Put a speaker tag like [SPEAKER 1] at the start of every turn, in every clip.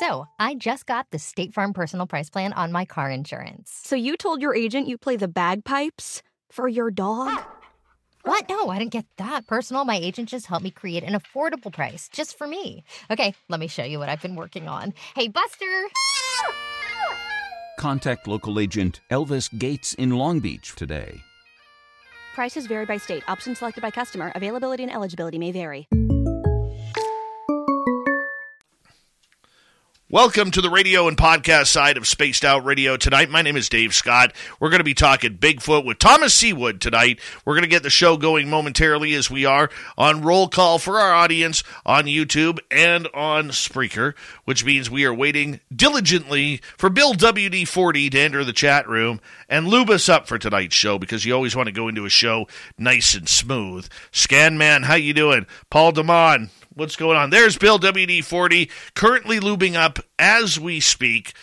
[SPEAKER 1] So I just got the State Farm Personal Price Plan on my car insurance.
[SPEAKER 2] So you told your agent you play the bagpipes for your dog?
[SPEAKER 1] What? No, I didn't get that personal. My agent just helped me create an affordable price just for me. Okay, let me show you what I've been working on. Hey, Buster!
[SPEAKER 3] Contact local agent Elvis Gates in Long Beach today.
[SPEAKER 2] Prices vary by state. Options selected by customer. Availability and eligibility may vary.
[SPEAKER 4] Welcome to the radio and podcast side of Spaced Out Radio tonight. My name is Dave Scott. We're going to be talking Bigfoot with Thomas Sewid tonight. We're going to get the show going momentarily as we are on roll call for our audience on YouTube and on Spreaker, which means we are waiting diligently for Bill WD40 to enter the chat room and lube us up for tonight's show because you always want to go into a show nice and smooth. Scan man, how you doing? Paul Damon, what's going on? There's Bill WD 40 currently lubing up as we speak.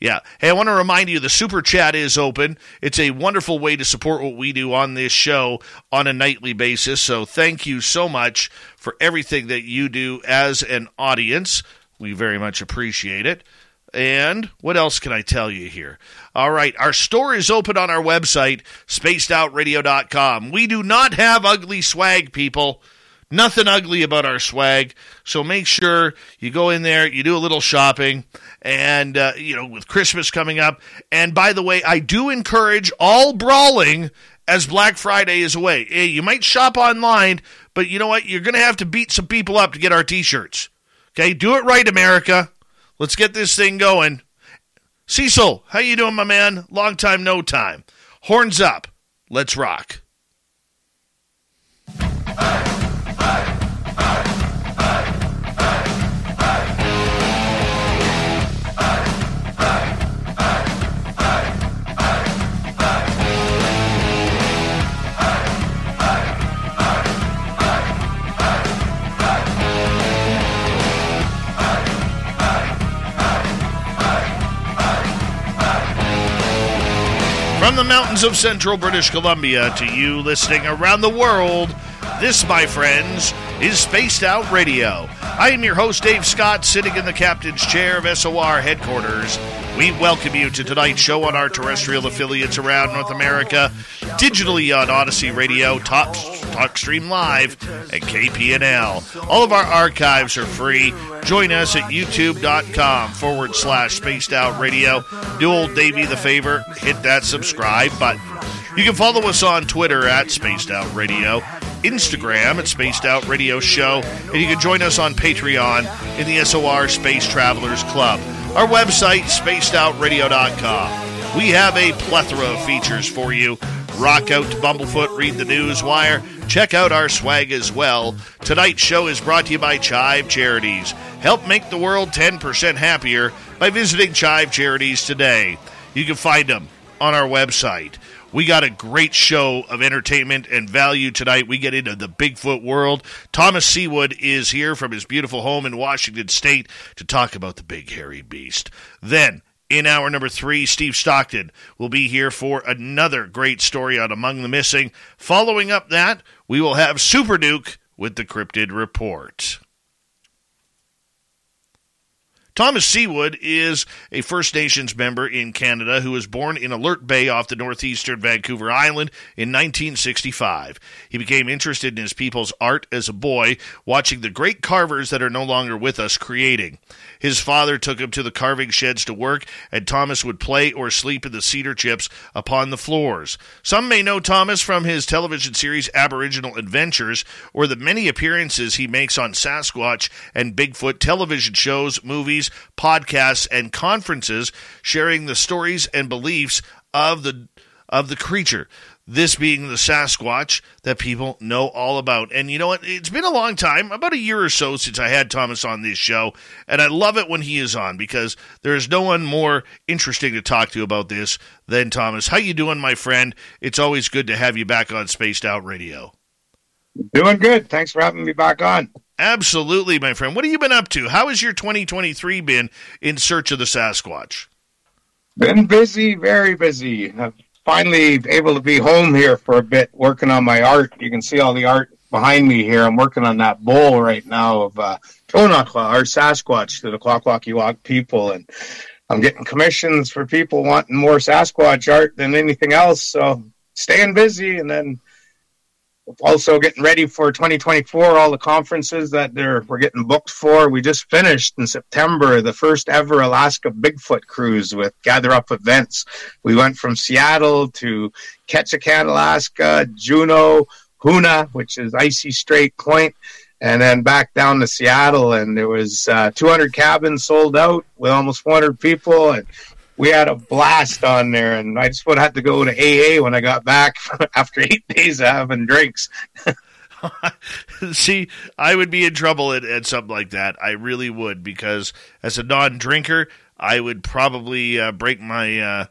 [SPEAKER 4] Yeah. Hey, I want to remind you the super chat is open. It's a wonderful way to support what we do on this show on a nightly basis. So thank you so much for everything that you do as an audience. We very much appreciate it. And what else can I tell you here? All right, our store is open on our website, spacedoutradio.com. We do not have ugly swag, people. Nothing ugly about our swag. So make sure you go in there, you do a little shopping, and, uh, you know, with Christmas coming up. And by the way, I do encourage all brawling as Black Friday is away. You might shop online, but you know what? You're going to have to beat some people up to get our t shirts. Okay, do it right, America. Let's get this thing going. Cecil, how you doing, my man? Long time, no time. Horns up. Let's rock. From the mountains of central British Columbia to you listening around the world, this, my friends, is Spaced Out Radio. I am your host, Dave Scott, sitting in the captain's chair of SOR headquarters. We welcome you to tonight's show on our terrestrial affiliates around North America, digitally on Odyssey Radio, Top TalkStream Live, and KPNL. All of our archives are free. Join us at youtube.com forward slash spaced out radio. Do old Davey the favor, hit that subscribe button. You can follow us on Twitter at Spaced Out Radio, Instagram at Spaced Out Radio Show, and you can join us on Patreon in the SOR Space Travelers Club. Our website, spacedoutradio.com. We have a plethora of features for you. Rock out to Bumblefoot, read the news wire, check out our swag as well. Tonight's show is brought to you by Chive Charities. Help make the world 10% happier by visiting Chive Charities today. You can find them on our website. We got a great show of entertainment and value tonight. We get into the Bigfoot world. Thomas Sewid is here from his beautiful home in Washington State to talk about the big hairy beast. Then, in hour number three, Steve Stockton will be here for another great story on Among the Missing. Following up that, we will have Super Duke with the Cryptid Report. Thomas Sewid is a First Nations member in Canada who was born in Alert Bay off the northeastern Vancouver Island in 1965. He became interested in his people's art as a boy, watching the great carvers that are no longer with us creating. His father took him to the carving sheds to work, and Thomas would play or sleep in the cedar chips upon the floors. Some may know Thomas from his television series Aboriginal Adventures or the many appearances he makes on Sasquatch and Bigfoot television shows, movies, podcasts, and conferences sharing the stories and beliefs of the of the creature. This being the Sasquatch that people know all about. And you know what? It's been a long time, about a year or so since I had Thomas on this show, and I love it when he is on because there is no one more interesting to talk to about this than Thomas. How you doing, my friend? It's always good to have you back on Spaced Out Radio.
[SPEAKER 5] Doing good. Thanks for having me back on.
[SPEAKER 4] Absolutely, my friend. What have you been up to? How has your 2023 been in search of the Sasquatch?
[SPEAKER 5] Been busy, very busy. I'm finally able to be home here for a bit, working on my art. You can see all the art behind me here. I'm working on that bowl right now of uh, Tonakwa, our Sasquatch to the Kwakwaka'wakw people, and I'm getting commissions for people wanting more Sasquatch art than anything else. So staying busy, and then also getting ready for 2024 all the conferences that they're we're getting booked for. We just finished in september the first ever alaska bigfoot cruise with gather up events. We went from seattle to ketchikan alaska juneau hoonah which is icy strait point and then back down to seattle and there was uh, 200 cabins sold out with almost 400 people and we had a blast on there, and I just would have to go to AA when I got back after eight days of having drinks.
[SPEAKER 4] See, I would be in trouble at, at, something like that. I really would because as a non-drinker, I would probably uh, break my uh,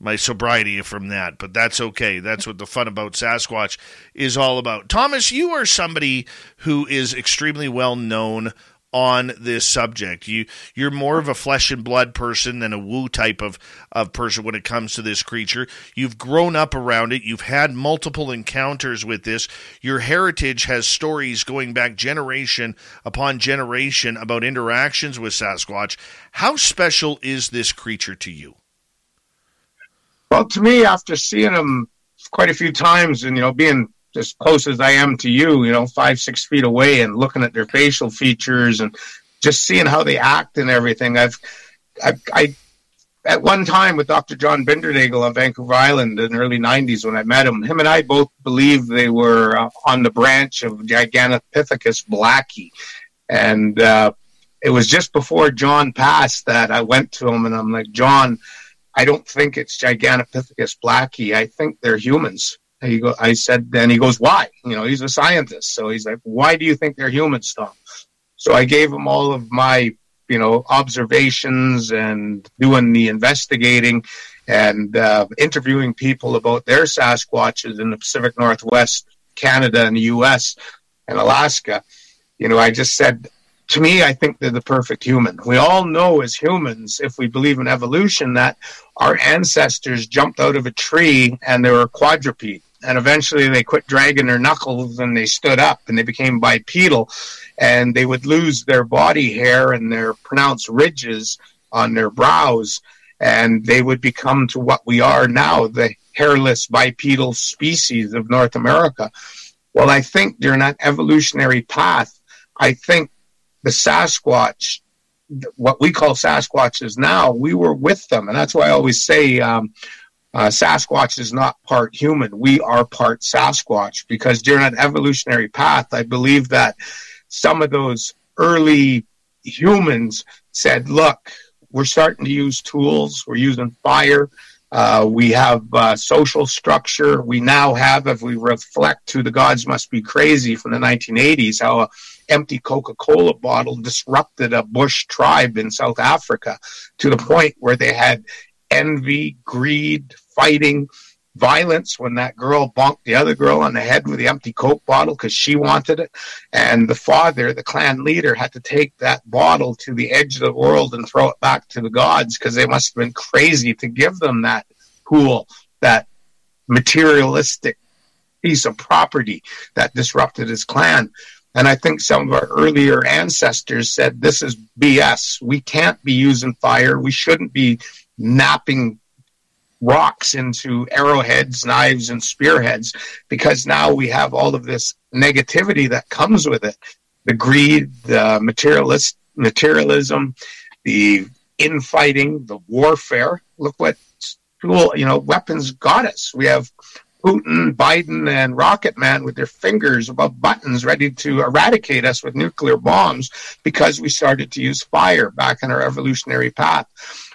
[SPEAKER 4] my sobriety from that. But that's okay. That's what the fun about Sasquatch is all about. Thomas, you are somebody who is extremely well known on this subject. You you're more of a flesh and blood person than a woo type of, of person when it comes to this creature. You've grown up around it. You've had multiple encounters with this. Your heritage has stories going back generation upon generation about interactions with Sasquatch. How special is this creature to you?
[SPEAKER 5] Well, to me, after seeing him quite a few times and you know being as close as I am to you, you know, five, six feet away and looking at their facial features and just seeing how they act and everything. I've, I, I at one time with Dr. John Bindernagel on Vancouver Island in the early 90s when I met him, him and I both believed they were uh, on the branch of Gigantopithecus blacki. And uh, it was just before John passed that I went to him and I'm like, John, I don't think it's Gigantopithecus blacki. I think they're humans. He go, I said, then he goes, why? You know, he's a scientist. So he's like, why do you think they're human stuff? So I gave him all of my, you know, observations and doing the investigating and uh, interviewing people about their Sasquatches in the Pacific Northwest, Canada, and the U.S. and Alaska. You know, I just said, to me, I think they're the perfect human. We all know as humans, if we believe in evolution, that our ancestors jumped out of a tree and they were quadruped and eventually they quit dragging their knuckles and they stood up and they became bipedal. And they would lose their body hair and their pronounced ridges on their brows. And they would become to what we are now the hairless bipedal species of north america. Well i think during that evolutionary path. I think the sasquatch what we call sasquatches now we were with them. And that's why i always say um, uh, Sasquatch is not part human. We are part Sasquatch because during that evolutionary path, I believe that some of those early humans said, look, we're starting to use tools, we're using fire. Uh, we have uh, social structure. We now have, if we reflect to the gods must be crazy from the 1980s, how a empty Coca-Cola bottle disrupted a bush tribe in South Africa to the point where they had envy, greed, fighting, violence when that girl bonked the other girl on the head with the empty Coke bottle because she wanted it. And the father, the clan leader, had to take that bottle to the edge of the world and throw it back to the gods because they must have been crazy to give them that pool, that materialistic piece of property that disrupted his clan. And I think some of our earlier ancestors said, this is BS. We can't be using fire. We shouldn't be knapping rocks into arrowheads, knives, and spearheads because now we have all of this negativity that comes with it the greed, the materialist, materialism, the infighting, the warfare. Look what tool, you know, weapons got us. We have Putin, Biden, and Rocket Man with their fingers above buttons ready to eradicate us with nuclear bombs because we started to use fire back in our evolutionary path.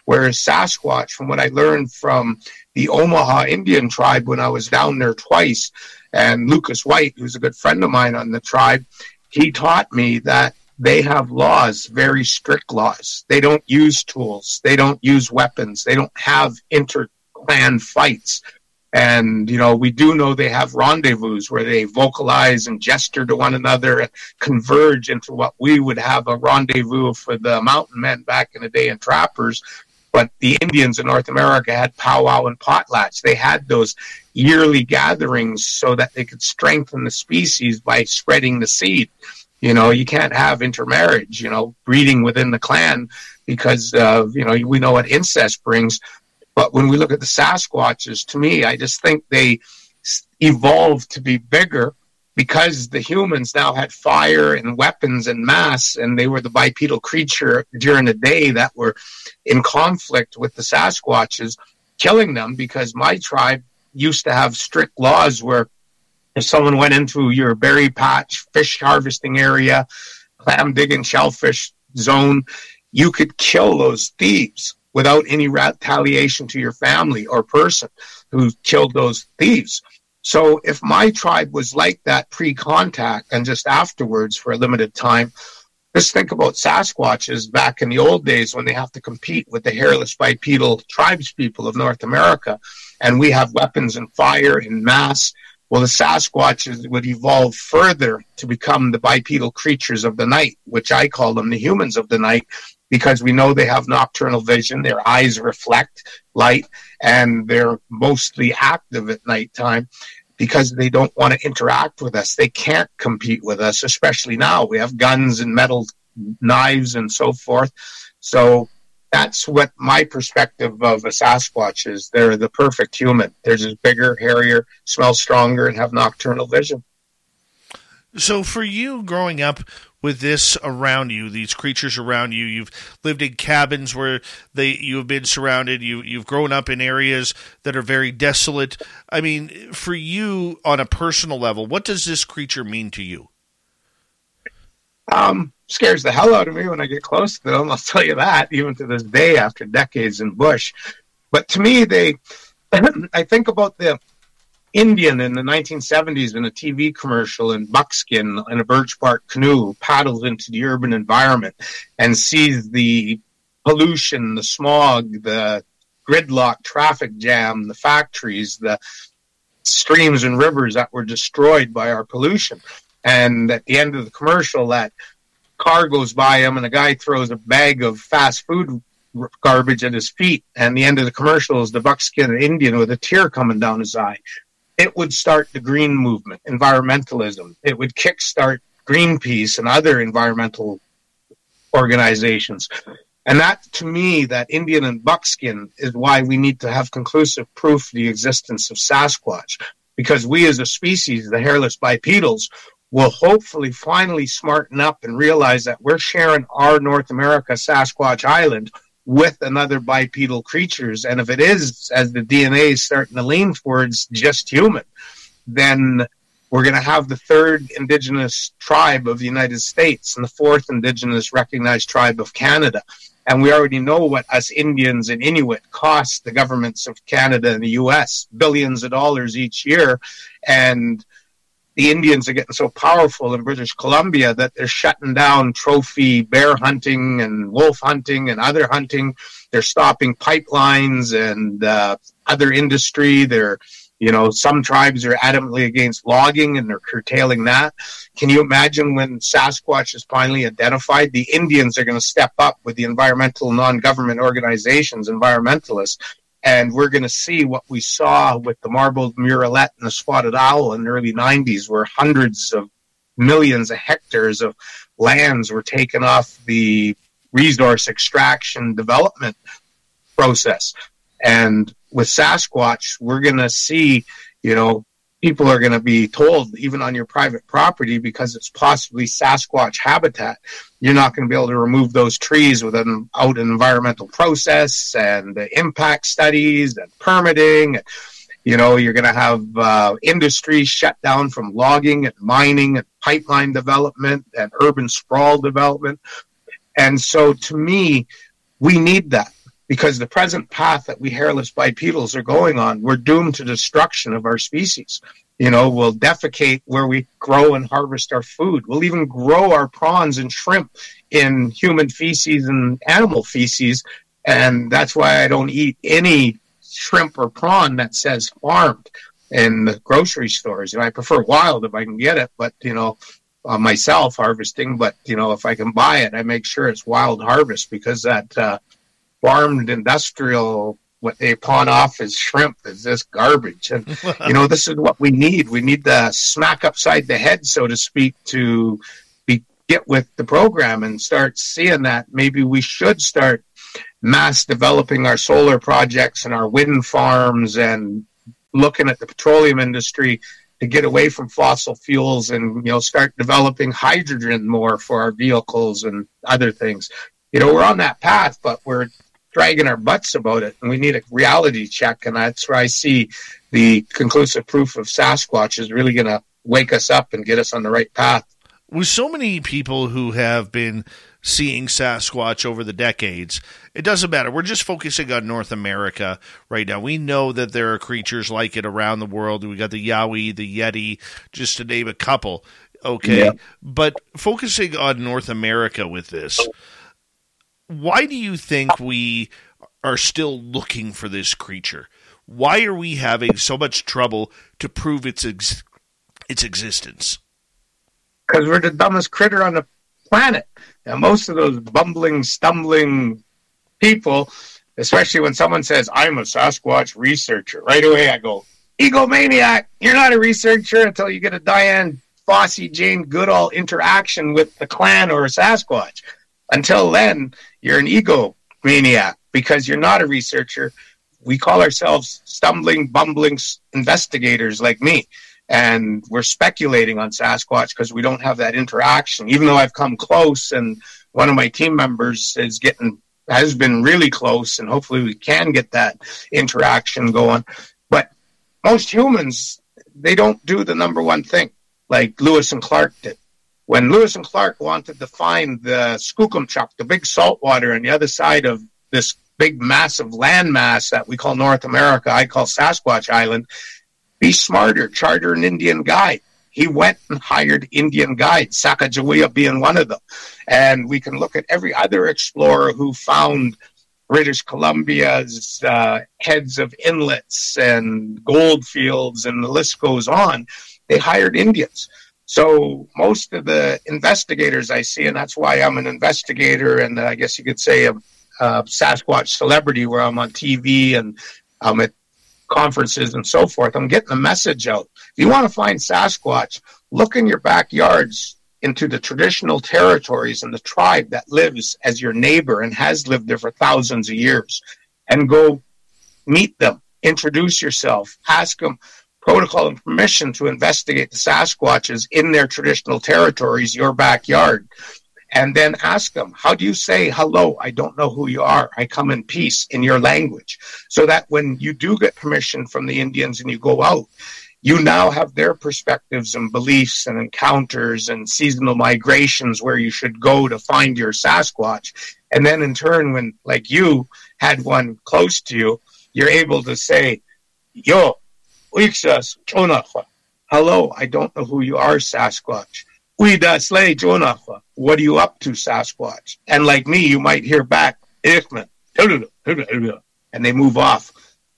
[SPEAKER 5] Whereas Sasquatch, from what I learned from the Omaha Indian tribe when I was down there twice, and Lucas White, who's a good friend of mine on the tribe, he taught me that they have laws, very strict laws. They don't use tools, they don't use weapons, they don't have inter clan fights. And, you know, we do know they have rendezvous where they vocalize and gesture to one another and converge into what we would have a rendezvous for the mountain men back in the day and trappers But the Indians in North America had powwow and potlatch. They had those yearly gatherings so that they could strengthen the species by spreading the seed. You know, you can't have intermarriage, you know, breeding within the clan because, uh, you know, we know what incest brings. But when we look at the Sasquatches, to me, I just think they evolved to be bigger because the humans now had fire and weapons and mass, and they were the bipedal creature during the day that were in conflict with the Sasquatches, killing them because my tribe used to have strict laws where if someone went into your berry patch, fish harvesting area, clam digging, shellfish zone, you could kill those thieves without any retaliation to your family or person who killed those thieves. So if my tribe was like that pre-contact and just afterwards for a limited time, just think about Sasquatches back in the old days when they have to compete with the hairless bipedal tribes people of North America, and we have weapons and fire in mass. Well, the Sasquatches would evolve further to become the bipedal creatures of the night, which I call them the humans of the night, because we know they have nocturnal vision. Their eyes reflect light and they're mostly active at nighttime because they don't want to interact with us. They can't compete with us, especially now. We have guns and metal knives and so forth. So that's what my perspective of a Sasquatch is. They're the perfect human. They're just bigger, hairier, smell stronger, and have nocturnal vision.
[SPEAKER 4] So, for you growing up with this around you, these creatures around you. You've lived in cabins where they you have been surrounded. You you've grown up in areas that are very desolate. I mean, for you on a personal level, what does this creature mean to you?
[SPEAKER 5] Um, scares the hell out of me when I get close to them. I'll tell you that, even to this day, after decades in bush. But to me, they, I think about the Indian in the 1970s in a TV commercial in buckskin in a birch bark canoe paddles into the urban environment and sees the pollution, the smog, the gridlock traffic jam, the factories, the streams and rivers that were destroyed by our pollution. And at the end of the commercial, that car goes by him and a guy throws a bag of fast food garbage at his feet. And the end of the commercial is the buckskin Indian with a tear coming down his eye it would start the green movement, environmentalism. It would kickstart Greenpeace and other environmental organizations. And that, to me, that Indian and buckskin is why we need to have conclusive proof of the existence of Sasquatch. Because we as a species, the hairless bipedals, will hopefully finally smarten up and realize that we're sharing our North America Sasquatch Island with another bipedal creatures. And if it is, as the DNA is starting to lean towards just human, then we're going to have the third indigenous tribe of the United States and the fourth indigenous recognized tribe of Canada. And we already know what us Indians and Inuit cost the governments of Canada and the US billions of dollars each year. And the Indians are getting so powerful in British Columbia that they're shutting down trophy bear hunting and wolf hunting and other hunting. They're stopping pipelines and uh, other industry. They're, you know, some tribes are adamantly against logging and they're curtailing that. Can you imagine when Sasquatch is finally identified? The Indians are going to step up with the environmental non government organizations, environmentalists, and we're going to see what we saw with the marbled murrelet and the spotted owl in the early 90s, where hundreds of millions of hectares of lands were taken off the resource extraction development process. And with Sasquatch, we're going to see, you know, people are going to be told, even on your private property, because it's possibly Sasquatch habitat, you're not going to be able to remove those trees without an environmental process and impact studies and permitting. You know, you're going to have uh, industry shut down from logging and mining and pipeline development and urban sprawl development. And so to me, we need that because the present path that we hairless bipedals are going on, we're doomed to destruction of our species. You know, we'll defecate where we grow and harvest our food. We'll even grow our prawns and shrimp in human feces and animal feces. And that's why I don't eat any shrimp or prawn that says farmed in the grocery stores. And I prefer wild if I can get it, but, you know, uh, myself harvesting, but, you know, if I can buy it, I make sure it's wild harvest because that, uh, farmed industrial what they pawn off as shrimp is this garbage. And you know, this is what we need. We need the smack upside the head, so to speak, to be get with the program and start seeing that maybe we should start mass developing our solar projects and our wind farms and looking at the petroleum industry to get away from fossil fuels and you know start developing hydrogen more for our vehicles and other things you know we're on that path but we're dragging our butts about it, and we need a reality check. And that's where I see the conclusive proof of Sasquatch is really going to wake us up and get us on the right path.
[SPEAKER 4] With so many people who have been seeing Sasquatch over the decades, it doesn't matter. We're just focusing on North America right now. We know that there are creatures like it around the world. We got the Yowie, the Yeti, just to name a couple. Okay. Yeah. But focusing on North America with this, why do you think oh. we are still looking for this creature? Why are we having so much trouble to prove its ex- its existence?
[SPEAKER 5] Because we're the dumbest critter on the planet. And most of those bumbling, stumbling people, especially when someone says, I'm a Sasquatch researcher, right away I go, egomaniac. You're not a researcher until you get a Dian Fossey, Jane Goodall interaction with the clan or a Sasquatch. Until then, you're an ego maniac because you're not a researcher. We call ourselves stumbling, bumbling investigators like me. And we're speculating on Sasquatch because we don't have that interaction. Even though I've come close and one of my team members is getting has been really close and hopefully we can get that interaction going. But most humans, they don't do the number one thing like Lewis and Clark did. When Lewis and Clark wanted to find the Skookumchuck, the big saltwater on the other side of this big massive landmass that we call North America, I call Sasquatch Island, be smarter, charter an Indian guide. He went and hired Indian guides, Sacagawea being one of them. And we can look at every other explorer who found British Columbia's uh, heads of inlets and gold fields, and the list goes on. They hired Indians. So most of the investigators I see, and that's why I'm an investigator, and uh, I guess you could say a, a Sasquatch celebrity, where I'm on TV and I'm at conferences and so forth. I'm getting the message out. If you want to find Sasquatch, look in your backyards into the traditional territories and the tribe that lives as your neighbor and has lived there for thousands of years, and go meet them, introduce yourself, ask them protocol and permission to investigate the Sasquatches in their traditional territories, your backyard, and then ask them, How do you say hello? I don't know who you are. I come in peace in your language. So that when you do get permission from the Indians and you go out, you now have their perspectives and beliefs and encounters and seasonal migrations where you should go to find your Sasquatch. And then in turn, when like you had one close to you, you're able to say, Yo, Uixas, Chonachwa. Uh, uh, hello, I don't know who you are, Sasquatch. Uida Slay Jonachwa. Uh, what are you up to, Sasquatch? And like me, you might hear back, Ichman. And they move off.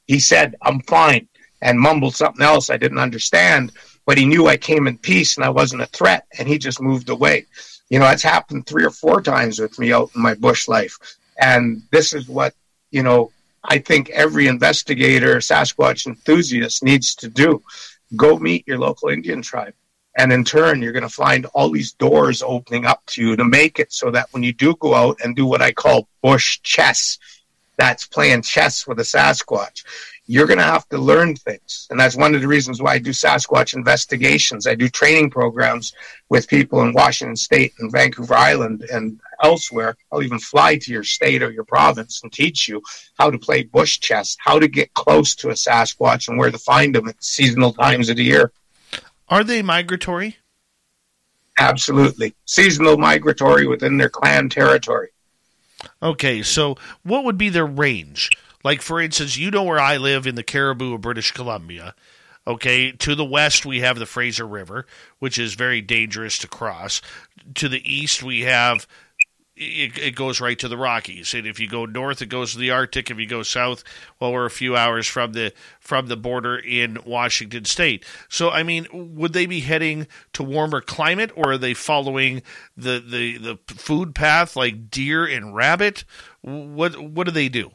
[SPEAKER 5] He said, I'm fine, and mumbled something else I didn't understand, but he knew I came in peace and I wasn't a threat, and he just moved away. You know, it's happened three or four times with me out in my bush life. And this is what, you know, I think every investigator, Sasquatch enthusiast needs to do. Go meet your local Indian tribe. And in turn, you're going to find all these doors opening up to you to make it so that when you do go out and do what I call bush chess, that's playing chess with a Sasquatch, you're going to have to learn things. And that's one of the reasons why I do Sasquatch investigations. I do training programs with people in Washington State and Vancouver Island and elsewhere. I'll even fly to your state or your province and teach you how to play bush chess, how to get close to a Sasquatch and where to find them at seasonal times of the year.
[SPEAKER 4] Are they migratory?
[SPEAKER 5] Absolutely. Seasonal migratory within their clan territory.
[SPEAKER 4] Okay, so what would be their range? Like, for instance, you know where I live in the Cariboo of British Columbia. Okay, to the west we have the Fraser River, which is very dangerous to cross. To the east we have it, it, goes right to the Rockies. And if you go north, it goes to the Arctic. If you go south, well, we're a few hours from the from the border in Washington State. So, I mean, would they be heading to warmer climate, or are they following the the, the food path like deer and rabbit? What what do they do?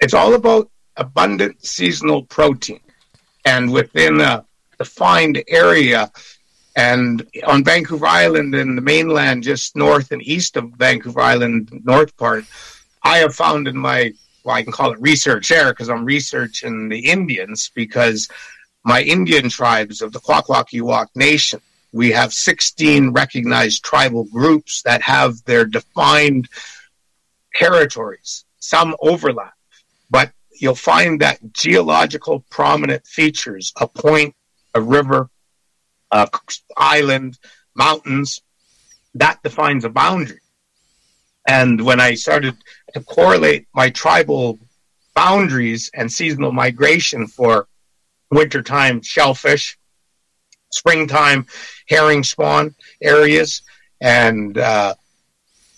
[SPEAKER 5] It's all about abundant seasonal protein, and within uh, a defined area and on Vancouver Island and the mainland, just north and east of Vancouver Island, north part, I have found in my, well, I can call it research there because I'm researching the Indians because my Indian tribes of the Kwakwaka'wakw Nation, we have 16 recognized tribal groups that have their defined territories. Some overlap, but you'll find that geological prominent features, a point, a river, uh, island, mountains, that defines a boundary. And when I started to correlate my tribal boundaries and seasonal migration for wintertime shellfish, springtime herring spawn areas, and uh,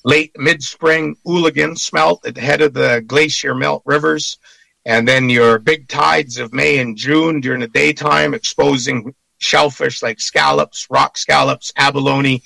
[SPEAKER 5] late mid spring ooligan smelt at the head of the glacier melt rivers, and then your big tides of May and June during the daytime exposing shellfish like scallops, rock scallops, abalone,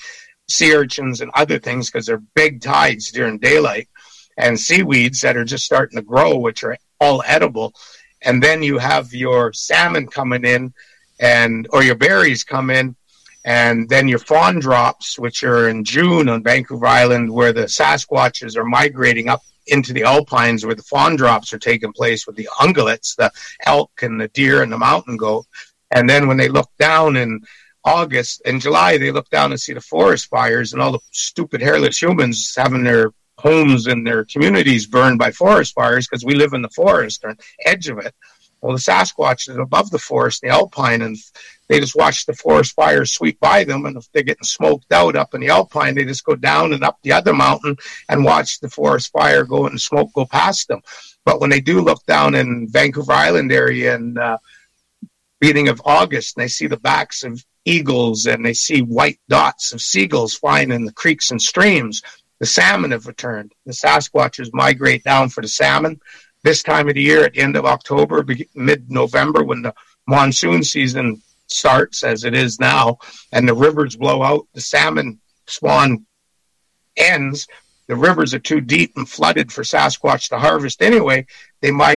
[SPEAKER 5] sea urchins, and other things because they're big tides during daylight, and seaweeds that are just starting to grow, which are all edible. And then you have your salmon coming in, and or your berries come in, and then your fawn drops, which are in June on Vancouver Island, where the Sasquatches are migrating up into the alpines where the fawn drops are taking place with the ungulates, the elk and the deer and the mountain goat. And then when they look down in August and July, they look down and see the forest fires and all the stupid hairless humans having their homes and their communities burned by forest fires because we live in the forest or edge of it. Well, the Sasquatch is above the forest, the alpine, and they just watch the forest fires sweep by them. And if they're getting smoked out up in the alpine, they just go down and up the other mountain and watch the forest fire go and smoke go past them. But when they do look down in Vancouver Island area and uh, beginning of August, and they see the backs of eagles and they see white dots of seagulls flying in the creeks and streams. The salmon have returned. The Sasquatches migrate down for the salmon. This time of the year, at the end of October, mid November, when the monsoon season starts, as it is now, and the rivers blow out, the salmon spawn ends. The rivers are too deep and flooded for Sasquatch to harvest anyway. They might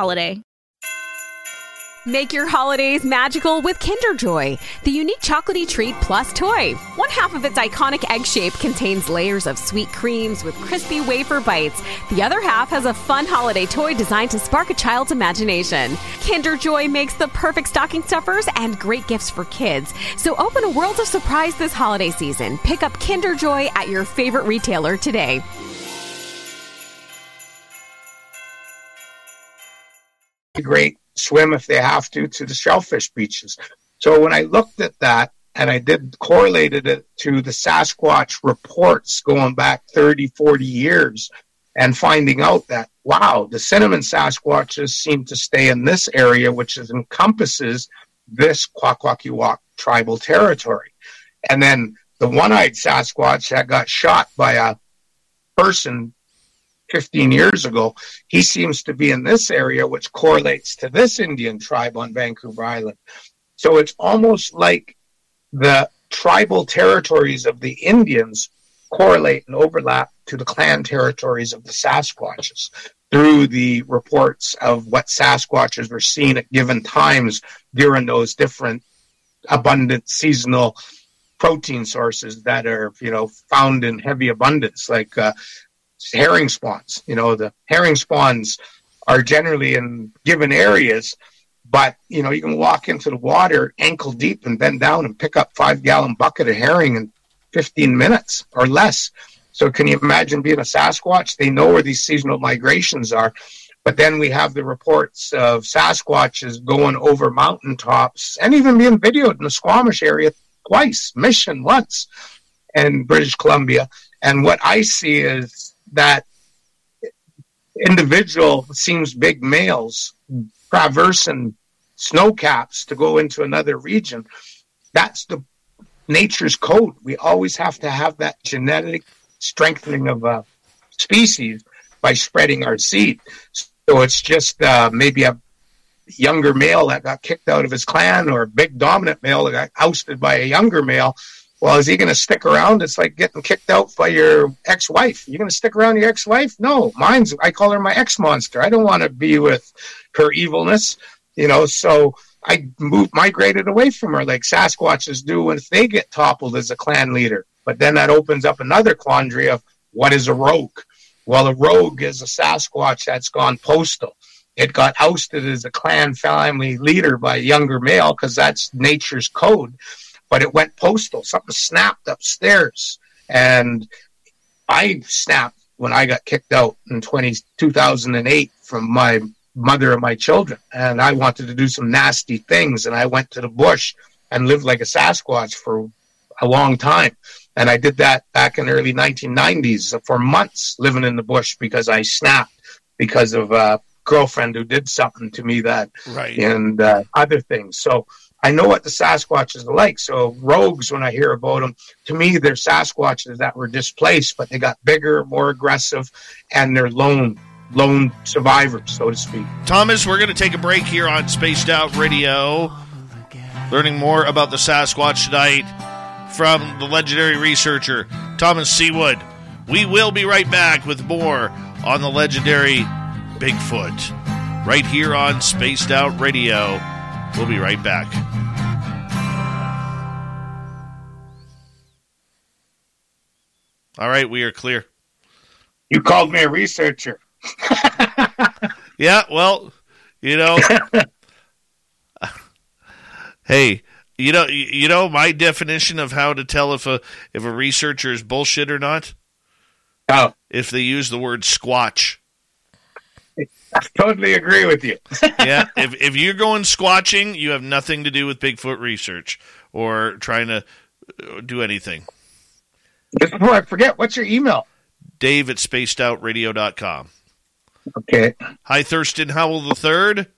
[SPEAKER 2] holiday.
[SPEAKER 6] Make your holidays magical with Kinder Joy, the unique chocolatey treat plus toy. One half of its iconic egg shape contains layers of sweet creams with crispy wafer bites. The other half has a fun holiday toy designed to spark a child's imagination. Kinder Joy makes the perfect stocking stuffers and great gifts for kids. So open a world of surprise this holiday season. Pick up Kinder Joy at your favorite retailer today.
[SPEAKER 5] Great swim if they have to to the shellfish beaches. So when I looked at that and I did correlated it to the Sasquatch reports going back 30, 40 years and finding out that, wow, the cinnamon Sasquatches seem to stay in this area, which is, encompasses this Kwakwaka'wakw tribal territory. And then the one-eyed Sasquatch that got shot by a person 15 years ago, he seems to be in this area, which correlates to this Indian tribe on Vancouver Island. So it's almost like the tribal territories of the Indians correlate and overlap to the clan territories of the Sasquatches through the reports of what Sasquatches were seen at given times during those different abundant seasonal protein sources that are you know found in heavy abundance like uh, herring spawns. You know, the herring spawns are generally in given areas, but you know, you can walk into the water ankle deep and bend down and pick up five gallon bucket of herring in 15 minutes or less. So can you imagine being a Sasquatch? They know where these seasonal migrations are. But then we have the reports of Sasquatches going over mountaintops and even being videoed in the Squamish area twice, Mission once, and British Columbia. And what I see is that individual seems big males traversing snow caps to go into another region. That's the nature's code. We always have to have that genetic strengthening of a species by spreading our seed. So it's just uh, maybe a younger male that got kicked out of his clan or a big dominant male that got ousted by a younger male. Well, is he going to stick around? It's like getting kicked out by your ex-wife. You're going to stick around your ex-wife? No, mine's. I call her my ex-monster. I don't want to be with her evilness, you know. So I moved, migrated away from her, like Sasquatches do if they get toppled as a clan leader. But then that opens up another quandary of what is a rogue? Well, a rogue is a Sasquatch that's gone postal. It got ousted as a clan family leader by a younger male because that's nature's code. But it went postal. Something snapped upstairs. And I snapped when I got kicked out in 20, 2008 from my mother and my children. And I wanted to do some nasty things. And I went to the bush and lived like a Sasquatch for a long time. And I did that back in the early 1990s for months living in the bush because I snapped because of a girlfriend who did something to me that,
[SPEAKER 4] Right.
[SPEAKER 5] and uh, other things. So I know what the Sasquatches are like. So rogues, when I hear about them, to me, they're Sasquatches that were displaced, but they got bigger, more aggressive, and they're lone, lone survivors, so to speak.
[SPEAKER 4] Thomas, we're going to take a break here on Spaced Out Radio, learning more about the Sasquatch tonight from the legendary researcher Thomas Sewid. We will be right back with more on the legendary Bigfoot right here on Spaced Out Radio. We'll be right back. All right, we are clear.
[SPEAKER 5] You called me a researcher.
[SPEAKER 4] Yeah, well, you know, hey, you know, you know my definition of how to tell if a if a researcher is bullshit or not.
[SPEAKER 5] Oh,
[SPEAKER 4] If they use the word squatch.
[SPEAKER 5] I totally agree with you.
[SPEAKER 4] Yeah, if if you're going squatching, you have nothing to do with Bigfoot research or trying to uh, do anything.
[SPEAKER 5] Just before I forget, what's your email?
[SPEAKER 4] Dave at spacedoutradio.com.
[SPEAKER 5] Okay.
[SPEAKER 4] Hi, Thurston Howell the third.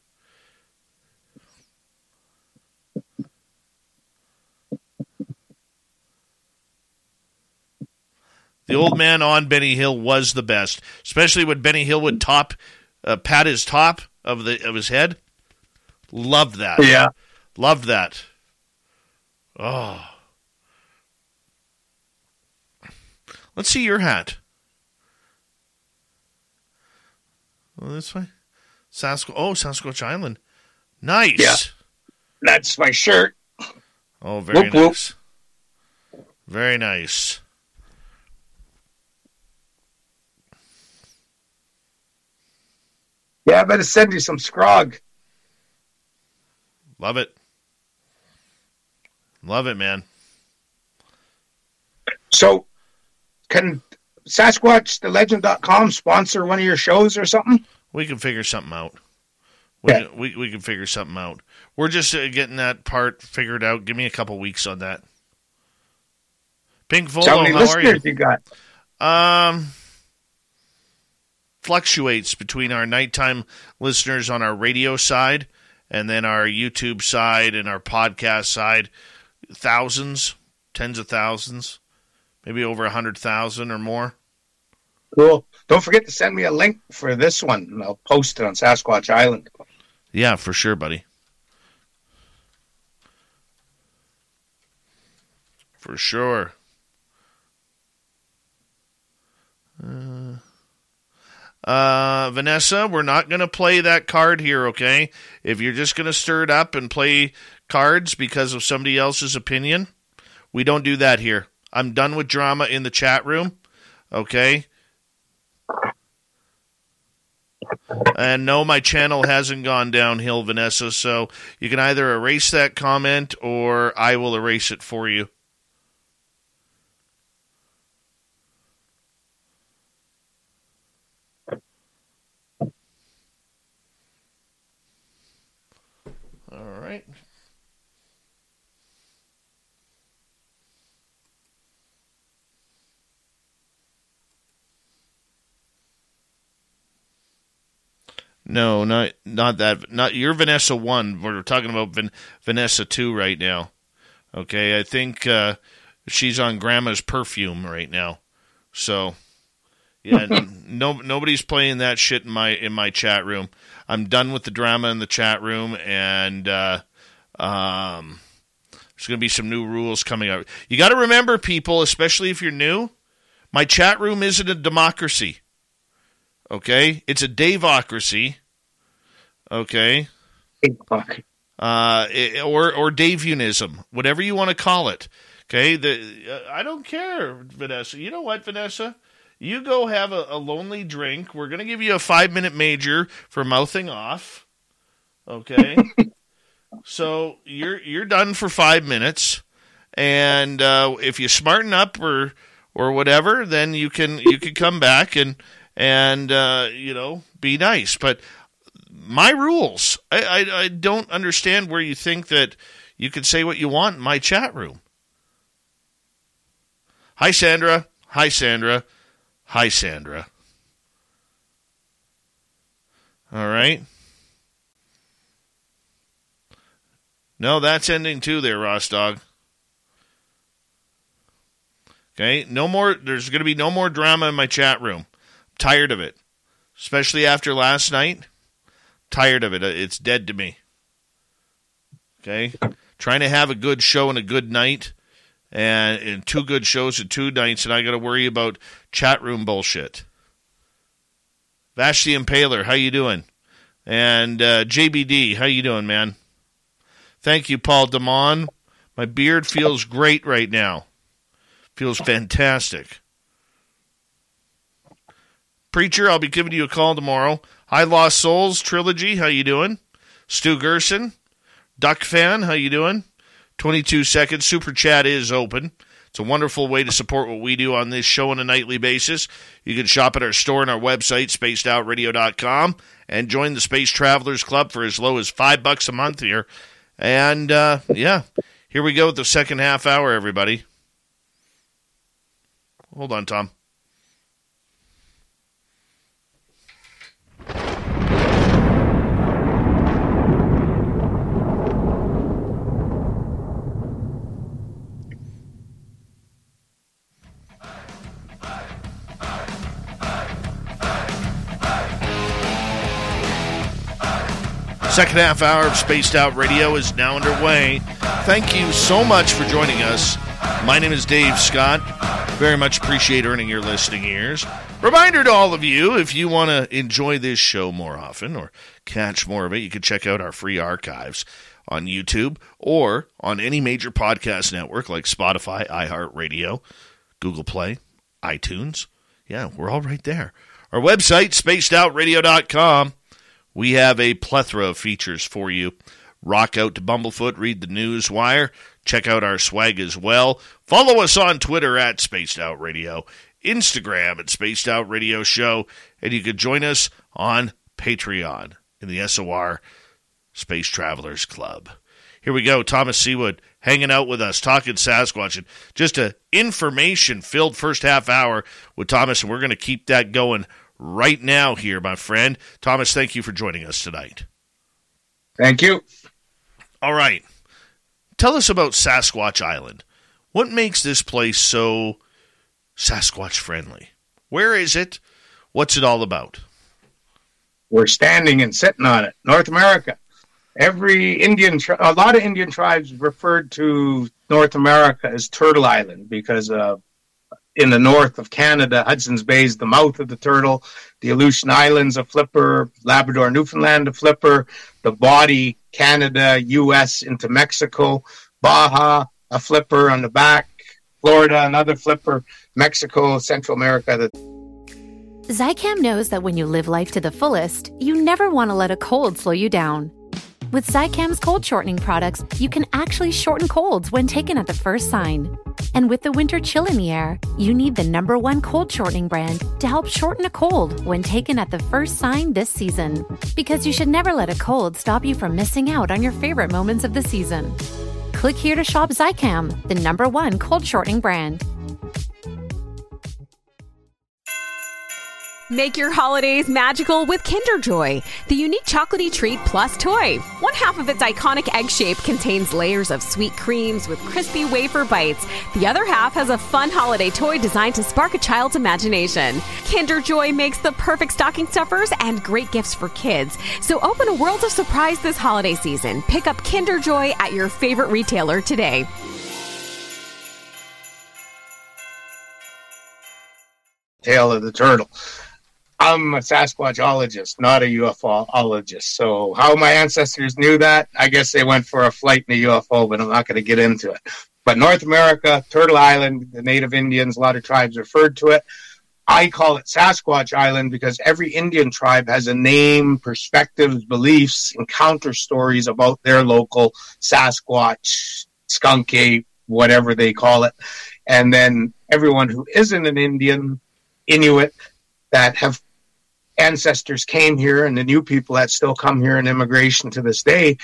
[SPEAKER 4] The old man on Benny Hill was the best, especially when Benny Hill would top, uh, pat his top of the of his head. Loved that.
[SPEAKER 5] Yeah.
[SPEAKER 4] Loved that. Oh. Let's see your hat. Well, this way. Sasquatch. Oh, Sasquatch Island. Nice.
[SPEAKER 5] Yeah. That's my shirt.
[SPEAKER 4] Oh, very
[SPEAKER 5] Whoop, whoop.
[SPEAKER 4] nice. Very nice.
[SPEAKER 5] Yeah, I better send you some scrog.
[SPEAKER 4] Love it. Love it, man.
[SPEAKER 5] So, can SasquatchTheLegend.com sponsor one of your shows or something?
[SPEAKER 4] We can figure something out. We,
[SPEAKER 5] Yeah.
[SPEAKER 4] can, we, we can figure something out. We're just uh, getting that part figured out. Give me a couple weeks on that. Pink Volo,
[SPEAKER 5] how many
[SPEAKER 4] how are you?
[SPEAKER 5] you got?
[SPEAKER 4] Um, fluctuates between our nighttime listeners on our radio side and then our YouTube side and our podcast side. Thousands, tens of thousands, maybe over a hundred thousand or more.
[SPEAKER 5] Cool. Don't forget to send me a link for this one, and I'll post it on Sasquatch Island.
[SPEAKER 4] Yeah, for sure, buddy. For sure. Uh, Vanessa, we're not going to play that card here, okay? If you're just going to stir it up and play cards because of somebody else's opinion, we don't do that here. I'm done with drama in the chat room, okay? And no, my channel hasn't gone downhill, Vanessa. So you can either erase that comment or I will erase it for you. Right. No, not not that. Not you're Vanessa one. We're talking about Van, Vanessa two right now. Okay, I think uh, she's on Grandma's perfume right now. So, yeah, no nobody's playing that shit in my in my chat room. I'm done with the drama in the chat room, and uh, um, there's going to be some new rules coming up. You got to remember, people, especially if you're new, my chat room isn't a democracy. Okay, it's a Daveocracy. Okay, uh, or or Daveunism, whatever you want to call it. Okay, the uh, I don't care, Vanessa. You know what, Vanessa? You go have a, a lonely drink. We're gonna give you a five minute major for mouthing off. Okay, so you're you're done for five minutes, and uh, if you smarten up or or whatever, then you can you can come back and and uh, you know be nice. But my rules, I, I, I don't understand where you think that you can say what you want in my chat room. Hi Sandra. Hi Sandra. Hi Sandra. All right. No, that's ending too there, Ross Dog. Okay, no more. There's going to be no more drama in my chat room I'm tired of it, especially after last night. Tired of it. Uh, it's dead to me. Okay, trying to have a good show and a good night, and, and two good shows and two nights, and I got to worry about chat room bullshit. Vashti Impaler, how you doing? And uh, JBD, how you doing, man? Thank you, Paul Damon. My beard feels great right now. Feels fantastic. Preacher, I'll be giving you a call tomorrow. I Lost Souls Trilogy, how you doing? Stu Gerson, Duck Fan, how you doing? 22 seconds. Super Chat is open. It's a wonderful way to support what we do on this show on a nightly basis. You can shop at our store and our website, spacedoutradio.com, and join the Space Travelers Club for as low as five bucks a month here. And uh, yeah, here we go with the second half hour, everybody. Hold on, Tom. Second half hour of Spaced Out Radio is now underway. Thank you so much for joining us. My name is Dave Scott. Very much appreciate earning your listening ears. Reminder to all of you if you want to enjoy this show more often or catch more of it, you can check out our free archives on YouTube or on any major podcast network like Spotify, iHeartRadio, Google Play, iTunes. Yeah, we're all right there. Our website, spacedoutradio.com. We have a plethora of features for you. Rock out to Bumblefoot, read the news wire, check out our swag as well. Follow us on Twitter at Spaced Out Radio, Instagram at Spaced Out Radio Show, and you can join us on Patreon in the SOR Space Travelers Club. Here we go, Thomas Sewid hanging out with us, talking Sasquatch, and just a information filled first half hour with Thomas, and we're going to keep that going right now here, my friend. Thomas, thank you for joining us tonight.
[SPEAKER 5] Thank you.
[SPEAKER 4] All right. Tell us about Sasquatch Island. What makes this place so Sasquatch friendly? Where is it? What's it all about?
[SPEAKER 5] We're standing and sitting on it. North America. Every Indian, tri- a lot of Indian tribes referred to North America as Turtle Island because of in the north of Canada, Hudson's Bay is the mouth of the turtle, the Aleutian Islands a flipper, Labrador, Newfoundland a flipper, the body, Canada, US into Mexico, Baja a flipper on the back, Florida another flipper, Mexico, Central America. The-
[SPEAKER 6] Zicam knows that when you live life to the fullest, you never want to let a cold slow you down. With Zicam's cold shortening products, you can actually shorten colds when taken at the first sign. And with the winter chill in the air, you need the number one cold shortening brand to help shorten a cold when taken at the first sign this season. Because you should never let a cold stop you from missing out on your favorite moments of the season. Click here to shop Zicam, the number one cold shortening brand. Make your holidays magical with Kinder Joy, the unique chocolatey treat plus toy. One half of its iconic egg shape contains layers of sweet creams with crispy wafer bites. The other half has a fun holiday toy designed to spark a child's imagination. Kinder Joy makes the perfect stocking stuffers and great gifts for kids. So open a world of surprise this holiday season. Pick up Kinder Joy at your favorite retailer today.
[SPEAKER 5] Tail of the turtle. I'm a Sasquatchologist, not a UFOologist. So how my ancestors knew that, I guess they went for a flight in a UFO, but I'm not going to get into it. But North America, Turtle Island, the Native Indians, a lot of tribes referred to it. I call it Sasquatch Island because every Indian tribe has a name, perspectives, beliefs, and counter stories about their local Sasquatch, skunk ape, whatever they call it. And then everyone who isn't an Indian, Inuit, that have ancestors came here and the new people that still come here in immigration to this day,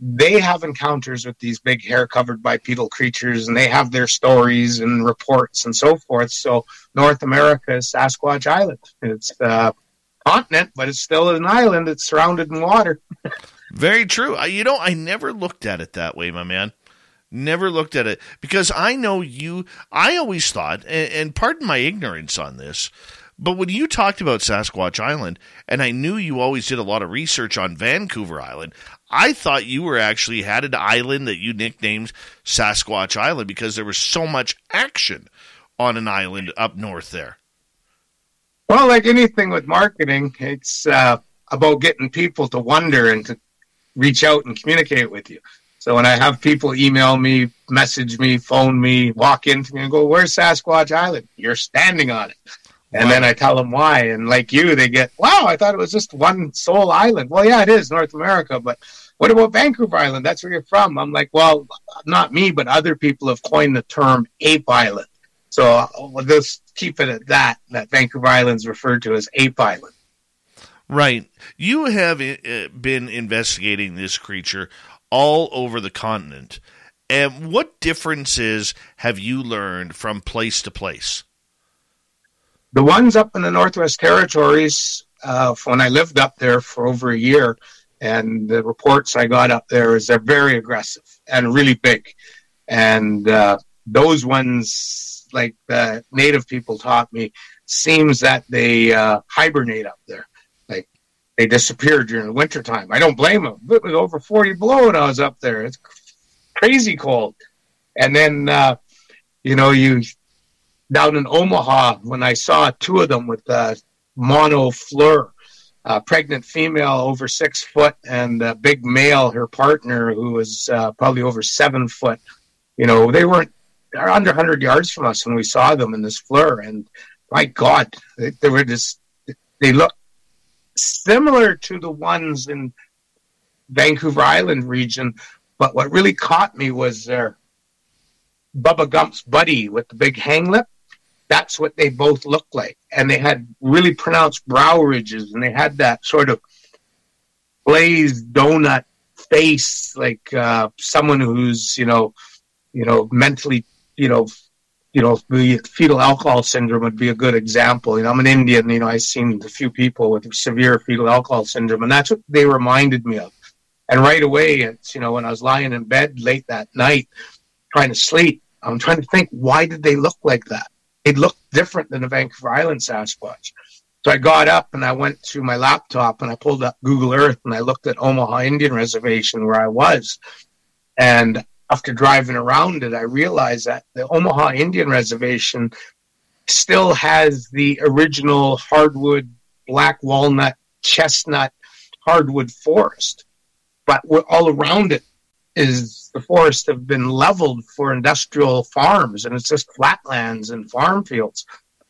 [SPEAKER 5] they have encounters with these big hair covered bipedal creatures and they have their stories and reports and so forth. So North America is Sasquatch Island. It's a continent, but it's still an island. It's surrounded in water.
[SPEAKER 4] Very true. You know, I never looked at it that way, my man. Never looked at it because I know you. I always thought, and, and pardon my ignorance on this, but when you talked about Sasquatch Island, and I knew you always did a lot of research on Vancouver Island, I thought you were actually had an island that you nicknamed Sasquatch Island because there was so much action on an island up north there.
[SPEAKER 5] Well, like anything with marketing, it's uh, about getting people to wonder and to reach out and communicate with you. So when I have people email me, message me, phone me, walk into me and go, "Where's Sasquatch Island?" You're standing on it. And then I tell them why. And like you, they get, wow, I thought it was just one sole island. Well, yeah, it is North America, but what about Vancouver Island? That's where you're from. I'm like, well, not me, but other people have coined the term ape island. So we'll just keep it at that, that Vancouver Island is referred to as ape island.
[SPEAKER 4] Right. You have uh, been investigating this creature all over the continent. And what differences have you learned from place to place?
[SPEAKER 5] The ones up in the Northwest Territories, uh, when I lived up there for over a year, and the reports I got up there is they're very aggressive and really big. And uh, those ones, like the native people taught me, seems that they uh, hibernate up there. Like they disappear during the wintertime. I don't blame them. It was over 40 below when I was up there. It's crazy cold. And then, uh, you know, you down in Omaha when I saw two of them with uh, mono FLIR, uh, pregnant female over six foot and a big male, her partner who was uh, probably over seven foot. You know, they weren't they're under 100 yards from us when we saw them in this FLIR. And my God, they, they were just, they look similar to the ones in Vancouver Island region. But what really caught me was their Bubba Gump's buddy with the big hang lip that's what they both looked like. And they had really pronounced brow ridges and they had that sort of glazed donut face, like uh, someone who's, you know, you know, mentally, you know, you know, the fetal alcohol syndrome would be a good example. You know, I'm an Indian, you know, I've seen a few people with severe fetal alcohol syndrome, and that's what they reminded me of. And right away, it's, you know, when I was lying in bed late that night trying to sleep, I'm trying to think, why did they look like that? It looked different than the Vancouver Island Sasquatch. So I got up and I went to my laptop and I pulled up Google Earth and I looked at Omaha Indian Reservation where I was. And after driving around it, I realized that the Omaha Indian Reservation still has the original hardwood, black walnut, chestnut hardwood forest. But all around it is the forests have been leveled for industrial farms and it's just flatlands and farm fields.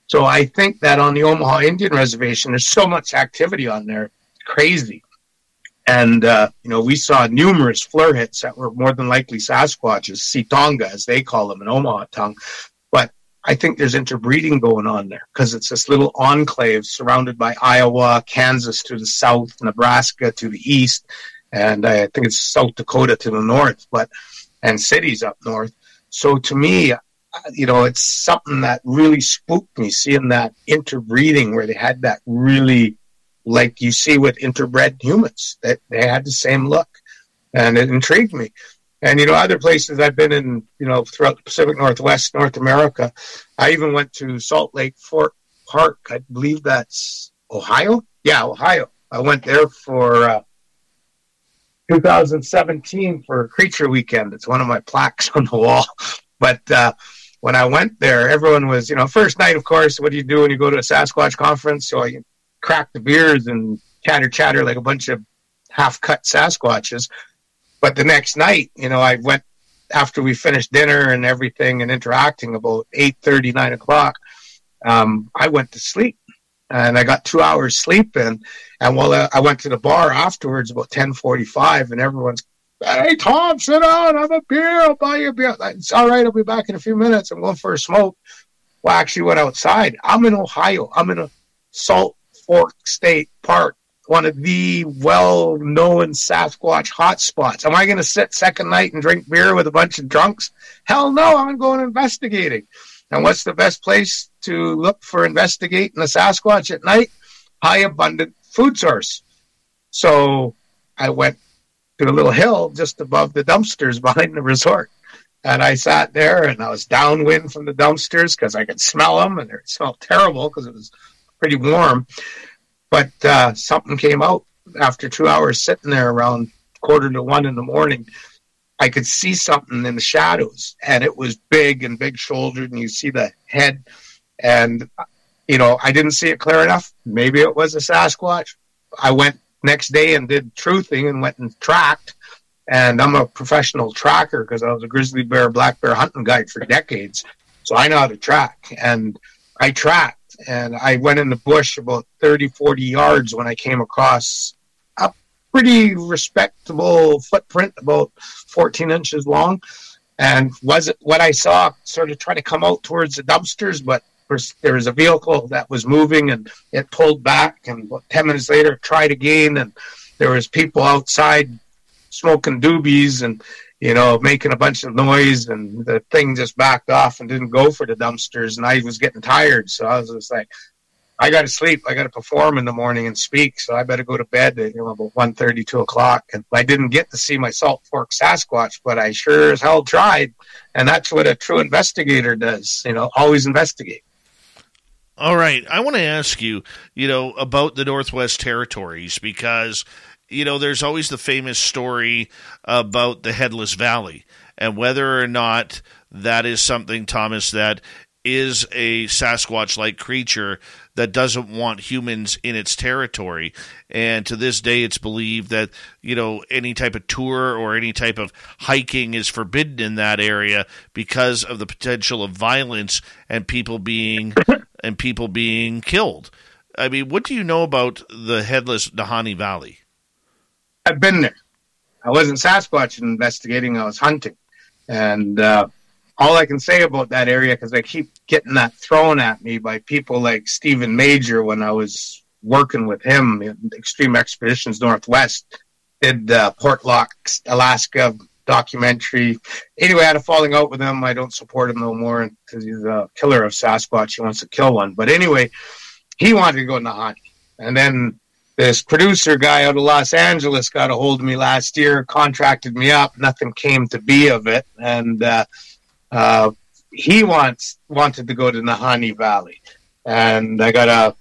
[SPEAKER 5] So I think that on the Omaha Indian Reservation, there's so much activity on there, crazy. And, uh, you know, we saw numerous FLIR hits that were more than likely Sasquatches, Sitonga, as they call them in Omaha tongue. But I think there's interbreeding going on there because it's this little enclave surrounded by Iowa, Kansas to the south, Nebraska to the east, and I think it's South Dakota to the north, but and cities up north. So to me, you know, it's something that really spooked me seeing that interbreeding where they had that really, like you see with interbred humans, that they had the same look, and it intrigued me. And you know, other places I've been in, you know, throughout the Pacific Northwest, North America, I even went to Salt Lake Fort Park. I believe that's Ohio. Yeah, Ohio. I went there for uh, 2017 for Creature Weekend. It's one of my plaques on the wall. But uh, when I went there, everyone was, you know, first night, of course, what do you do when you go to a Sasquatch conference? So I crack the beers and chatter, chatter like a bunch of half cut Sasquatches. But the next night, you know, I went after we finished dinner and everything and interacting about 8 30, 9 o'clock. Um, I went to sleep and I got two hours sleep in. And while I went to the bar afterwards about 1045 and everyone's Hey, Tom, sit down. Have a beer. I'll buy you a beer. It's all right. I'll be back in a few minutes. I'm going for a smoke. Well, I actually went outside. I'm in Ohio. I'm in a Salt Fork State Park, one of the well known Sasquatch hotspots. Am I going to sit second night and drink beer with a bunch of drunks? Hell no. I'm going investigating. And what's the best place to look for investigating the Sasquatch at night? High abundant food source. So I went to a little hill just above the dumpsters behind the resort. And I sat there and I was downwind from the dumpsters because I could smell them and it smelled terrible because it was pretty warm. But uh, something came out after two hours sitting there around quarter to one in the morning. I could see something in the shadows and it was big and big shouldered and you see the head. And, you know, I didn't see it clear enough. Maybe it was a Sasquatch. I went next day and did truthing and went and tracked. And I'm a professional tracker because I was a grizzly bear, black bear hunting guide for decades. So I know how to track. And I tracked and I went in the bush about 30, 40 yards when I came across a pretty respectable footprint, about 14 inches long. And was it what I saw sort of try to come out towards the dumpsters, but there was a vehicle that was moving and it pulled back and 10 minutes later tried again and there was people outside smoking doobies and you know making a bunch of noise and the thing just backed off and didn't go for the dumpsters and i was getting tired. So i was just like i gotta sleep. I gotta perform in the morning and speak. So i better go to bed at you know about 1 2 o'clock. And i didn't get to see my salt fork sasquatch but i sure as hell tried. And that's what a true investigator does you know always investigate
[SPEAKER 4] all right. I want to ask you, you know, about the Northwest Territories because, you know, there's always the famous story about the Headless Valley and whether or not that is something, Thomas, that is a Sasquatch like creature that doesn't want humans in its territory. And to this day, it's believed that, you know, any type of tour or any type of hiking is forbidden in that area because of the potential of violence and people being and people being killed. I mean, what do you know about the headless Nahanni Valley?
[SPEAKER 5] I've been there. I wasn't Sasquatch investigating, I was hunting. And uh, all I can say about that area, because I keep getting that thrown at me by people like Stephen Major when I was working with him in Extreme Expeditions Northwest, did uh, Portlock, Alaska documentary. Anyway, I had a falling out with him. I don't support him no more because he's a killer of Sasquatch. He wants to kill one. But anyway, he wanted to go to Nahanni. And then this producer guy out of Los Angeles got a hold of me last year, contracted me up. Nothing came to be of it. And uh, uh, he wants wanted to go to Nahanni Valley. And I got a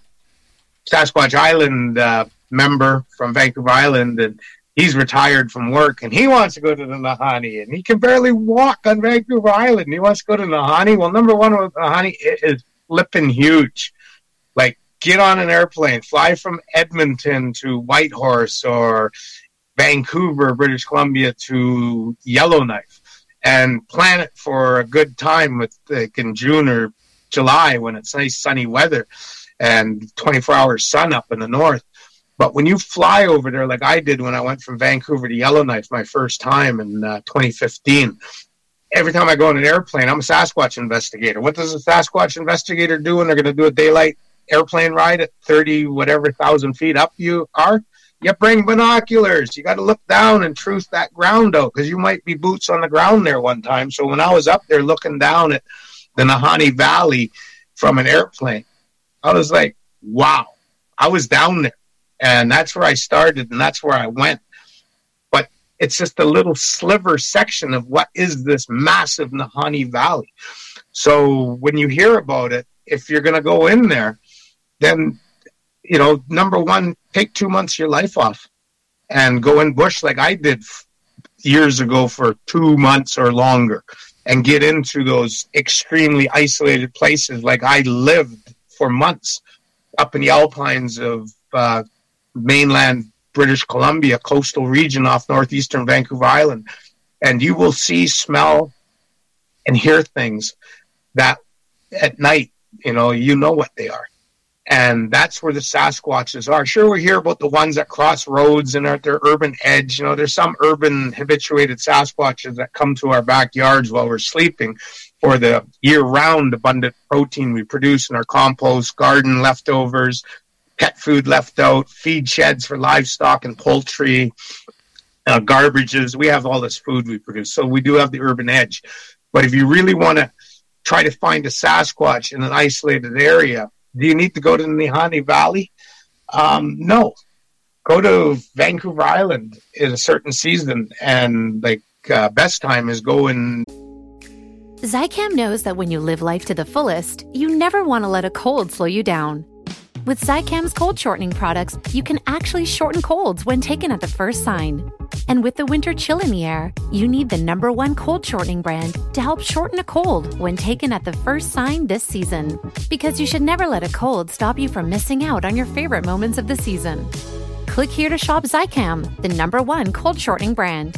[SPEAKER 5] Sasquatch Island uh, member from Vancouver Island, and he's retired from work and he wants to go to the Nahanni and he can barely walk on Vancouver Island. And he wants to go to Nahanni. Well, number one with Nahanni is flipping huge. Like get on an airplane, fly from Edmonton to Whitehorse or Vancouver, British Columbia to Yellowknife and plan it for a good time with like in June or July when it's nice sunny weather and 24 hour sun up in the north But when you fly over there, like I did when I went from Vancouver to Yellowknife my first time in uh, 2015, every time I go on an airplane, I'm a Sasquatch investigator. What does a Sasquatch investigator do when they're going to do a daylight airplane ride at 30, whatever thousand feet up you are? You bring binoculars. You got to look down and truth that ground out because you might be boots on the ground there one time. So when I was up there looking down at the Nahanni Valley from an airplane, I was like, wow, I was down there. And that's where I started and that's where I went. But it's just a little sliver section of what is this massive Nahanni Valley. So when you hear about it, if you're going to go in there, then, you know, number one, take two months of your life off and go in bush like I did years ago for two months or longer and get into those extremely isolated places like I lived for months up in the alpines of uh, mainland British Columbia, coastal region off northeastern Vancouver Island. And you will see, smell, and hear things that at night, you know, you know what they are. And that's where the Sasquatches are. Sure, we hear about the ones that cross roads and are at their urban edge. You know, there's some urban habituated Sasquatches that come to our backyards while we're sleeping for the year round abundant protein we produce in our compost, garden leftovers, pet food left out, feed sheds for livestock and poultry, uh, garbages. We have all this food we produce. So we do have the urban edge. But if you really want to try to find a Sasquatch in an isolated area, do you need to go to the Nahanni Valley? Um, no. Go to Vancouver Island in a certain season, and like uh, best time is going.
[SPEAKER 6] Zicam knows that when you live life to the fullest, you never want to let a cold slow you down. With Zicam's cold shortening products, you can actually shorten colds when taken at the first sign. And with the winter chill in the air, you need the number one cold shortening brand to help shorten a cold when taken at the first sign this season. Because you should never let a cold stop you from missing out on your favorite moments of the season. Click here to shop Zicam, the number one cold shortening brand.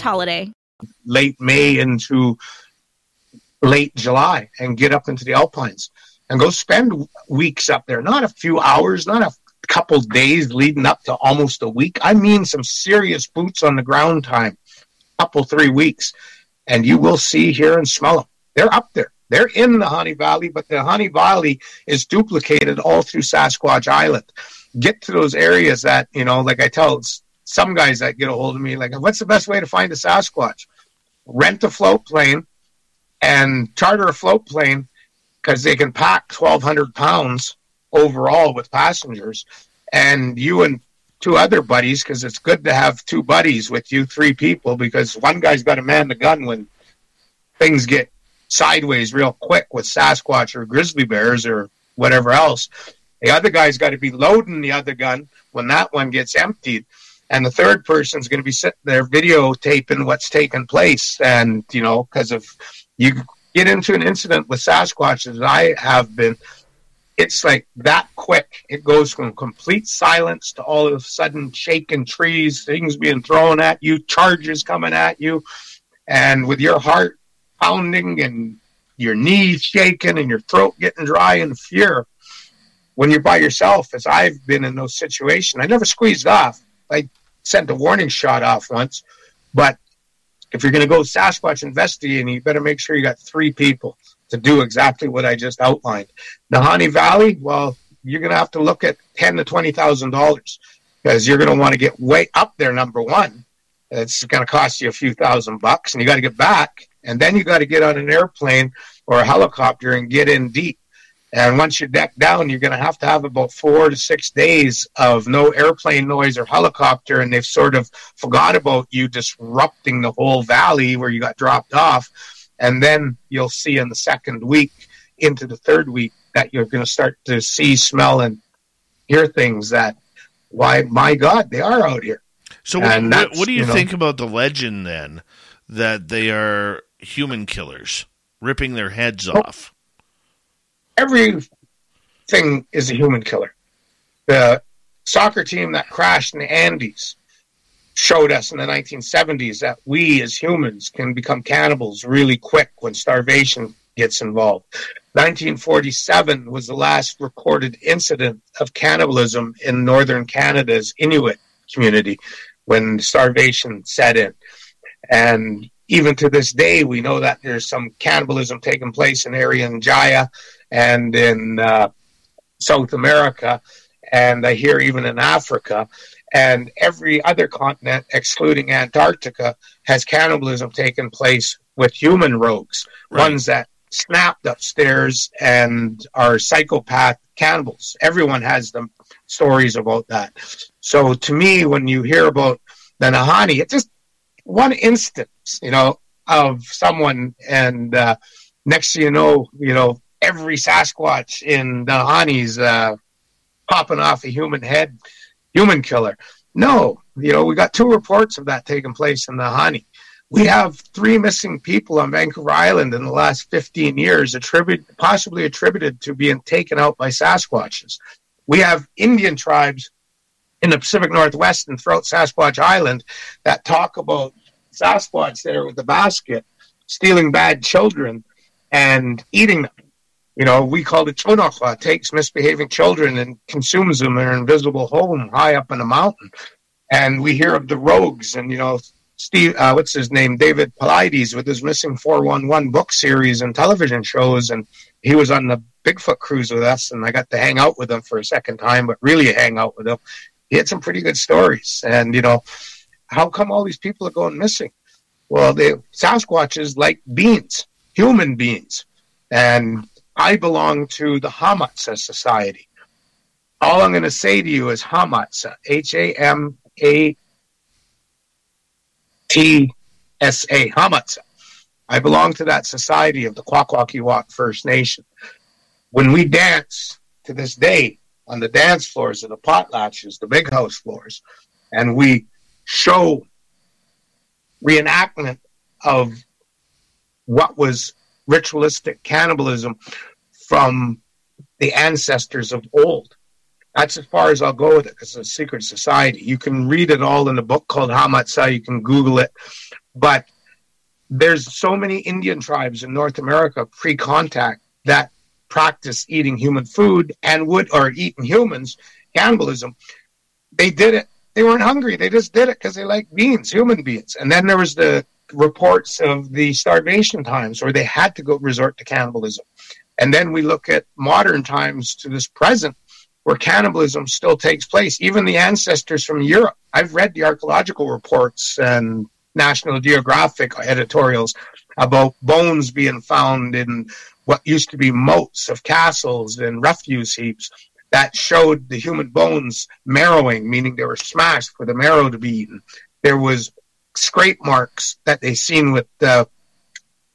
[SPEAKER 2] holiday.
[SPEAKER 5] Late May into late July and get up into the Alpines and go spend weeks up there. Not a few hours, not a couple days leading up to almost a week. I mean, some serious boots on the ground time, couple, three weeks. And you will see, hear, and smell them. They're up there. They're in the Nahanni Valley, but the Nahanni Valley is duplicated all through Sasquatch Island. Get to those areas that, you know, like I tell some guys that get a hold of me, like, what's the best way to find a Sasquatch? Rent a float plane and charter a float plane because they can pack 1,200 pounds overall with passengers. And you and two other buddies, because it's good to have two buddies with you, three people, because one guy's got to man the gun when things get sideways real quick with Sasquatch or grizzly bears or whatever else. The other guy's got to be loading the other gun when that one gets emptied. And the third person is going to be sitting there videotaping what's taking place. And, you know, because if you get into an incident with Sasquatch as I have been, it's like that quick. It goes from complete silence to all of a sudden shaking trees, things being thrown at you, charges coming at you. And with your heart pounding and your knees shaking and your throat getting dry in fear when you're by yourself, as I've been in those situations. I never squeezed off. I sent a warning shot off once, but if you're going to go Sasquatch investigating, you better make sure you got three people to do exactly what I just outlined. Nahanni Valley, well, you're going to have to look at ten to twenty thousand dollars because you're going to want to get way up there. Number one, it's going to cost you a few thousand bucks, and you got to get back, and then you got to get on an airplane or a helicopter and get in deep. And once you're decked down, you're going to have to have about four to six days of no airplane noise or helicopter. And they've sort of forgot about you disrupting the whole valley where you got dropped off. And then you'll see in the second week into the third week that you're going to start to see, smell, and hear things that, why, my God, they are out here.
[SPEAKER 4] So, what, what, what do you, you know, think about the legend then that they are human killers, ripping their heads well, off?
[SPEAKER 5] Everything is a human killer. The soccer team that crashed in the Andes showed us in the 1970s that we as humans can become cannibals really quick when starvation gets involved. 1947 was the last recorded incident of cannibalism in northern Canada's Inuit community when starvation set in. And even to this day, we know that there's some cannibalism taking place in Irian Jaya and in uh, South America, and I hear even in Africa. And every other continent, excluding Antarctica, has cannibalism taken place with human rogues, right. ones that snapped upstairs and are psychopath cannibals. Everyone has them stories about that. So to me, when you hear about the Nahanni, it's just one instance, you know, of someone, and uh, next you know, you know, every Sasquatch in the Nahanni's uh, popping off a human head, human killer. No, you know, we got two reports of that taking place in the Nahanni. We have three missing people on Vancouver Island in the last 15 years, attribute, possibly attributed to being taken out by Sasquatches. We have Indian tribes in the Pacific Northwest and throughout Sasquatch Island that talk about Sasquatch there with the basket stealing bad children and eating them. You know, we call it Dzunukwa, takes misbehaving children and consumes them in an invisible home high up in a mountain. And we hear of the rogues and, you know, Steve, uh, what's his name? David Paulides with his Missing 411 book series and television shows. And he was on the Bigfoot cruise with us, and I got to hang out with him for a second time, but really hang out with him. He had some pretty good stories. And, you know, how come all these people are going missing? Well, the Sasquatches like beings, human beings. And I belong to the Hamatsa Society. All I'm going to say to you is Hamatsa, H A M A T S A, Hamatsa. I belong to that society of the Kwakwaka'wakw First Nation. When we dance to this day on the dance floors of the potlatches, the big house floors, and we show reenactment of what was ritualistic cannibalism from the ancestors of old. That's as far as I'll go with it because it's a secret society. You can read it all in a book called Hamatsa. You can Google it. But there's so many Indian tribes in North America pre contact that practice eating human food and would, or eating humans, cannibalism. They did it. They weren't hungry. They just did it because they like beans, human beings. And then there was the reports of the starvation times where they had to go resort to cannibalism. And then we look at modern times to this present where cannibalism still takes place. Even the ancestors from Europe. I've read the archaeological reports and National Geographic editorials about bones being found in what used to be moats of castles and refuse heaps that showed the human bones marrowing, meaning they were smashed for the marrow to be eaten. There was scrape marks that they seen with the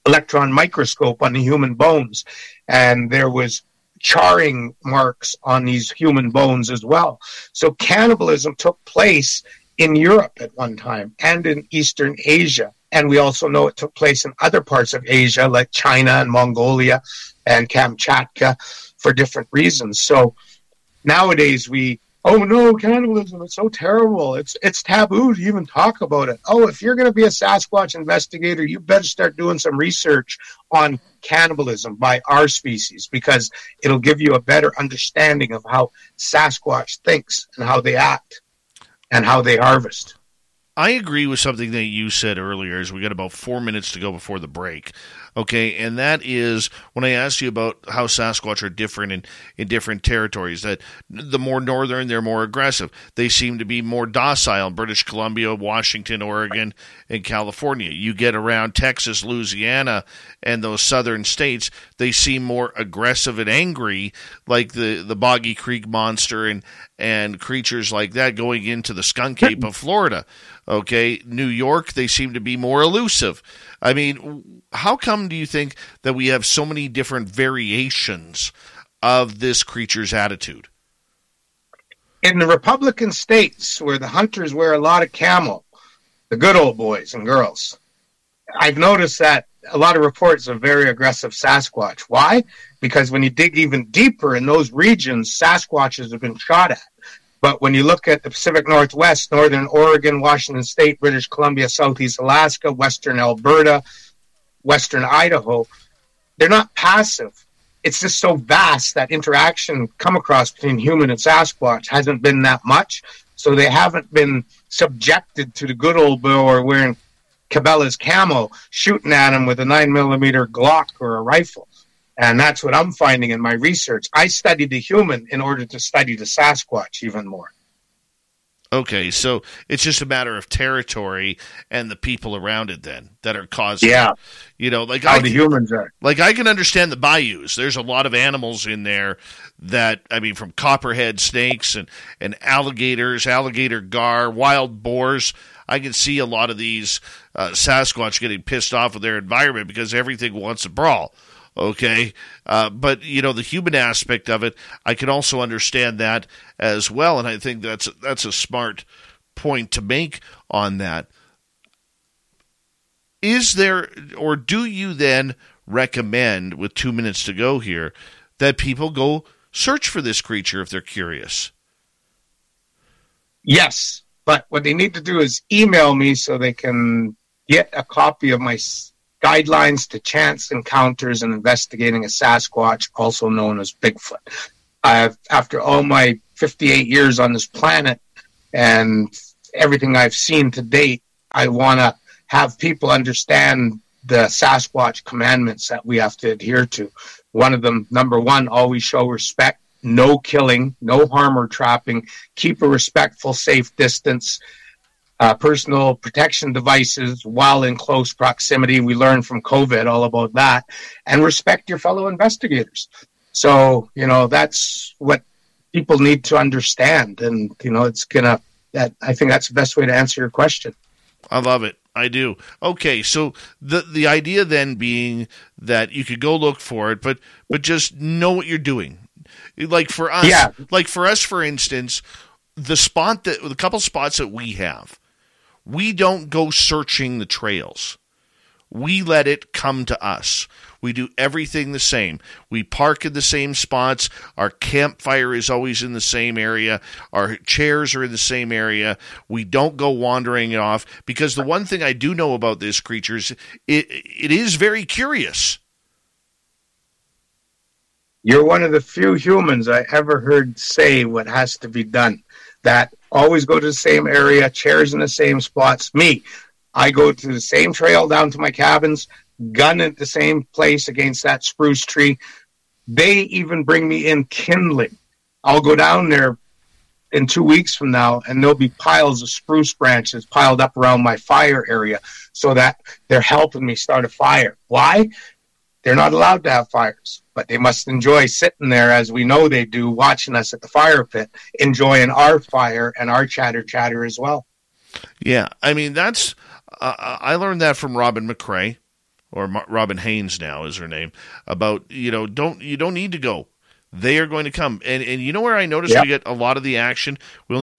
[SPEAKER 5] electron microscope on the human bones, and there was charring marks on these human bones as well. So cannibalism took place in Europe at one time and in Eastern Asia. And we also know it took place in other parts of Asia, like China and Mongolia and Kamchatka, for different reasons. So nowadays we oh no, cannibalism, it's so terrible. It's it's taboo to even talk about it. Oh, if you're going to be a Sasquatch investigator, you better start doing some research on cannibalism by our species because it'll give you a better understanding of how Sasquatch thinks and how they act and how they harvest.
[SPEAKER 4] I agree with something that you said earlier as we got about four minutes to go before the break. Okay, and that is when I asked you about how Sasquatch are different in, in different territories, that the more northern, they're more aggressive. They seem to be more docile in British Columbia, Washington, Oregon, and California. You get around Texas, Louisiana, and those southern states, they seem more aggressive and angry, like the, the Boggy Creek monster and, and creatures like that going into the skunk ape of Florida. Okay, New York, they seem to be more elusive. I mean, how come do you think that we have so many different variations of this creature's attitude?
[SPEAKER 5] in the Republican states where the hunters wear a lot of camel, the good old boys and girls, I've noticed that a lot of reports of very aggressive Sasquatch. Why? Because when you dig even deeper in those regions, Sasquatches have been shot at. But when you look at the Pacific Northwest, Northern Oregon, Washington State, British Columbia, Southeast Alaska, Western Alberta, Western Idaho, they're not passive. It's just so vast that interaction come across between human and Sasquatch hasn't been that much. So they haven't been subjected to the good old boy or wearing Cabela's camo, shooting at him with a nine millimeter Glock or a rifle. And that's what I'm finding in my research. I studied the human in order to study the Sasquatch even more.
[SPEAKER 4] Okay, so it's just a matter of territory and the people around it then that are causing.
[SPEAKER 5] Yeah,
[SPEAKER 4] you know, like
[SPEAKER 5] how
[SPEAKER 4] I
[SPEAKER 5] the
[SPEAKER 4] can,
[SPEAKER 5] humans are.
[SPEAKER 4] Like I can understand the bayous. There's a lot of animals in there that I mean, from copperhead snakes and and alligators, alligator gar, wild boars. I can see a lot of these uh, Sasquatch getting pissed off with their environment because everything wants a brawl okay? Uh, but you know the human aspect of it i can also understand that as well and i think that's that's a smart point to make on that. Is there or do you then recommend with 2 minutes to go here that people go search for this creature if they're curious?
[SPEAKER 5] Yes but what they need to do is email me so they can get a copy of my guidelines to chance encounters and investigating a Sasquatch, also known as Bigfoot. I've, after all my 58 years on this planet and everything I've seen to date, I want to have people understand the Sasquatch commandments that we have to adhere to. One of them, number one, always show respect, no killing, no harm or trapping, keep a respectful, safe distance, uh, personal protection devices while in close proximity. We learned from COVID all about that, and respect your fellow investigators. So you know that's what people need to understand, and you know it's gonna. That I think that's the best way to answer your question.
[SPEAKER 4] I love it. I do. Okay, so the the idea then being that you could go look for it, but but just know what you're doing. Like for us,
[SPEAKER 5] Yeah.
[SPEAKER 4] like for us, for instance, the spot that the couple spots that we have, we don't go searching the trails. We let it come to us. We do everything the same. We park in the same spots. Our campfire is always in the same area. Our chairs are in the same area. We don't go wandering off because the one thing I do know about this creature is it, it is very curious.
[SPEAKER 5] You're one of the few humans I ever heard say what has to be done. That always go to the same area, chairs in the same spots. Me, I go to the same trail down to my cabins, gun at the same place against that spruce tree. They even bring me in kindling. I'll go down there in two weeks from now, and there'll be piles of spruce branches piled up around my fire area so that they're helping me start a fire. Why? They're not allowed to have fires, but they must enjoy sitting there as we know they do, watching us at the fire pit, enjoying our fire and our chatter chatter as well.
[SPEAKER 4] Yeah, I mean that's uh, I learned that from Robin McCrae, or Ma- Robin Haynes now is her name. About you know don't you don't need to go. They are going to come, and and you know where I noticed
[SPEAKER 5] Yep.
[SPEAKER 4] we get a lot of the action. We'll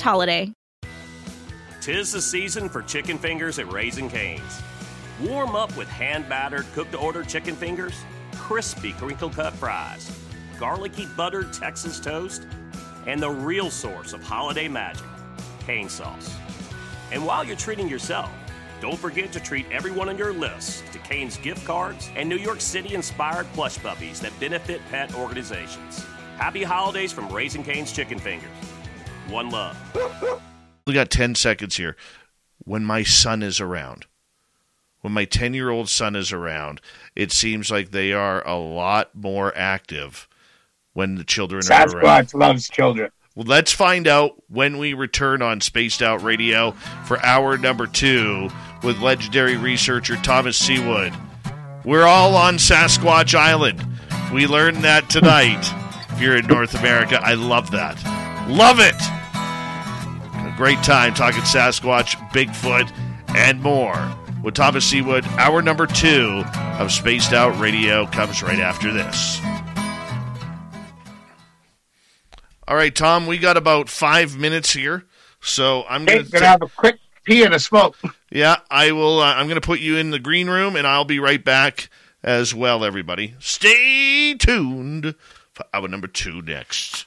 [SPEAKER 2] holiday.
[SPEAKER 7] Tis the season for chicken fingers at Raising Cane's. Warm up with hand battered, cooked to order chicken fingers, crispy crinkle cut fries, garlicky buttered Texas toast, and the real source of holiday magic, cane sauce. And while you're treating yourself, don't forget to treat everyone on your list to Cane's gift cards and New York City inspired plush puppies that benefit pet organizations. Happy holidays from Raising Cane's Chicken Fingers. One love.
[SPEAKER 4] we got ten seconds here. When my son is around, when my ten year old son is around, it seems like they are a lot more active when the children are around.
[SPEAKER 5] Sasquatch loves children.
[SPEAKER 4] Well, let's find out when we return on Spaced Out Radio for hour number two with legendary researcher Thomas Sewid. We're all on Sasquatch Island. We learned that tonight here in North America. I love that. Love it. Great time talking Sasquatch, Bigfoot, and more. With Thomas Sewid, hour number two of Spaced Out Radio comes right after this. All right, Tom, we got about five minutes here, so I'm
[SPEAKER 5] Hey,
[SPEAKER 4] gonna,
[SPEAKER 5] gonna have a quick pee and a smoke.
[SPEAKER 4] yeah, I will. Uh, I'm gonna put you in the green room, and I'll be right back as well. Everybody, stay tuned for hour number two next.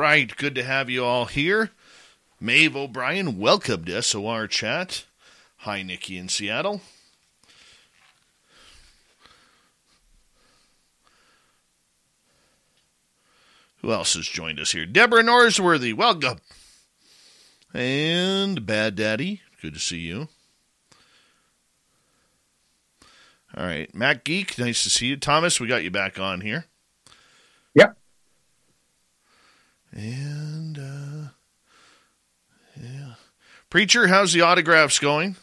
[SPEAKER 4] Right, good to have you all here. Maeve O'Brien, welcome to SOR Chat. Hi, Nikki in Seattle. Who else has joined us here? Deborah Norsworthy, welcome. And Bad Daddy, good to see you. All right, Matt Geek, nice to see you. Thomas, we got you back on here.
[SPEAKER 5] Yep.
[SPEAKER 4] And uh, yeah, preacher, how's the autographs going?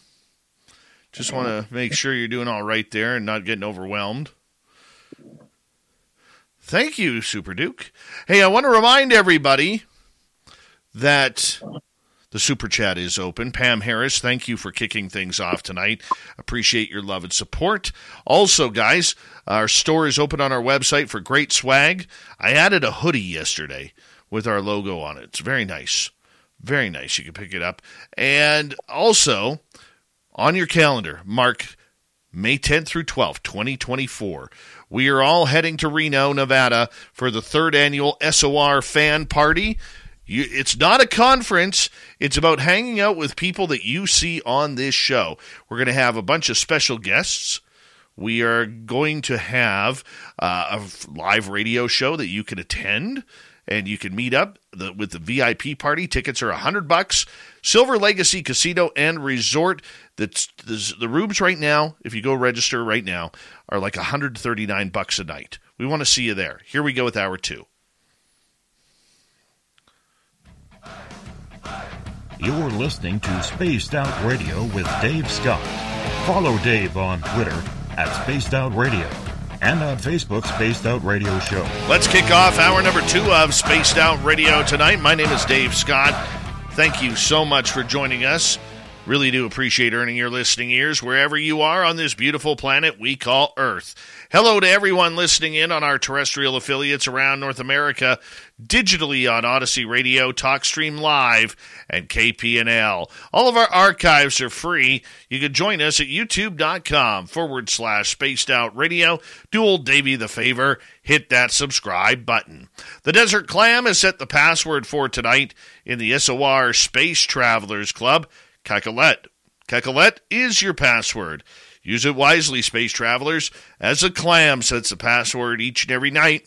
[SPEAKER 4] Just want to make sure you're doing all right there and not getting overwhelmed. Thank you, Super Duke. Hey, I want to remind everybody that the super chat is open. Pam Harris, thank you for kicking things off tonight. Appreciate your love and support. Also, guys, our store is open on our website for great swag. I added a hoodie yesterday with our logo on it. It's very nice. Very nice. You can pick it up. And also, on your calendar, mark May 10th through 12th, 2024. We are all heading to Reno, Nevada for the third annual SOR fan party. You, it's not a conference. It's about hanging out with people that you see on this show. We're going to have a bunch of special guests. We are going to have uh, a live radio show that you can attend and you can meet up the, with the VIP party. Tickets are a hundred bucks. Silver Legacy Casino and Resort. That's the rooms right now. If you go register right now, are like 139 bucks a night. We want to see you there. Here we go with hour two.
[SPEAKER 8] You're listening to Spaced Out Radio with Dave Scott. Follow Dave on Twitter at Spaced Out Radio and on Facebook, Spaced Out Radio Show.
[SPEAKER 4] Let's kick off hour number two of Spaced Out Radio tonight. My name is Dave Scott. Thank you so much for joining us. Really do appreciate earning your listening ears wherever you are on this beautiful planet we call Earth. Hello to everyone listening in on our terrestrial affiliates around North America, digitally on Odyssey Radio, TalkStream Live, and KPNL. All of our archives are free. You can join us at youtube.com forward slash spaced out radio. Do old Davey the favor, hit that subscribe button. The Desert Clam has set the password for tonight in the SOR Space Travelers Club. Cacolette. Cacolette is your password. Use it wisely, space travelers, as a clam sets the password each and every night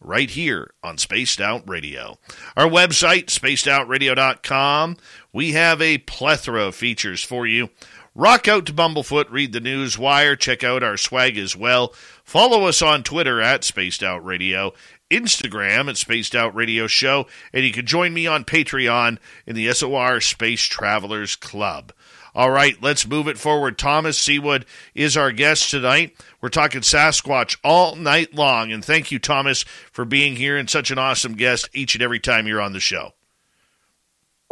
[SPEAKER 4] right here on Spaced Out Radio. Our website, spacedoutradio.com, we have a plethora of features for you. Rock out to Bumblefoot, read the news wire, check out our swag as well. Follow us on Twitter at Spaced Out Radio, Instagram at Spaced Out Radio Show, and you can join me on Patreon in the SOR Space Travelers Club. All right, let's move it forward. Thomas Sewid is our guest tonight. We're talking Sasquatch all night long. And thank you, Thomas, for being here and such an awesome guest each and every time you're on the show.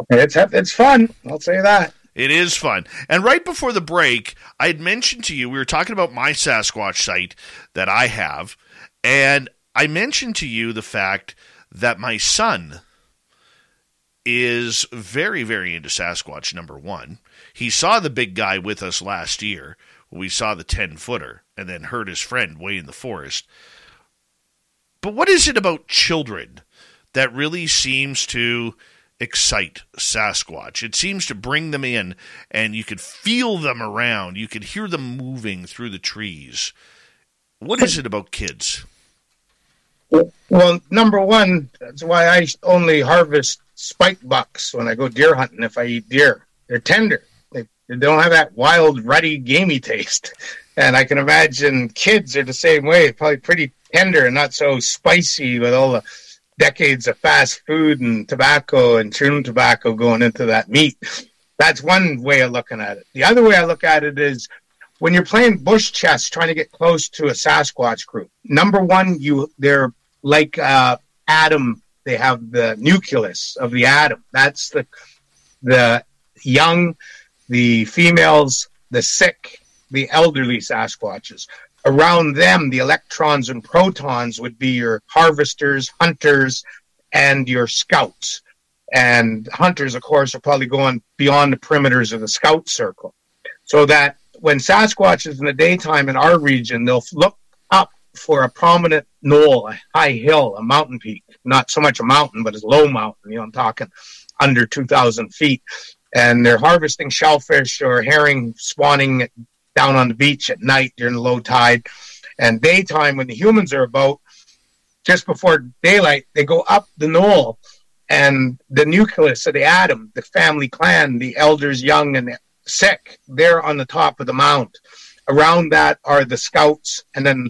[SPEAKER 5] It's, it's fun. I'll say that.
[SPEAKER 4] It is fun. And right before the break, I had mentioned to you, we were talking about my Sasquatch site that I have. And I mentioned to you the fact that my son is very, very into Sasquatch, number one. He saw the big guy with us last year. We saw the 10 footer and then heard his friend way in the forest. But what is it about children that really seems to excite Sasquatch? It seems to bring them in and you could feel them around. You could hear them moving through the trees. What is it about kids?
[SPEAKER 5] Well, number one, that's why I only harvest spike bucks when I go deer hunting if I eat deer. They're tender. They don't have that wild, ruddy, gamey taste. And I can imagine kids are the same way, probably pretty tender and not so spicy with all the decades of fast food and tobacco and chewing tobacco going into that meat. That's one way of looking at it. The other way I look at it is when you're playing bush chess, trying to get close to a Sasquatch group. Number one, you they're like uh, atom. They have the nucleus of the atom. That's the the young the females, the sick, the elderly Sasquatches. Around them, the electrons and protons would be your harvesters, hunters, and your scouts. And hunters, of course, are probably going beyond the perimeters of the scout circle. So that when Sasquatch is in the daytime in our region, they'll look for a prominent knoll, a high hill, a mountain peak. Not so much a mountain, but a low mountain. You know, I'm talking under 2,000 feet. And they're harvesting shellfish or herring spawning down on the beach at night during the low tide. And daytime, when the humans are about, just before daylight, they go up the knoll and the nucleus of the atom, the family clan, the elders, young and sick, they're on the top of the mound. Around that are the scouts, and then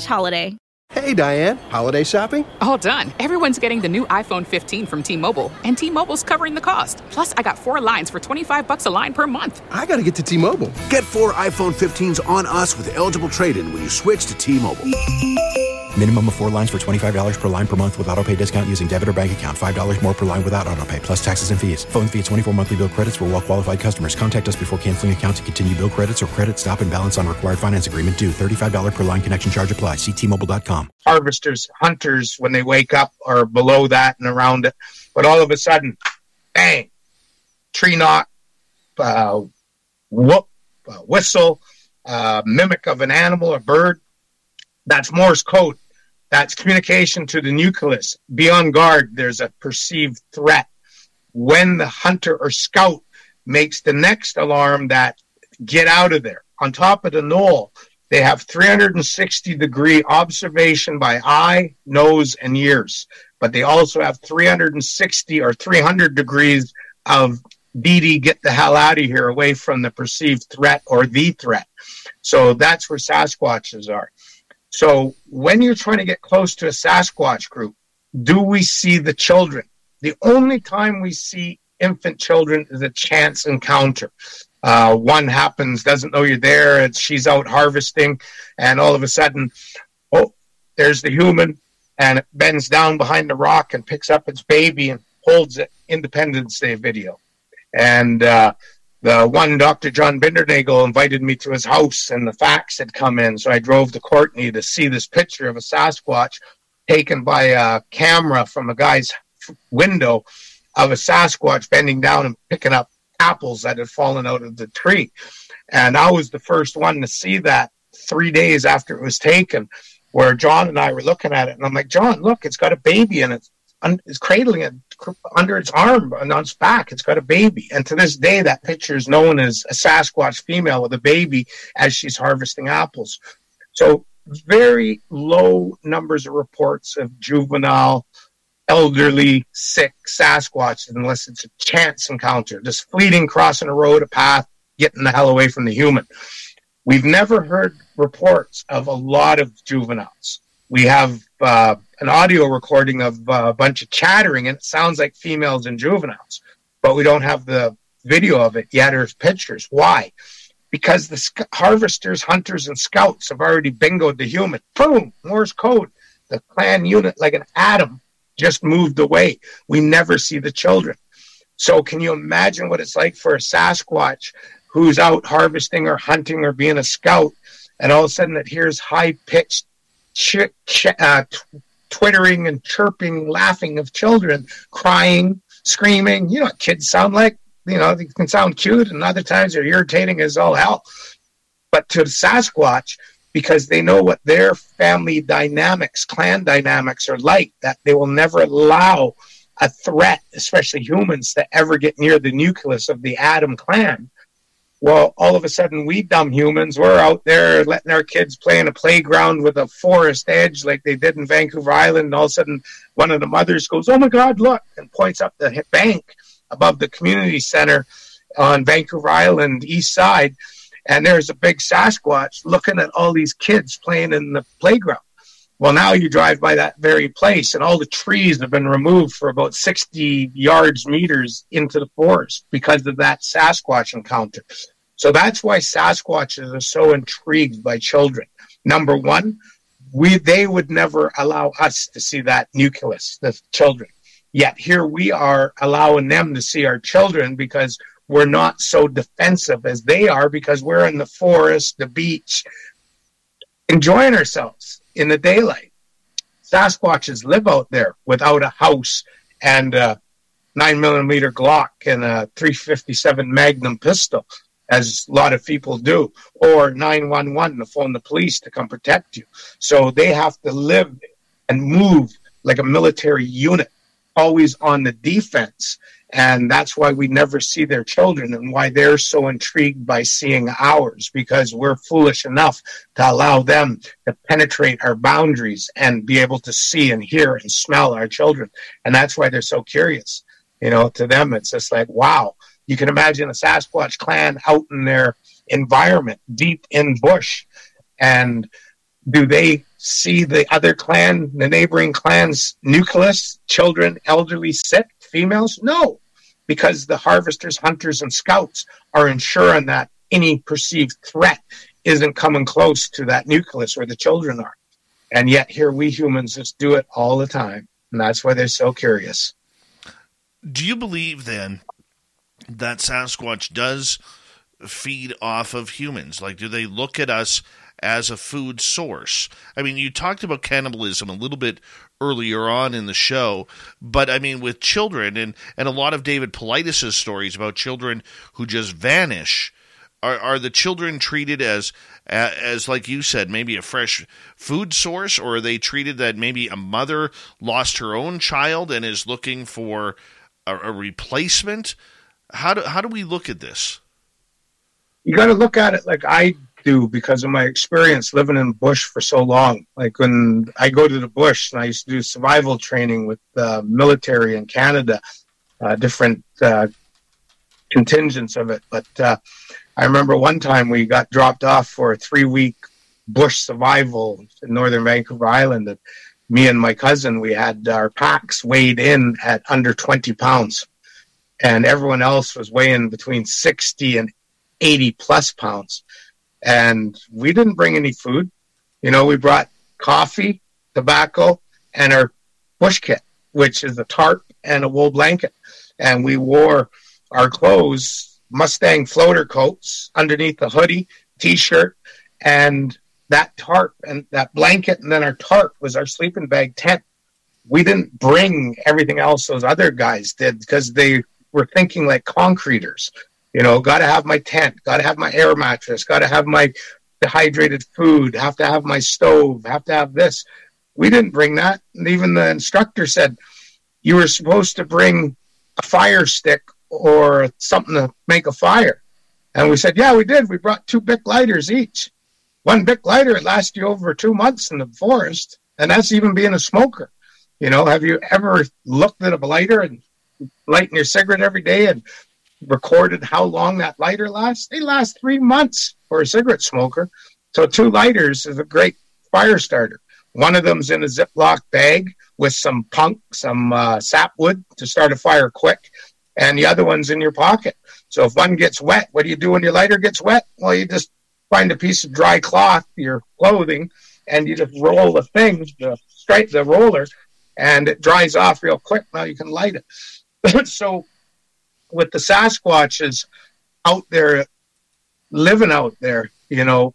[SPEAKER 2] slash holiday.
[SPEAKER 9] Hey Diane, holiday shopping?
[SPEAKER 10] All done. Everyone's getting the new iPhone 15 from T-Mobile, and T-Mobile's covering the cost. Plus, I got four lines for 25 bucks a line per month.
[SPEAKER 9] I got to get to T-Mobile.
[SPEAKER 11] Get four iPhone 15s on us with eligible trade-in when you switch to T-Mobile.
[SPEAKER 12] Minimum of four lines for $25 per line per month with auto pay discount using debit or bank account. $5 more per line without auto pay, plus taxes and fees. Phone fee at 24 monthly bill credits for well qualified customers. Contact us before canceling account to continue bill credits or credit stop and balance on required finance agreement due. $35 per line connection charge apply. Ctmobile.com.
[SPEAKER 5] Harvesters, hunters, when they wake up are below that and around it. But all of a sudden, bang, tree knot, uh, whoop, uh, whistle, uh, mimic of an animal, a bird. That's Morse code. That's communication to the nucleus. Be on guard. There's a perceived threat. When the hunter or scout makes the next alarm that get out of there. On top of the knoll, they have 360 degree observation by eye, nose, and ears. But they also have 360 or 300 degrees of DD, get the hell out of here away from the perceived threat or the threat. So that's where Sasquatches are. So when you're trying to get close to a Sasquatch group, do we see the children? The only time we see infant children is a chance encounter. Uh, one happens, doesn't know you're there, she's out harvesting, and all of a sudden, oh, there's the human, and it bends down behind the rock and picks up its baby and holds it. Independence Day video. And uh, the one Dr. John Bindernagel invited me to his house, and the facts had come in. So I drove to Courtenay to see this picture of a Sasquatch taken by a camera from a guy's window of a Sasquatch bending down and picking up apples that had fallen out of the tree. And I was the first one to see that three days after it was taken, where John and I were looking at it. And I'm like, John, look, it's got a baby in it is cradling it under its arm and on its back. It's got a baby. And to this day, that picture is known as a Sasquatch female with a baby as she's harvesting apples. So very low numbers of reports of juvenile, elderly, sick Sasquatches, unless it's a chance encounter, just fleeting, crossing a road, a path, getting the hell away from the human. We've never heard reports of a lot of juveniles. We have uh, an audio recording of a bunch of chattering, and it sounds like females and juveniles, but we don't have the video of it yet or pictures. Why? Because the sc- harvesters, hunters, and scouts have already bingoed the human. Boom, Morse code. The clan unit, like an atom, just moved away. We never see the children. So, can you imagine what it's like for a Sasquatch who's out harvesting or hunting or being a scout, and all of a sudden it hears high pitched ch- ch- uh, t- twittering and chirping, laughing of children, crying, screaming. You know what kids sound like? You know, they can sound cute, and other times they're irritating as all hell. But to Sasquatch, because they know what their family dynamics, clan dynamics are like, that they will never allow a threat, especially humans, to ever get near the nucleus of the Adam clan. Well, all of a sudden, we dumb humans, we're out there letting our kids play in a playground with a forest edge like they did in Vancouver Island. And all of a sudden, one of the mothers goes, Oh my God, look, and points up the bank above the community center on Vancouver Island, east side. And there's a big Sasquatch looking at all these kids playing in the playground. Well, now you drive by that very place, and all the trees have been removed for about 60 yards, meters into the forest because of that Sasquatch encounter. So that's why Sasquatches are so intrigued by children. Number one, we they would never allow us to see that nucleus, the children. Yet here we are allowing them to see our children because we're not so defensive as they are because we're in the forest, the beach, enjoying ourselves in the daylight. Sasquatches live out there without a house and a nine millimeter Glock and a 357 Magnum pistol, as a lot of people do, or 911 to phone the police to come protect you. So they have to live and move like a military unit, always on the defense. And that's why we never see their children and why they're so intrigued by seeing ours because we're foolish enough to allow them to penetrate our boundaries and be able to see and hear and smell our children. And that's why they're so curious. You know, to them, it's just like, wow, you can imagine a Sasquatch clan out in their environment, deep in bush. And do they see the other clan, the neighboring clan's nucleus, children, elderly, sick? Females? No, because the harvesters, hunters, and scouts are ensuring that any perceived threat isn't coming close to that nucleus where the children are. And yet here we humans just do it all the time. And that's why they're so curious.
[SPEAKER 4] Do you believe then that Sasquatch does feed off of humans? Like, do they look at us as a food source? I mean, you talked about cannibalism a little bit earlier on in the show. But I mean, with children and, and a lot of David Paulides' stories about children who just vanish, are, are the children treated as, as, like you said, maybe a fresh food source, or are they treated that maybe a mother lost her own child and is looking for a, a replacement? How do, how do we look at this?
[SPEAKER 5] You got to look at it like I do because of my experience living in bush for so long. Like when I go to the bush and I used to do survival training with the military in Canada, uh, different uh, contingents of it. But uh, I remember one time we got dropped off for a three week bush survival in northern Vancouver Island. And me and my cousin, we had our packs weighed in at under 20 pounds. And everyone else was weighing between 60 and 80 plus pounds and we didn't bring any food. You know, we brought coffee, tobacco, and our bush kit, which is a tarp and a wool blanket. And we wore our clothes, Mustang floater coats underneath the hoodie, t-shirt, and that tarp and that blanket, and then our tarp was our sleeping bag tent. We didn't bring everything else those other guys did because they were thinking like concreters. You know, got to have my tent, got to have my air mattress, got to have my dehydrated food, have to have my stove, have to have this. We didn't bring that. And even the instructor said you were supposed to bring a fire stick or something to make a fire. And we said, yeah, we did. We brought two big lighters each. One big lighter lasts you over two months in the forest, and that's even being a smoker. You know, have you ever looked at a lighter and lighting your cigarette every day and recorded how long that lighter lasts. They last three months for a cigarette smoker. So two lighters is a great fire starter. One of them's in a Ziploc bag with some punk, some uh, sapwood to start a fire quick, and the other one's in your pocket. So if one gets wet, what do you do when your lighter gets wet? Well, you just find a piece of dry cloth, your clothing, and you just roll the thing, the straight the roller, and it dries off real quick. Now you can light it. so with the Sasquatches out there living out there, you know,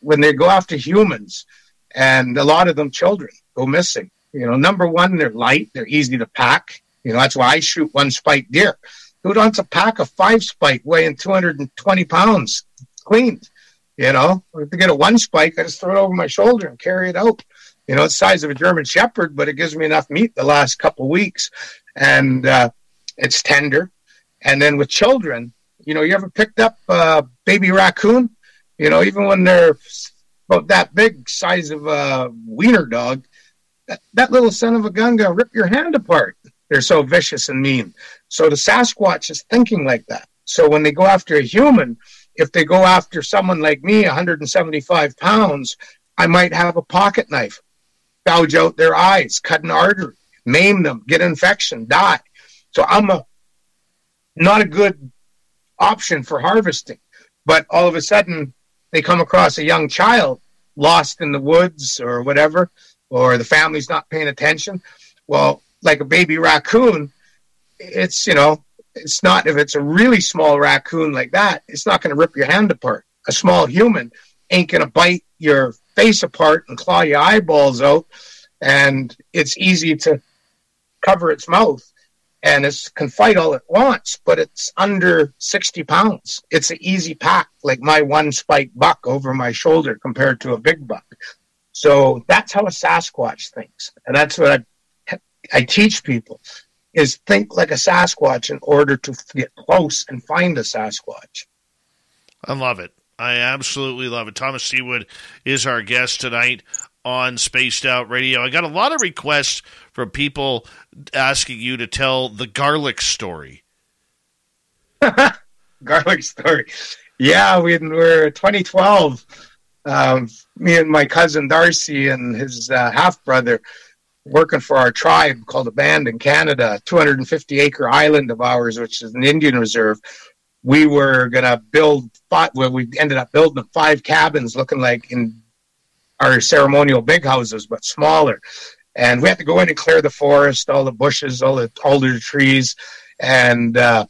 [SPEAKER 5] when they go after humans, and a lot of them children go missing. You know, number one, they're light, they're easy to pack. You know, that's why I shoot one spike deer. Who wants a pack of five spike weighing 220 pounds cleaned? You know, to get a one spike, I just throw it over my shoulder and carry it out. You know, it's the size of a German Shepherd, but it gives me enough meat the last couple weeks. And uh, it's tender. And then with children, you know, you ever picked up a baby raccoon? You know, even when they're about that big size of a wiener dog, that, that little son of a gun gonna rip your hand apart. They're so vicious and mean. So the Sasquatch is thinking like that. So when they go after a human, if they go after someone like me, 175 pounds, I might have a pocket knife, gouge out their eyes, cut an artery, maim them, get infection, die. So I'm a not a good option for harvesting. But all of a sudden, they come across a young child lost in the woods or whatever, or the family's not paying attention. Well, like a baby raccoon, it's, you know, it's not, if it's a really small raccoon like that, it's not going to rip your hand apart. A small human ain't going to bite your face apart and claw your eyeballs out. And it's easy to cover its mouth and it can fight all it wants, but it's under 60 pounds. It's an easy pack, like my one spike buck over my shoulder compared to a big buck. So that's how a Sasquatch thinks. And that's what I, I teach people is think like a Sasquatch in order to get close and find a Sasquatch.
[SPEAKER 4] I love it. I absolutely love it. Thomas Sewid is our guest tonight on Spaced Out Radio. I got a lot of requests from people asking you to tell the garlic story.
[SPEAKER 5] garlic story. Yeah, we were 2012. Um, me and my cousin Darcy and his uh, half brother working for our tribe called a band in Canada, 250 acre island of ours, which is an Indian reserve. We were gonna build five. Well, we ended up building five cabins, looking like in our ceremonial big houses, but smaller. And we had to go in and clear the forest, all the bushes, all the alder trees, and uh,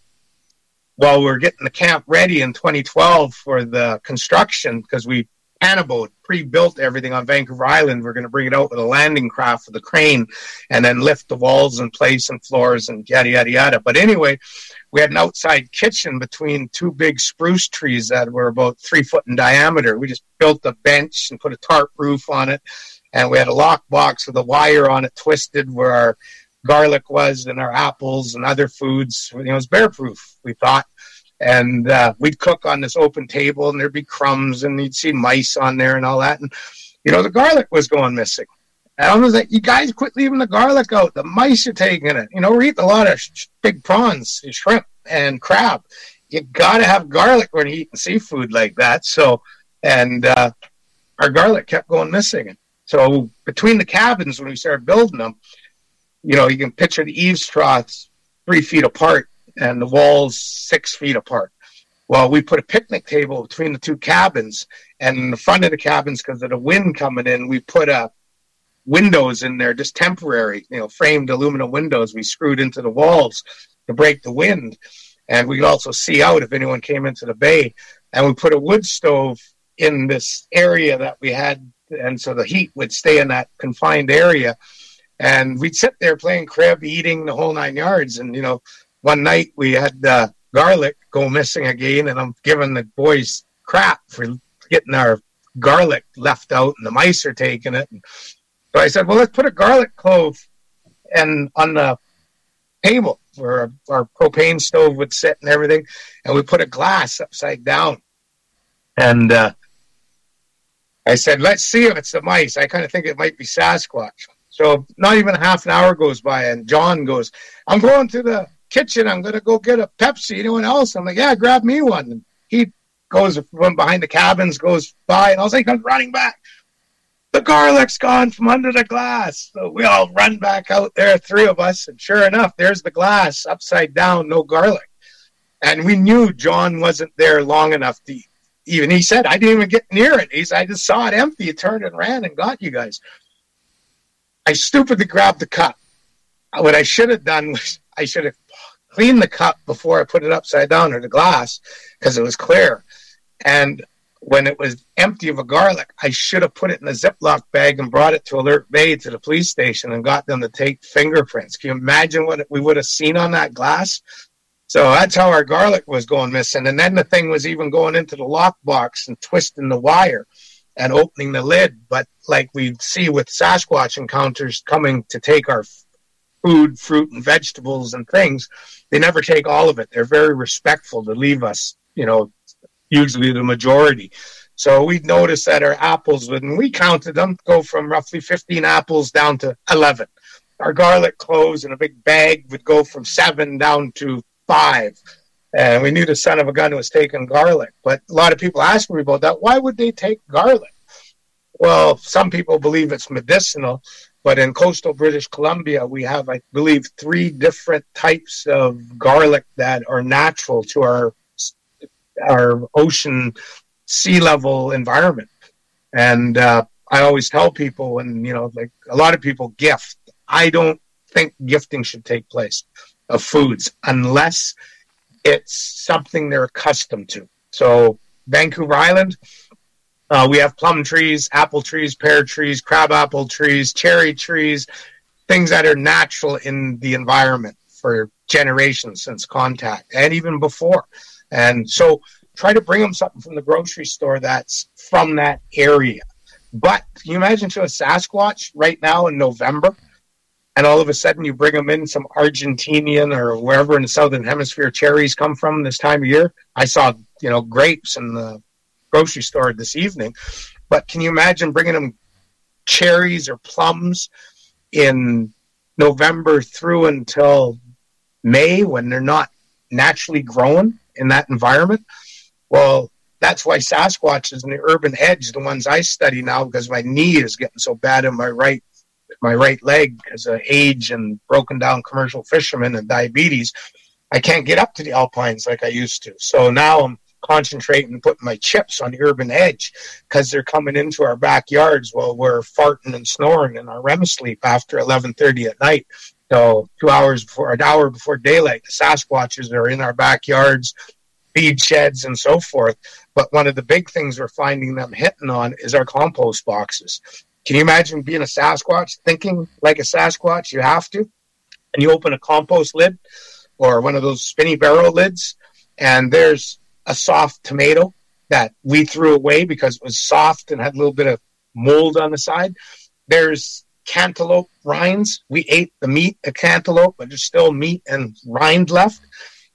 [SPEAKER 5] while we were getting the camp ready in 2012 for the construction, because we Hannibal pre-built everything on Vancouver Island. We're going to bring it out with a landing craft with a crane, and then lift the walls in place and floors and yada yada yada. But anyway, we had an outside kitchen between two big spruce trees that were about three foot in diameter. We just built a bench and put a tarp roof on it, and we had a lock box with a wire on it twisted where our garlic was and our apples and other foods. You know, it was bear proof. We thought and uh, we'd cook on this open table and there'd be crumbs and you'd see mice on there and all that. And you know the garlic was going missing. And i was like you guys quit leaving the garlic out. The mice are taking it. You know we're eating a lot of sh- big prawns shrimp and crab. You gotta have garlic when you're eating seafood like that. So and uh, our garlic kept going missing. So between the cabins when we started building them you know you can picture the eaves troughs three feet apart and the walls six feet apart. Well, we put a picnic table between the two cabins, and in the front of the cabins, because of the wind coming in, we put uh, windows in there, just temporary, you know, framed aluminum windows we screwed into the walls to break the wind. And we could also see out if anyone came into the bay. And we put a wood stove in this area that we had, and so the heat would stay in that confined area. And we'd sit there playing crib, eating the whole nine yards. And, you know, one night we had uh, garlic go missing again, and I'm giving the boys crap for getting our garlic left out, and the mice are taking it. And so I said, well, let's put a garlic clove and on the table where our, propane stove would sit and everything, and we put a glass upside down. And uh, I said, let's see if it's the mice. I kind of think it might be Sasquatch. So not even half an hour goes by, and John goes, I'm going to the kitchen. I'm going to go get a Pepsi. Anyone else? I'm like, yeah, grab me one. And he goes from behind the cabins, goes by, and I was like, I'm running back. The garlic's gone from under the glass. So we all run back out there, three of us, and sure enough, there's the glass upside down, no garlic. And we knew John wasn't there long enough to even. He said, I didn't even get near it. He said, I just saw it empty. Turned and ran and got you guys. I stupidly grabbed the cup. What I should have done was I should have clean the cup before I put it upside down or the glass because it was clear. And when it was empty of a garlic, I should have put it in a Ziploc bag and brought it to Alert Bay to the police station and got them to take fingerprints. Can you imagine what we would have seen on that glass? So that's how our garlic was going missing. And then the thing was even going into the lockbox and twisting the wire and opening the lid. But like we see with Sasquatch encounters coming to take our food, fruit, and vegetables and things, they never take all of it. They're very respectful to leave us, you know, usually the majority. So we noticed that our apples, when we counted them, go from roughly 15 apples down to 11. Our garlic cloves in a big bag would go from seven down to five. And we knew the son of a gun was taking garlic. But a lot of people ask me about that. Why would they take garlic? Well, some people believe it's medicinal. But in coastal British Columbia, we have, I believe, three different types of garlic that are natural to our our ocean sea level environment. And uh, I always tell people, and you know, like a lot of people gift. I don't think gifting should take place of foods unless it's something they're accustomed to. So Vancouver Island, uh, we have plum trees, apple trees, pear trees, crabapple trees, cherry trees, things that are natural in the environment for generations since contact and even before. And so try to bring them something from the grocery store that's from that area. But can you imagine to a Sasquatch right now in November? And all of a sudden you bring them in some Argentinian or wherever in the southern hemisphere cherries come from this time of year. I saw, you know, grapes in the grocery store this evening. But can you imagine bringing them cherries or plums in November through until May when they're not naturally grown in that environment. Well, that's why Sasquatches and the urban edge, the ones I study now, because my knee is getting so bad in my right my right leg because of age and broken down commercial fishermen and diabetes. I can't get up to the alpines like I used to. So now I'm concentrating and putting my chips on the urban edge because they're coming into our backyards while we're farting and snoring in our REM sleep after 11:30 at night. So two hours before, an hour before daylight, the Sasquatches are in our backyards, feed sheds, and so forth. But one of the big things we're finding them hitting on is our compost boxes. Can you imagine being a Sasquatch, thinking like a Sasquatch? You have to. And you open a compost lid or one of those spinny barrel lids, and there's a soft tomato that we threw away because it was soft and had a little bit of mold on the side. There's cantaloupe rinds. We ate the meat of cantaloupe, but there's still meat and rind left,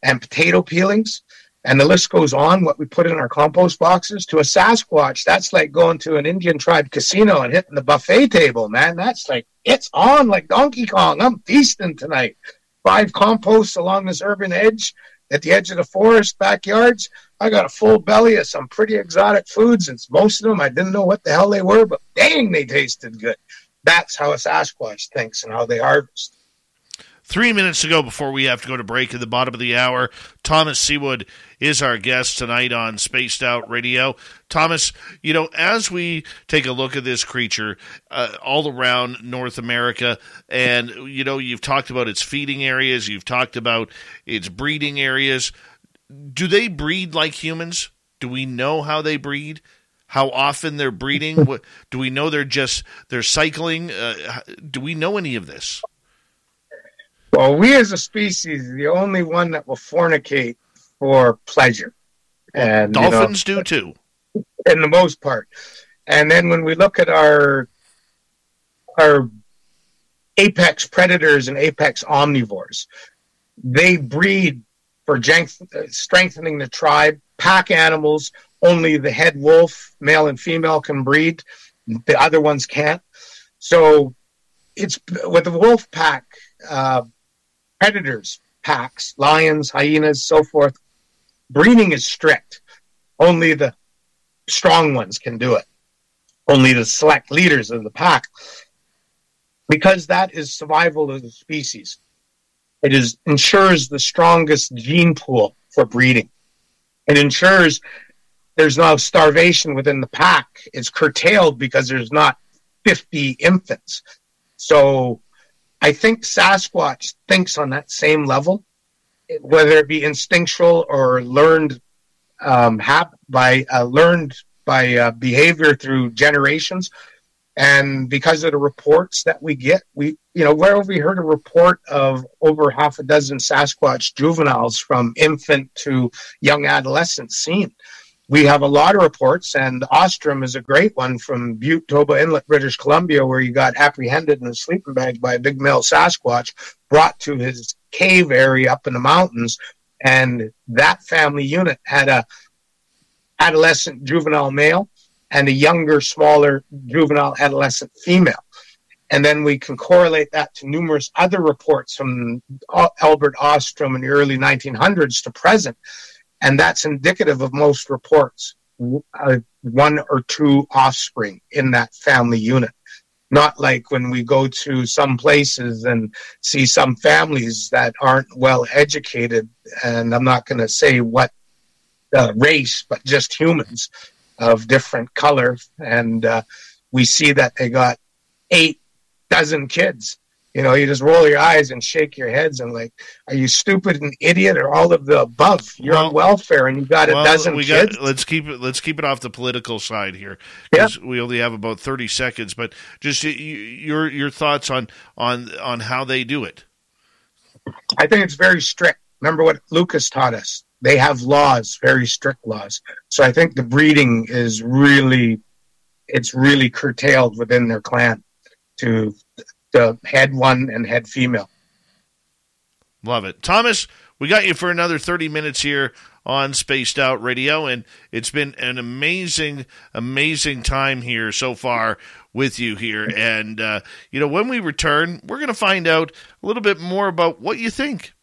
[SPEAKER 5] and potato peelings. And the list goes on, what we put in our compost boxes. To a Sasquatch, that's like going to an Indian tribe casino and hitting the buffet table, man. That's like, it's on like Donkey Kong. I'm feasting tonight. Five composts along this urban edge at the edge of the forest backyards. I got a full belly of some pretty exotic foods, and most of them I didn't know what the hell they were, but dang, they tasted good. That's how a Sasquatch thinks and how they harvest.
[SPEAKER 4] Three minutes to go before we have to go to break at the bottom of the hour. Thomas Sewid is our guest tonight on Spaced Out Radio. Thomas, you know, as we take a look at this creature uh, all around North America, and, you know, you've talked about its feeding areas, you've talked about its breeding areas. Do they breed like humans? Do we know how they breed? How often they're breeding? what, do we know they're just they're cycling? Uh, do we know any of this?
[SPEAKER 5] Well, we as a species, the only one that will fornicate for pleasure, and
[SPEAKER 4] dolphins
[SPEAKER 5] you know,
[SPEAKER 4] do too,
[SPEAKER 5] in the most part. And then when we look at our our apex predators and apex omnivores, they breed for strengthening the tribe. Pack animals, only the head wolf, male and female, can breed. The other ones can't. So it's with the wolf pack. Uh, predators packs, lions, hyenas, so forth. Breeding is strict. Only the strong ones can do it. Only the select leaders of the pack. Because that is survival of the species. It is ensures the strongest gene pool for breeding. It ensures there's no starvation within the pack. It's curtailed because there's not 50 infants. So I think Sasquatch thinks on that same level, whether it be instinctual or learned um, hap- by uh, learned by uh, behavior through generations. And because of the reports that we get, we, you know, where have we heard a report of over half a dozen Sasquatch juveniles from infant to young adolescent seen? we have a lot of reports, and Ostman is a great one from Bute, Toba Inlet, British Columbia, where he got apprehended in a sleeping bag by a big male Sasquatch, brought to his cave area up in the mountains, and that family unit had a adolescent juvenile male and a younger, smaller juvenile adolescent female. And then we can correlate that to numerous other reports from Albert Ostman in the early 1900s to present. And that's indicative of most reports uh, one or two offspring in that family unit. Not like when we go to some places and see some families that aren't well educated and i'm not going to say what uh, race but just humans of different color, and uh, we see that they got eight dozen kids. You know, you just roll your eyes and shake your heads and like, are you stupid and idiot or all of the above? You're
[SPEAKER 4] Well-
[SPEAKER 5] on welfare and you got
[SPEAKER 4] Well,
[SPEAKER 5] a dozen
[SPEAKER 4] we
[SPEAKER 5] kids.
[SPEAKER 4] got let's keep it let's keep it off the political side here because we only have about 30 seconds but just your your thoughts on on on how they do it
[SPEAKER 5] I think it's very strict. Remember what Lucas taught us? They have laws, very strict laws. So I think the breeding is really, it's really curtailed within their clan to the head one and head female.
[SPEAKER 4] Love it. Thomas, we got you for another 30 minutes here on Spaced Out Radio, and it's been an amazing, amazing time here so far with you here. And, uh, you know, when we return, we're going to find out a little bit more about what you think.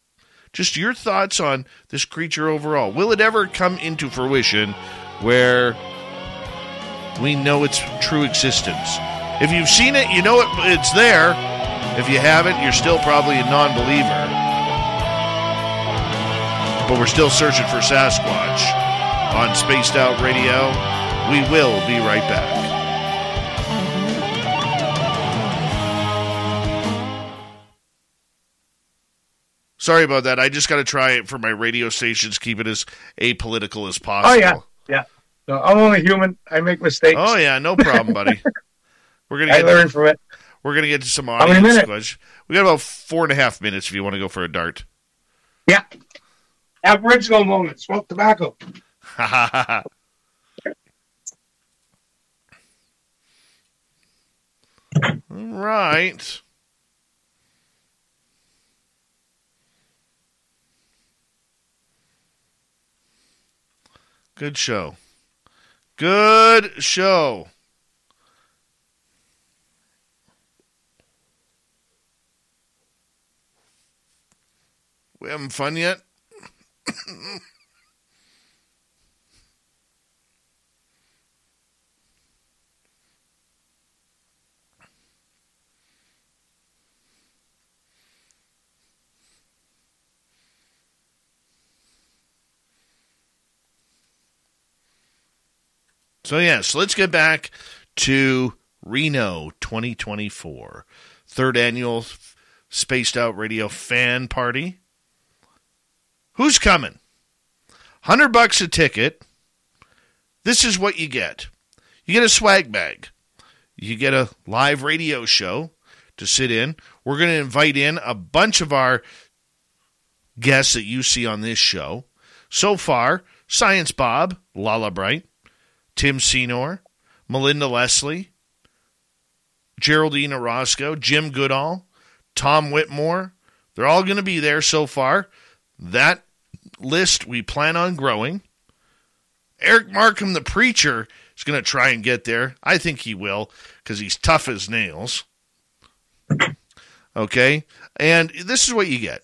[SPEAKER 4] Just your thoughts on this creature overall. Will it ever come into fruition where we know its true existence? If you've seen it, you know it, it's there. If you haven't, you're still probably a non believer but we're still searching for Sasquatch on Spaced Out Radio. We will be right back. Sorry about that. I just got to try it for my radio stations, keep it as apolitical as possible.
[SPEAKER 5] Oh, yeah. Yeah. No, I'm only human. I make mistakes.
[SPEAKER 4] Oh yeah, no problem, buddy. We're gonna
[SPEAKER 5] I
[SPEAKER 4] get
[SPEAKER 5] learn from it.
[SPEAKER 4] We're gonna get to some audience questions. We got about four and a half minutes if you want to go for a dart.
[SPEAKER 5] Yeah. Aboriginal moment. Smoke tobacco.
[SPEAKER 4] All right. Good show. Good show. We having fun yet? So, yes, let's get back to Reno 2024, third annual Spaced Out Radio fan party. Who's coming? 100 bucks a ticket. This is what you get. You get a swag bag. You get a live radio show to sit in. We're going to invite in a bunch of our guests that you see on this show. So far, Science Bob, Lala Bright, Tim Senor, Melinda Leslie, Geraldine Orozco, Jim Goodall, Tom Whitmore. They're all going to be there so far. That list we plan on growing. Eric Markham, the preacher, is going to try and get there. I think he will because he's tough as nails. Okay? And this is what you get.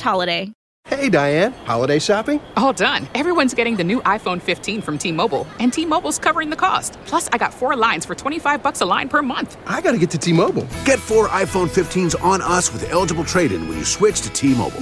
[SPEAKER 2] holiday.
[SPEAKER 9] Hey, Diane. Holiday shopping?
[SPEAKER 10] All done. Everyone's getting the new iPhone 15 from T-Mobile, and T-Mobile's covering the cost. Plus, I got four lines for 25 bucks a line per month.
[SPEAKER 9] I got to get to T-Mobile.
[SPEAKER 11] Get four iPhone 15s on us with eligible trade-in when you switch to T-Mobile.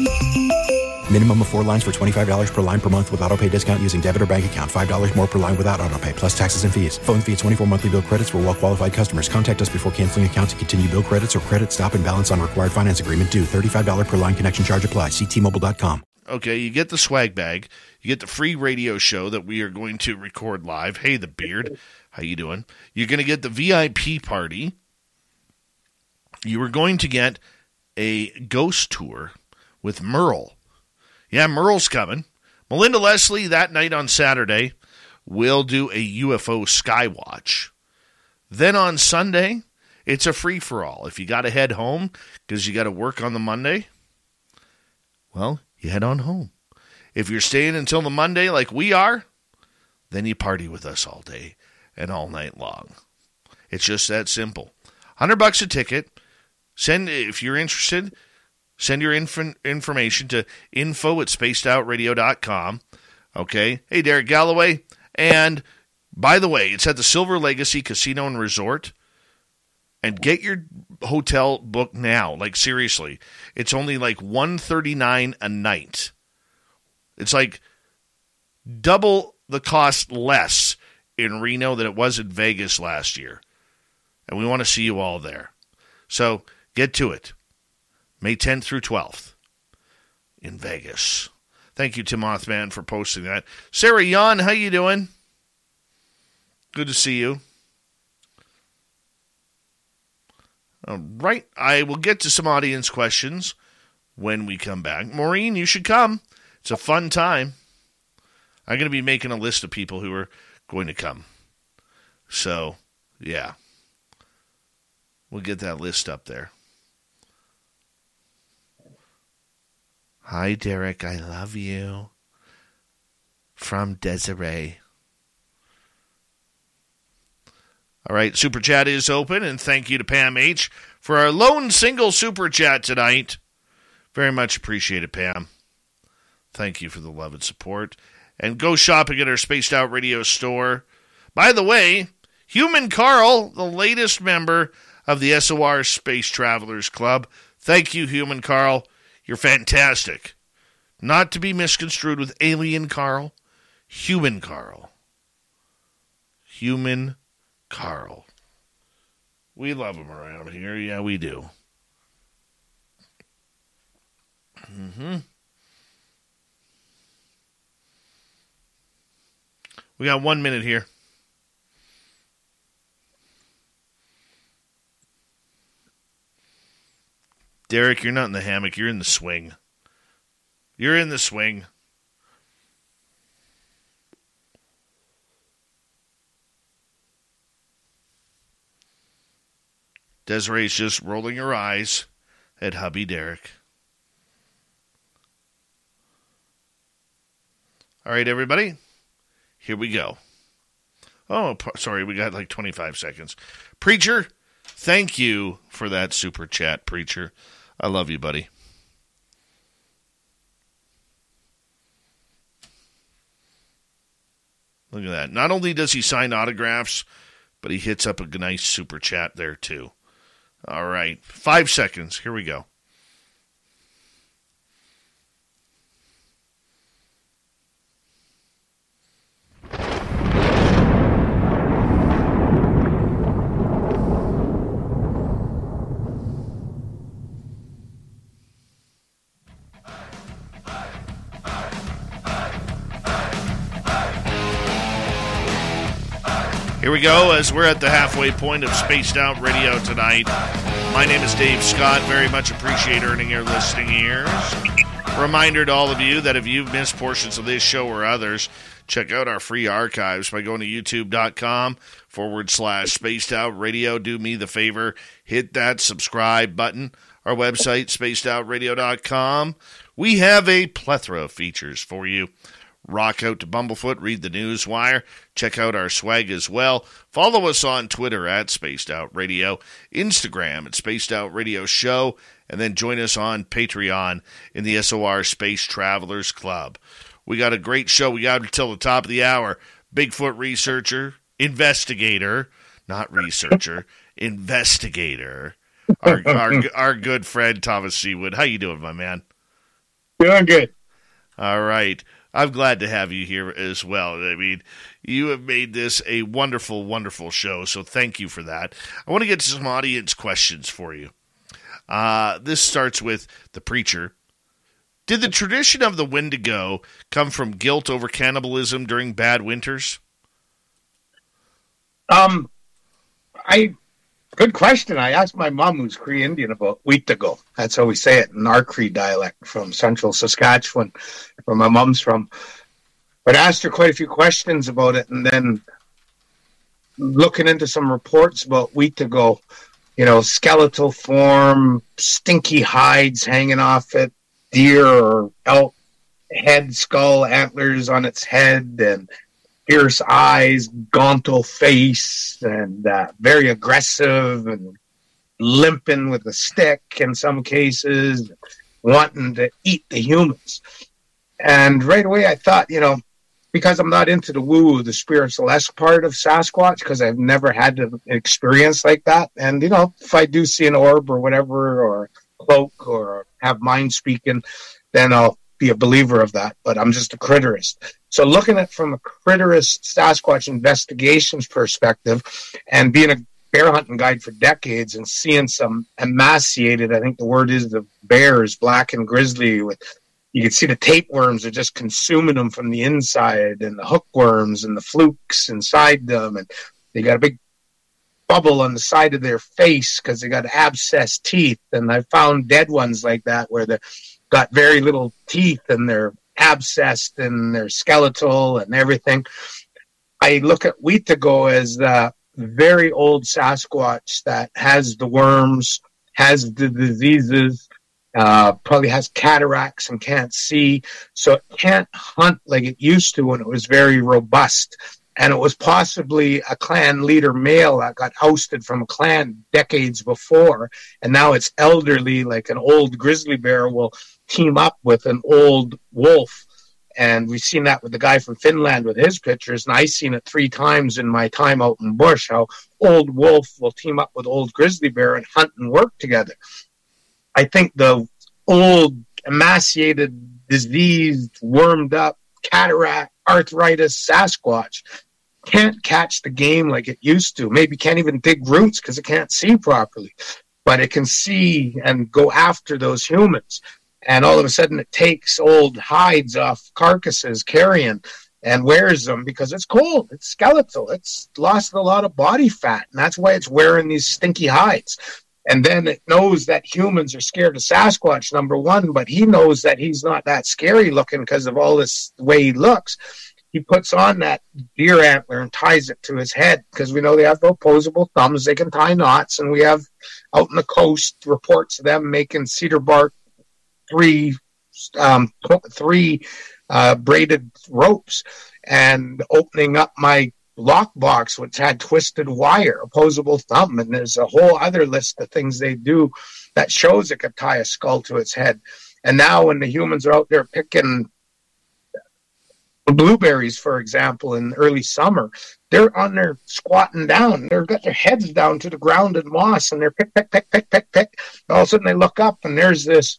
[SPEAKER 12] Minimum of four lines for $25 per line per month with auto pay discount using debit or bank account. $5 more per line without auto pay, plus taxes and fees. Phone fee at 24 monthly bill credits for well qualified customers. Contact us before canceling account to continue bill credits or credit stop and balance on required finance agreement due. $35 per line connection charge apply. Ctmobile.com.
[SPEAKER 4] Okay, you get the swag bag. You get the free radio show that we are going to record live. Hey, the beard, how you doing? You're going to get the VIP party. You are going to get a ghost tour with Merle. Yeah, Merle's coming. Melinda Leslie that night on Saturday will do a UFO skywatch. Then on Sunday, it's a free for all. If you got to head home because you got to work on the Monday, well, you head on home. If you're staying until the Monday like we are, then you party with us all day. and all night long. It's just that simple. 100 bucks a ticket. Send if you're interested, send your inf- information to info at spacedoutradio.com. Okay. Hey, Derek Galloway. And by the way, it's at the Silver Legacy Casino and Resort. And get your hotel booked now. Like seriously. It's only like 139 a night. It's like double the cost less in Reno than it was in Vegas last year. And we want to see you all there. So get to it. May 10th through 12th in Vegas. Thank you, Tim Mothman, for posting that. Sarah Yon, how you doing? Good to see you. All right, I will get to some audience questions when we come back. Maureen, you should come. It's a fun time. I'm going to be making a list of people who are going to come. So, yeah. We'll get that list up there. Hi, Derek. I love you. From Desiree. All right, Super Chat is open, and thank you to Pam H. for our lone single Super Chat tonight. Very much appreciated, Pam. Thank you for the love and support. And go shopping at our Spaced Out Radio store. By the way, Human Carl, the latest member of the SOR Space Travelers Club. Thank you, Human Carl. You're fantastic. Not to be misconstrued with Alien Carl, Human Carl. Human Carl. We love him around here. Yeah, we do. Mm-hmm. We got one minute here. Derek, you're not in the hammock. You're in the swing. You're in the swing. Desiree's just rolling her eyes at hubby Derek. All right, everybody. Here we go. Oh, sorry, we got like 25 seconds. Preacher, thank you for that super chat, Preacher. I love you, buddy. Look at that. Not only does he sign autographs, but he hits up a nice super chat there, too. All right. Five seconds. Here we go. Here we go as we're at the halfway point of Spaced Out Radio tonight. My name is Dave Scott. Very much appreciate earning your listening ears. Reminder to all of you that if you've missed portions of this show or others, check out our free archives by going to youtube.com forward slash spaced out radio. Do me the favor, hit that subscribe button. Our website, spacedoutradio.com. We have a plethora of features for you rock out to Bumblefoot, read the news wire, check out our swag as well. Follow us on Twitter at Spaced Out Radio, Instagram at Spaced Out Radio Show, and then join us on Patreon in the SOR Space Travelers Club. We got a great show. We got until the top of the hour. Bigfoot researcher, investigator, not researcher, investigator. Our, our our good friend Thomas Sewid. How you doing, my man?
[SPEAKER 5] Doing good.
[SPEAKER 4] All right. I'm glad to have you here as well. I mean, you have made this a wonderful, wonderful show, so thank you for that. I want to get to some audience questions for you. Uh, this starts with the preacher. Did the tradition of the Wendigo come from guilt over cannibalism during bad winters?
[SPEAKER 5] Um, I Good question. I asked my mom, who's Cree Indian, about ago. That's how we say it in our Cree dialect from central Saskatchewan, where my mom's from. But I asked her quite a few questions about it, and then looking into some reports about ago, you know, skeletal form, stinky hides hanging off it, deer or elk head, skull, antlers on its head, and fierce eyes, gauntle face, and uh, very aggressive and limping with a stick in some cases, wanting to eat the humans. And right away, I thought, you know, because I'm not into the woo, the spiritualesque part of Sasquatch, because I've never had an experience like that. And, you know, if I do see an orb or whatever, or cloak, or have mind speaking, then I'll be a believer of that. But I'm just a critterist. So looking at from a critterist Sasquatch investigations perspective and being a bear hunting guide for decades and seeing some emaciated, I think the word is the bears, black and grizzly with you can see the tapeworms are just consuming them from the inside and the hookworms and the flukes inside them and they got a big bubble on the side of their face because they got abscess teeth. And i found dead ones like that where they got very little teeth and they're abscessed and they're skeletal and everything. I look at Wetago as the very old sasquatch that has the worms has the diseases uh, probably has cataracts and can't see, so it can't hunt like it used to when it was very robust. And it was possibly a clan leader male that got ousted from a clan decades before, and now it's elderly, like an old grizzly bear will team up with an old wolf. And we've seen that with the guy from Finland with his pictures, and I've seen it three times in my time out in bush. How old wolf will team up with old grizzly bear and hunt and work together. I think the old, emaciated, diseased, wormed up, cataract, arthritis Sasquatch can't catch the game like it used to. Maybe can't even dig roots because it can't see properly, but it can see and go after those humans. And all of a sudden, it takes old hides off carcasses, carrion, and wears them because it's cold. It's skeletal. It's lost a lot of body fat, and that's why it's wearing these stinky hides. And then it knows that humans are scared of Sasquatch, number one, but he knows that he's not that scary looking because of all this way he looks. He puts on that deer antler and ties it to his head because we know they have opposable thumbs. They can tie knots, and we have out in the coast reports of them making cedar bark three um, three uh, braided ropes and opening up my lockbox, which had twisted wire, opposable thumb, and there's a whole other list of things they do that shows it could tie a skull to its head. And now, when the humans are out there picking blueberries, for example, in early summer, they're on there squatting down. They've got their heads down to the ground in moss, and they're pick, pick, pick, pick, pick, pick. All of a sudden, they look up, and there's this.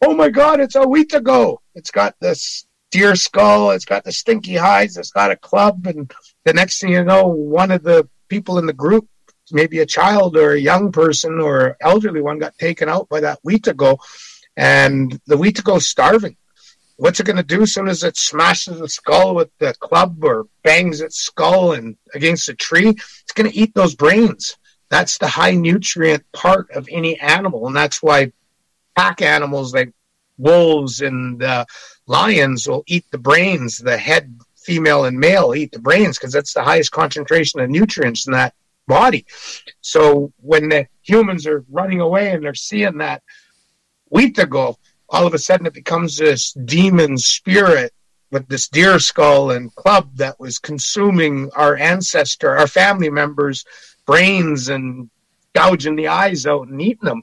[SPEAKER 5] Oh my God! It's a Wetago. It's got this deer skull. It's got the stinky hides. It's got a club, and the next thing you know, one of the people in the group, maybe a child or a young person or elderly one, got taken out by that Wetago, and the Wetago's starving. What's it going to do as soon as it smashes the skull with the club or bangs its skull and against a tree? It's going to eat those brains. That's the high nutrient part of any animal, and that's why pack animals like wolves and uh, lions will eat the brains, the head female and male eat the brains because that's the highest concentration of nutrients in that body. So when the humans are running away and they're seeing that Wetago, all of a sudden it becomes this demon spirit with this deer skull and club that was consuming our ancestor, our family members' brains and gouging the eyes out and eating them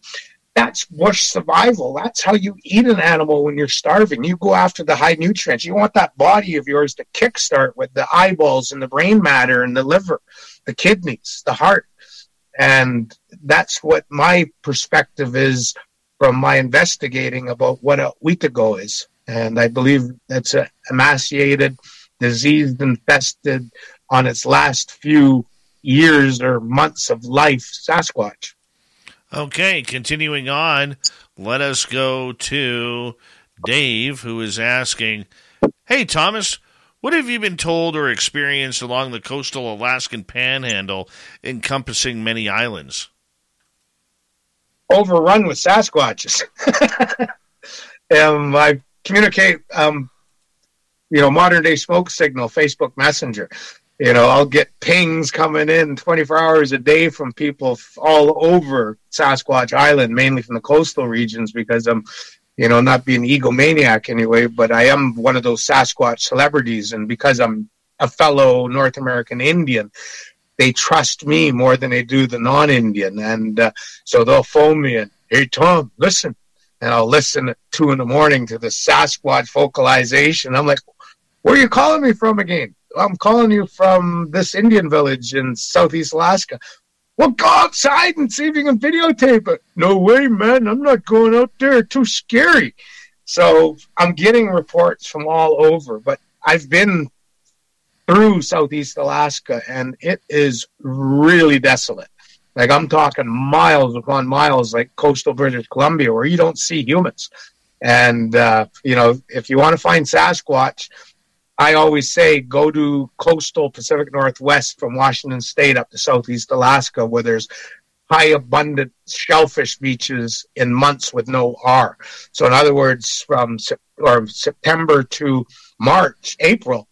[SPEAKER 5] that's bush survival. That's how you eat an animal when you're starving. You go after the high nutrients. You want that body of yours to kickstart with the eyeballs and the brain matter and the liver, the kidneys, the heart. And that's what my perspective is from my investigating about what a Wetago is. And I believe it's a emaciated, diseased, infested on its last few years or months of life Sasquatch.
[SPEAKER 4] Okay, continuing on, let us go to Dave, who is asking Hey, Thomas, what have you been told or experienced along the coastal Alaskan panhandle encompassing many islands?
[SPEAKER 5] Overrun with Sasquatches. um, I communicate, um, you know, modern day smoke signal, Facebook Messenger you know, I'll get pings coming in 24 hours a day from people all over Sasquatch Island, mainly from the coastal regions, because I'm, you know, not being egomaniac anyway, but I am one of those Sasquatch celebrities. And because I'm a fellow North American Indian, they trust me more than they do the non-Indian, and uh, so they'll phone me and, "Hey Tom, listen," and I'll listen at two in the morning to the Sasquatch vocalization. I'm like, "Where are you calling me from again?" I'm calling you from this Indian village in Southeast Alaska. Well, go outside and see if you can videotape it. No way, man. I'm not going out there. Too scary. So I'm getting reports from all over, but I've been through Southeast Alaska and it is really desolate. Like I'm talking miles upon miles, like coastal British Columbia, where you don't see humans. And, uh, you know, if you want to find Sasquatch, I always say go to coastal Pacific Northwest from Washington State up to Southeast Alaska, where there's high abundant shellfish beaches in months with no R. So in other words, from or September to March, April,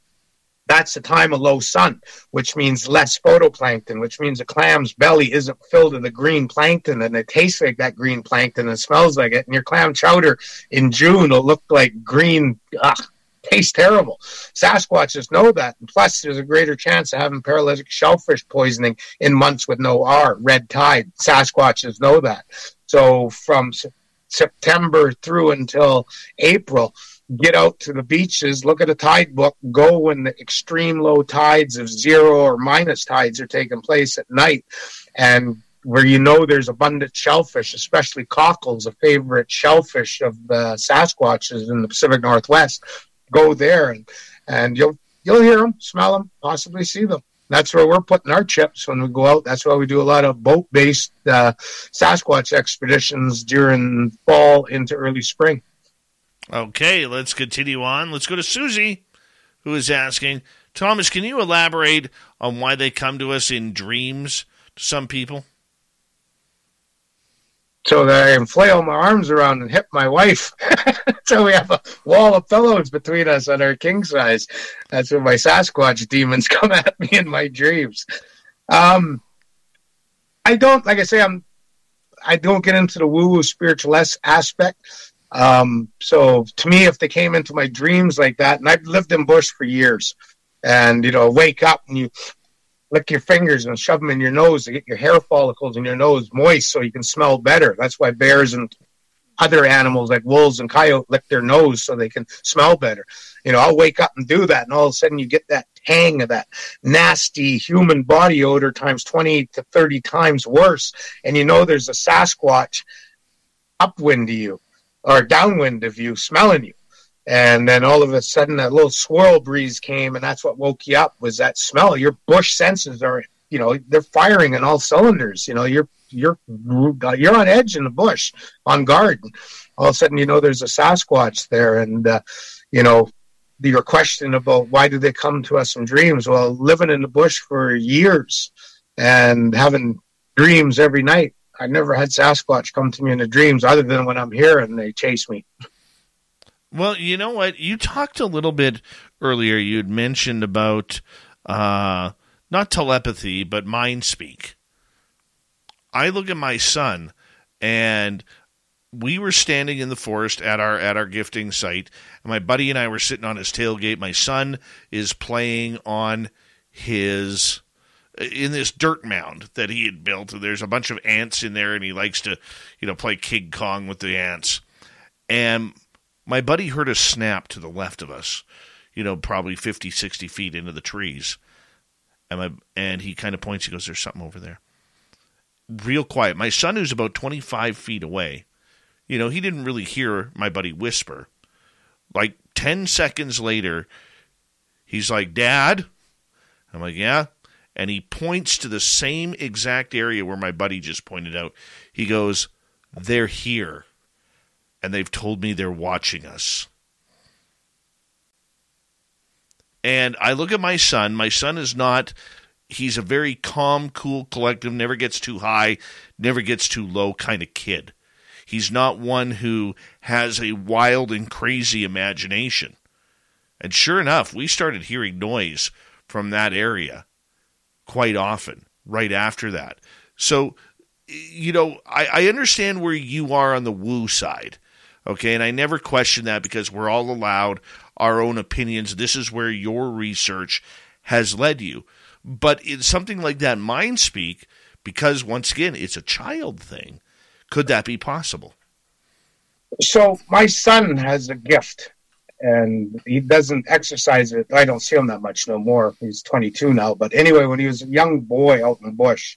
[SPEAKER 5] that's the time of low sun, which means less phytoplankton, which means a clam's belly isn't filled with the green plankton and it tastes like that green plankton and smells like it. And your clam chowder in June will look like green, ugh, tastes terrible. Sasquatches know that. And plus, there's a greater chance of having paralytic shellfish poisoning in months with no R, red tide. Sasquatches know that. So from September through until April, get out to the beaches, look at a tide book, go when the extreme low tides of zero or minus tides are taking place at night, and where you know there's abundant shellfish, especially cockles, a favorite shellfish of the Sasquatches in the Pacific Northwest. Go there and and you'll you'll hear them, smell them, possibly see them. That's where we're putting our chips when we go out. That's why we do a lot of boat-based uh, Sasquatch expeditions during fall into early spring.
[SPEAKER 4] Okay, let's continue on. Let's go to Susie, who is asking Thomas, can you elaborate on why they come to us in dreams to some people?
[SPEAKER 5] So that I can flail my arms around and hit my wife. so we have a wall of pillows between us on our king size. That's when my Sasquatch demons come at me in my dreams. Um, I don't, like I say, I'm, I don't get into the woo woo spiritual aspect. Um, so to me, if they came into my dreams like that, and I've lived in bush for years, and you know, wake up and you lick your fingers and shove them in your nose to get your hair follicles in your nose moist so you can smell better. That's why bears and other animals like wolves and coyote lick their nose so they can smell better. You know, I'll wake up and do that, and all of a sudden you get that tang of that nasty human body odor times 20 to 30 times worse. And you know there's a Sasquatch upwind of you or downwind of you, smelling you. And then all of a sudden, that little swirl breeze came, and that's what woke you up. Was that smell? Your bush senses are, you know, they're firing in all cylinders. You know, you're you're you're on edge in the bush, on guard. All of a sudden, you know, there's a Sasquatch there, and uh, you know, your question about why do they come to us in dreams? Well, living in the bush for years and having dreams every night I never had Sasquatch come to me in the dreams other than when I'm here and they chase me.
[SPEAKER 4] Well, you know what? You talked a little bit earlier. You had mentioned about uh, not telepathy, but mind speak. I look at my son, and we were standing in the forest at our at our gifting site, and my buddy and I were sitting on his tailgate. My son is playing on his in this dirt mound that he had built. There's a bunch of ants in there, and he likes to, you know, play King Kong with the ants. And my buddy heard a snap to the left of us, you know, probably 50, 60 feet into the trees. And, my, and he kind of points, he goes, There's something over there. Real quiet. My son, who's about 25 feet away, you know, he didn't really hear my buddy whisper. Like 10 seconds later, he's like, Dad? I'm like, Yeah and he points to the same exact area where my buddy just pointed out. He goes, They're here, and they've told me they're watching us. And I look at my son. My son is not, he's a very calm, cool, collective, never gets too high, never gets too low kind of kid. He's not one who has a wild and crazy imagination. And sure enough, we started hearing noise from that area quite often right after that. So, you know, I, I understand where you are on the woo side. Okay. And I never question that because we're all allowed our own opinions. This is where your research has led you. But it's something like that mind speak, because once again, it's a child thing. Could that be possible?
[SPEAKER 5] So my son has a gift, and he doesn't exercise it. I don't see him that much no more. He's 22 now. But anyway, when he was a young boy out in the bush,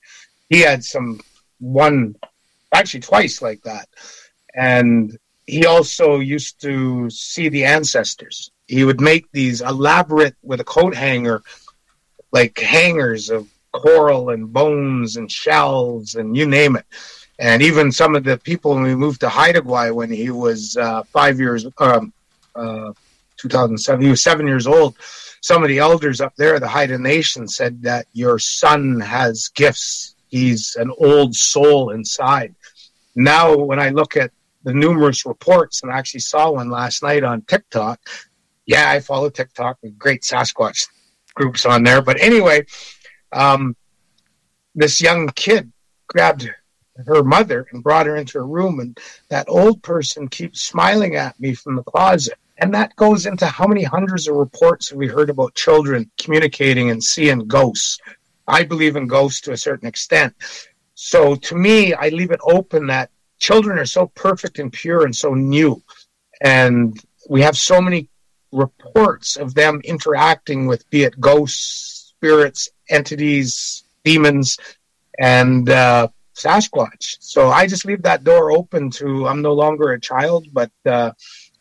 [SPEAKER 5] he had some one, actually twice like that, and he also used to see the ancestors. He would make these elaborate with a coat hanger, like hangers of coral and bones and shells and you name it. And even some of the people when we moved to Haida Gwaii when he was uh, five years, um, uh, 2007, he was seven years old. Some of the elders up there, the Haida Nation, said that your son has gifts. He's an old soul inside. Now, when I look at the numerous reports, and I actually saw one last night on TikTok. Yeah, I follow TikTok great Sasquatch groups on there. But anyway, um, this young kid grabbed her mother and brought her into a room, and that old person keeps smiling at me from the closet. And that goes into how many hundreds of reports have we heard about children communicating and seeing ghosts. I believe in ghosts to a certain extent. So to me, I leave it open that children are so perfect and pure and so new. And we have so many reports of them interacting with, be it ghosts, spirits, entities, demons, and uh, Sasquatch. So I just leave that door open to I'm no longer a child, but uh,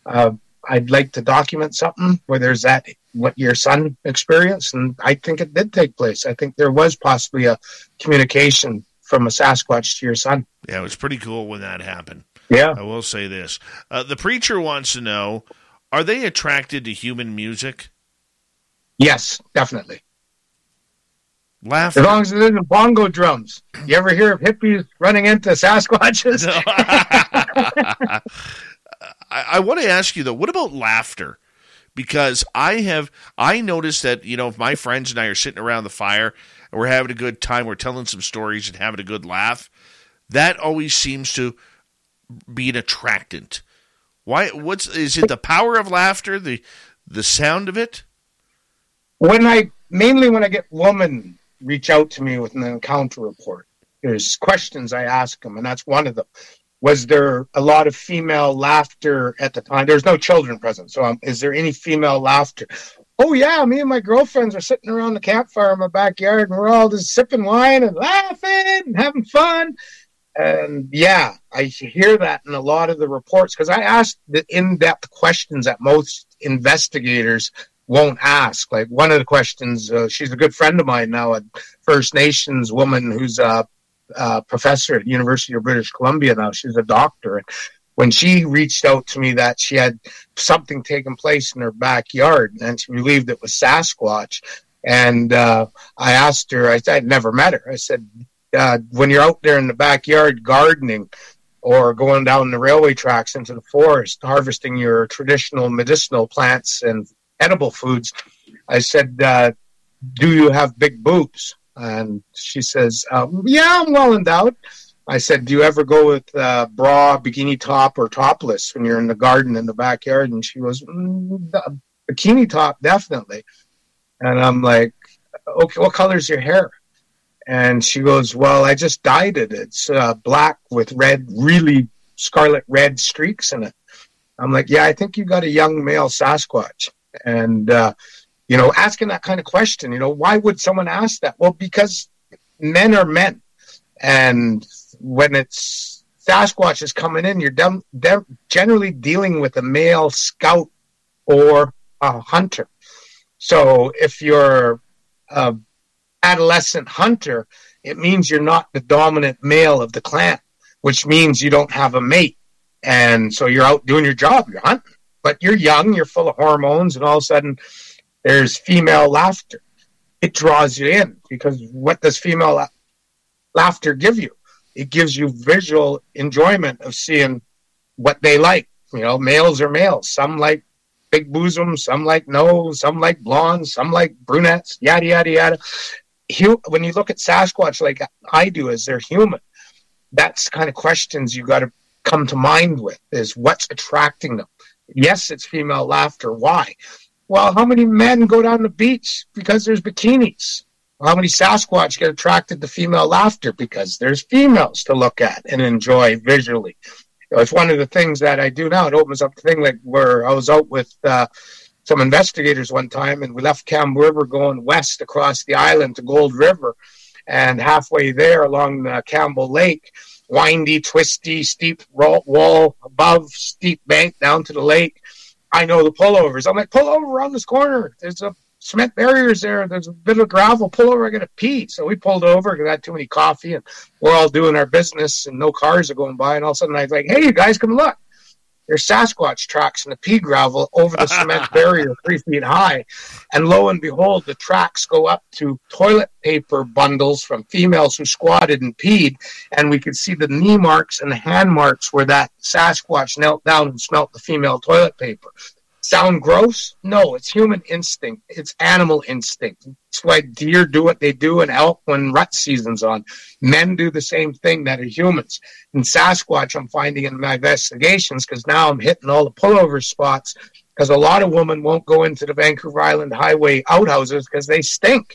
[SPEAKER 5] uh, I'd like to document something where there's that what your son experienced, and I think it did take place. I think there was possibly a communication from a Sasquatch to your son.
[SPEAKER 4] Yeah, it was pretty cool when that happened.
[SPEAKER 5] Yeah.
[SPEAKER 4] I will say this. Uh, the preacher wants to know are they attracted to human music?
[SPEAKER 5] Yes, definitely.
[SPEAKER 4] Laughter.
[SPEAKER 5] As long as it isn't bongo drums. You ever hear of hippies running into Sasquatches?
[SPEAKER 4] No. I, I want to ask you though, what about laughter? Because I have I noticed that, you know, if my friends and I are sitting around the fire and we're having a good time, we're telling some stories and having a good laugh, that always seems to be an attractant. Why what's is it the power of laughter, the the sound of it?
[SPEAKER 5] When I mainly when I get women reach out to me with an encounter report, there's questions I ask them, and that's one of them. Was there a lot of female laughter at the time? There's no children present, so um, is there any female laughter? Oh yeah, me and my girlfriends are sitting around the campfire in my backyard, and we're all just sipping wine and laughing and having fun. And yeah, I hear that in a lot of the reports because I asked the in-depth questions that most investigators won't ask. Like one of the questions, uh, she's a good friend of mine now, a First Nations woman who's a, a professor at University of British Columbia now. She's a doctor. When she reached out to me that she had something taken place in her backyard and she believed it was Sasquatch. And uh, I asked her, I, I'd never met her. I said, uh, when you're out there in the backyard gardening or going down the railway tracks into the forest, harvesting your traditional medicinal plants and edible foods, I said, uh, Do you have big boobs? And she says, um, Yeah, I'm well endowed. I said, Do you ever go with uh, bra, bikini top, or topless when you're in the garden in the backyard? And she goes, mm, Bikini top, definitely. And I'm like, Okay, what color's your hair? And she goes, Well, I just dyed it. It's uh, black with red, really scarlet red streaks in it. I'm like, Yeah, I think you got a young male Sasquatch. And, uh, you know, asking that kind of question, you know, why would someone ask that? Well, because men are men. And when it's Sasquatch is coming in, you're dem- dem- generally dealing with a male scout or a hunter. So if you're a adolescent hunter, it means you're not the dominant male of the clan, which means you don't have a mate. And so you're out doing your job, you're hunting, but you're young, you're full of hormones, and all of a sudden there's female laughter. It draws you in because what does female la- laughter give you? It gives you visual enjoyment of seeing what they like. You know, males are males. Some like big bosom, some like no, some like blondes, some like brunettes, yada, yada, yada. Hu- when you look at Sasquatch like I do, as they're human, that's kind of questions you got to come to mind with is what's attracting them. Yes, it's female laughter. Why? Well, how many men go down the beach because there's bikinis? How many Sasquatch get attracted to female laughter because there's females to look at and enjoy visually? It's one of the things that I do now. It opens up the thing like where I was out with uh, some investigators one time and we left Campbell River going west across the island to Gold River. And halfway there along the Campbell Lake, windy, twisty, steep wall above, steep bank down to the lake. I know the pullovers. I'm like, pull over around this corner. There's a cement barriers there. There's a bit of gravel. Pull over. I got to pee. So we pulled over because I had too many coffee and we're all doing our business and no cars are going by. And all of a sudden I was like, hey, you guys, come look there's Sasquatch tracks in the pea gravel over the cement barrier three feet high. And lo and behold, the tracks go up to toilet paper bundles from females who squatted and peed. And we could see the knee marks and the hand marks where that Sasquatch knelt down and smelt the female toilet paper. Sound gross? No, it's human instinct. It's animal instinct. It's why deer do what they do and elk when rut season's on. Men do the same thing that are humans. In Sasquatch, I'm finding in my investigations, because now I'm hitting all the pullover spots, because a lot of women won't go into the Vancouver Island Highway outhouses because they stink.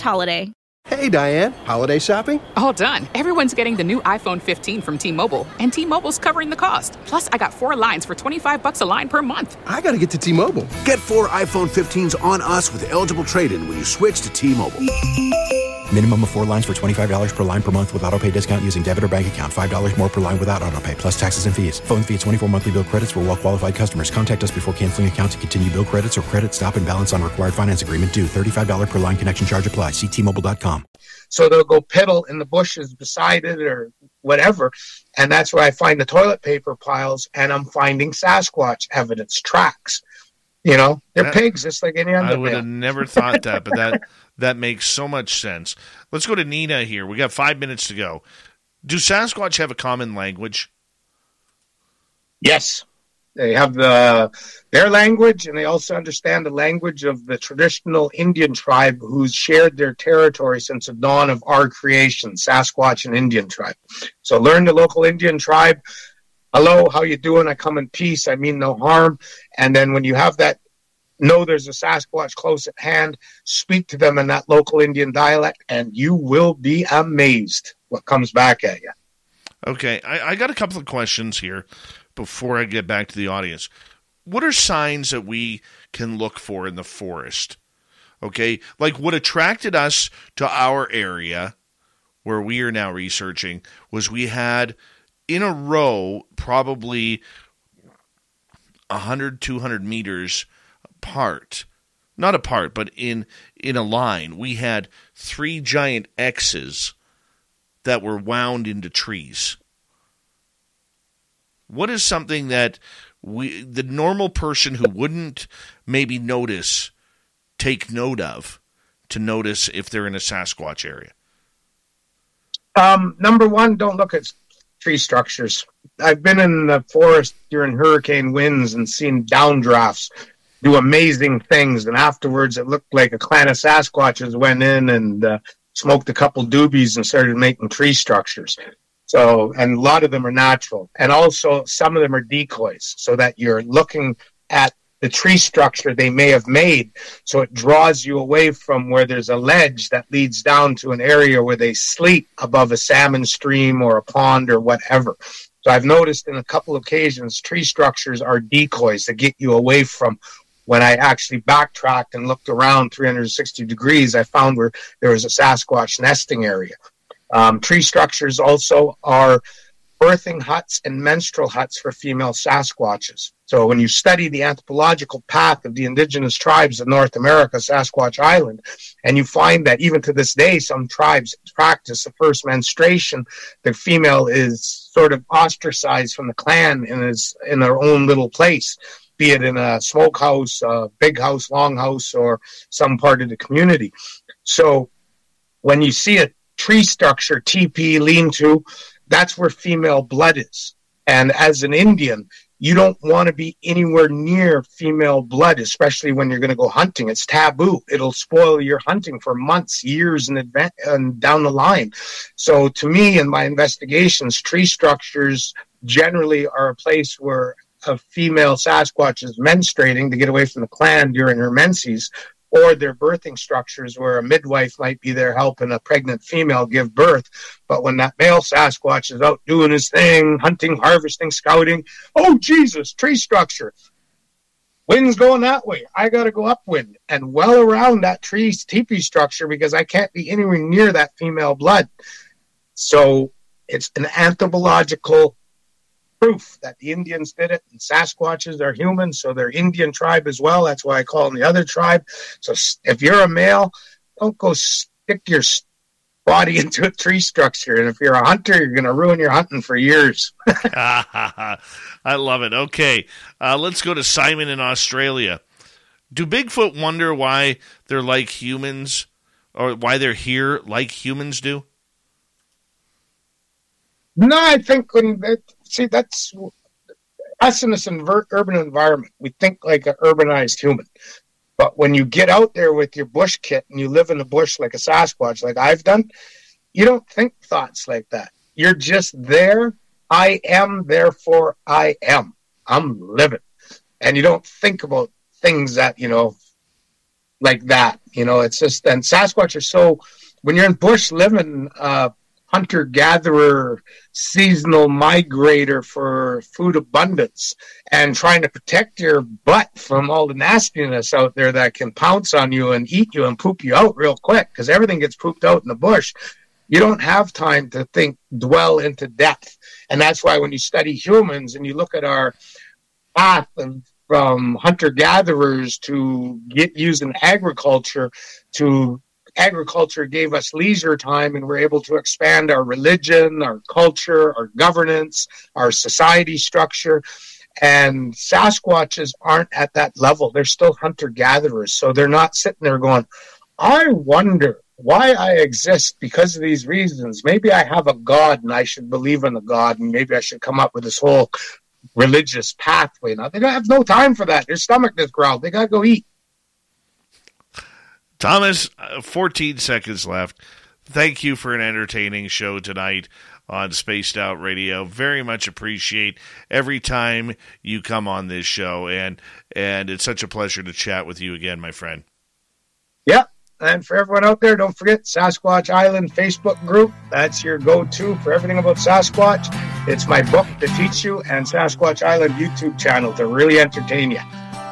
[SPEAKER 2] holiday.
[SPEAKER 9] Hey, Diane, holiday shopping?
[SPEAKER 10] All done. Everyone's getting the new iPhone 15 from T Mobile, and T Mobile's covering the cost. Plus, I got four lines for 25 bucks a line per month.
[SPEAKER 9] I gotta get to T Mobile.
[SPEAKER 11] Get four iPhone 15s on us with eligible trade in when you switch to T Mobile.
[SPEAKER 12] Minimum of four lines for $25 per line per month with auto pay discount using debit or bank account. $5 more per line without auto pay, plus taxes and fees. Phone fee at 24 monthly bill credits for well qualified customers. Contact us before canceling account to continue bill credits or credit stop and balance on required finance agreement due. $35 per line connection charge apply. Ctmobile.com.
[SPEAKER 5] So they'll go piddle in the bushes beside it or whatever. And that's where I find the toilet paper piles and I'm finding Sasquatch evidence, tracks. You know, they're
[SPEAKER 4] That-
[SPEAKER 5] pigs just like any other
[SPEAKER 4] I would
[SPEAKER 5] male.
[SPEAKER 4] have never thought that, but that that makes so much sense. Let's go to Nina here. We got five minutes to go. Do Sasquatch have a common language?
[SPEAKER 5] Yes. They have the their language and they also understand the language of the traditional Indian tribe who's shared their territory since the dawn of our creation, Sasquatch and Indian tribe. So learn the local Indian tribe. Hello, how you doing? I come in peace. I mean no harm. And then when you have that know there's a Sasquatch close at hand, speak to them in that local Indian dialect and you will be amazed what comes back at you.
[SPEAKER 4] Okay, I, I got a couple of questions here before I get back to the audience. What are signs that we can look for in the forest? Okay, like what attracted us to our area where we are now researching was we had in a row probably 100 200 meters apart not apart but in in a line. We had three giant x's that were wound into trees. What is something that we the normal person who wouldn't maybe notice take note of to notice if they're in a sasquatch area?
[SPEAKER 5] Um, number one, don't look at tree structures. I've been in the forest during hurricane winds and seen downdrafts do amazing things, and afterwards it looked like a clan of Sasquatches went in and uh, smoked a couple doobies and started making tree structures. So, and a lot of them are natural, and also some of them are decoys, so that you're looking at the tree structure they may have made, so it draws you away from where there's a ledge that leads down to an area where they sleep above a salmon stream or a pond or whatever. So I've noticed in a couple occasions tree structures are decoys that get you away from when I actually backtracked and looked around 360 degrees, I found where there was a Sasquatch nesting area. Um, tree structures also are birthing huts and menstrual huts for female Sasquatches. So when you study the anthropological path of the indigenous tribes of North America, Sasquatch Island, and you find that even to this day, some tribes practice the first menstruation, the female is sort of ostracized from the clan and is in their own little place. Be it in a smokehouse, a big house, long house, or some part of the community. So when you see a tree structure, teepee, lean to, that's where female blood is. And as an Indian, you don't want to be anywhere near female blood, especially when you're going to go hunting. It's taboo. It'll spoil your hunting for months, years in advance and down the line. So to me, in my investigations, tree structures generally are a place where a female Sasquatches menstruating to get away from the clan during her menses, or their birthing structures where a midwife might be there helping a pregnant female give birth. But when that male Sasquatch is out doing his thing, hunting, harvesting, scouting, oh Jesus, tree structure. Wind's going that way. I got to go upwind and well around that tree teepee structure because I can't be anywhere near that female blood. So it's an anthropological proof that the Indians did it, and Sasquatches are humans, so they're Indian tribe as well. That's why I call them the other tribe. So if you're a male, don't go stick your body into a tree structure. And if you're a hunter, you're going to ruin your hunting for years.
[SPEAKER 4] I love it. Okay, uh, let's go to Simon in Australia. Do Bigfoot wonder why they're like humans, or why they're here like humans do?
[SPEAKER 5] No, I think when see that's us in this urban environment. We think like an urbanized human. But when you get out there with your bush kit and you live in the bush like a Sasquatch, like I've done, you don't think thoughts like that. You're just there. I am, therefore I am. I'm living. And you don't think about things that, you know, like that. You know, it's just, and Sasquatch are so, when you're in bush living, uh, hunter gatherer, seasonal migrator for food abundance and trying to protect your butt from all the nastiness out there that can pounce on you and eat you and poop you out real quick because everything gets pooped out in the bush. You don't have time to think, dwell into depth. And that's why when you study humans and you look at our path of, from hunter gatherers to get used in agriculture to agriculture gave us leisure time and we're able to expand our religion, our culture, our governance, our society structure. And Sasquatches aren't at that level. They're still hunter gatherers. So they're not sitting there going, I wonder why I exist because of these reasons. Maybe I have a God and I should believe in a God and maybe I should come up with this whole religious pathway. Now they don't have no time for that. Their stomach just growled. They gotta go eat.
[SPEAKER 4] Thomas, uh, 14 seconds left. Thank you for an entertaining show tonight on Spaced Out Radio. Very much appreciate every time you come on this show, and and it's such a pleasure to chat with you again, my friend.
[SPEAKER 5] Yeah, And for everyone out there, don't forget Sasquatch Island Facebook group. That's your go-to for everything about Sasquatch. It's my book to teach you, and Sasquatch Island YouTube channel to really entertain you.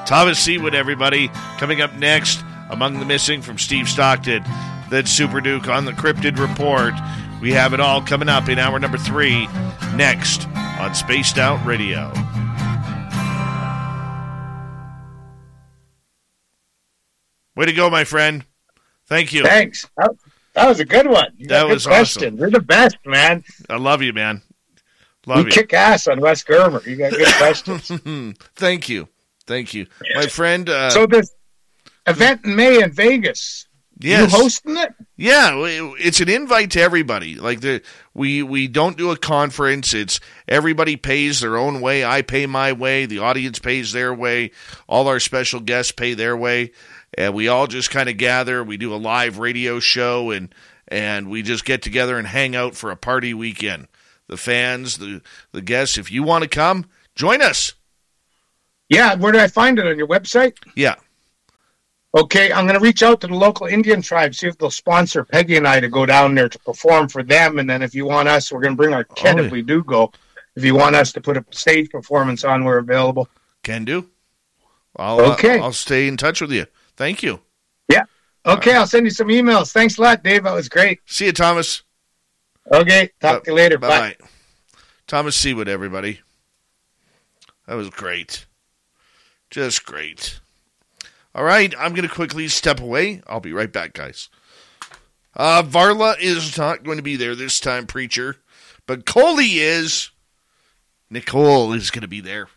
[SPEAKER 4] Thomas Sewid, everybody, coming up next. Among the Missing from Steve Stockton. That's Super Duke on the Cryptid Report. We have it all coming up in hour number three next on Spaced Out Radio. Way to go, my friend. Thank you.
[SPEAKER 5] Thanks. That, was a good one. You
[SPEAKER 4] that was
[SPEAKER 5] question.
[SPEAKER 4] awesome.
[SPEAKER 5] You're the best, man.
[SPEAKER 4] I love you, man. Love
[SPEAKER 5] you
[SPEAKER 4] you.
[SPEAKER 5] kick ass on West Germer. You got good questions.
[SPEAKER 4] Thank you. Thank you. My friend. Uh,
[SPEAKER 5] so this event in May in Vegas.
[SPEAKER 4] Yes.
[SPEAKER 5] You hosting it?
[SPEAKER 4] Yeah, it's an invite to everybody. Like the we we don't do a conference. It's everybody pays their own way. I pay my way. The audience pays their way. All our special guests pay their way, and we all just kind of gather. We do a live radio show, and and we just get together and hang out for a party weekend. The fans, the the guests. If you want to come, join us.
[SPEAKER 5] Yeah, where do I find it on your website?
[SPEAKER 4] Yeah.
[SPEAKER 5] Okay, I'm going to reach out to the local Indian tribe, see if they'll sponsor Peggy and I to go down there to perform for them. And then if you want us, we're going to bring our kid
[SPEAKER 4] Oh,
[SPEAKER 5] if we do go. If you want us to put a stage performance on, we're available.
[SPEAKER 4] Can do. I'll, uh,
[SPEAKER 5] Okay.
[SPEAKER 4] I'll stay in touch with you. Thank you.
[SPEAKER 5] Yeah. Okay, I'll send you some emails. Thanks a lot, Dave. That was great.
[SPEAKER 4] See you, Thomas.
[SPEAKER 5] Okay, talk to you later.
[SPEAKER 4] Bye
[SPEAKER 5] Bye.
[SPEAKER 4] bye. Thomas Sewid, everybody. That was great. Just great. All right, I'm going to quickly step away. I'll be right back, guys. Uh, Varla is not going to be there this time, preacher, but Coley is. Nicole is going to be there.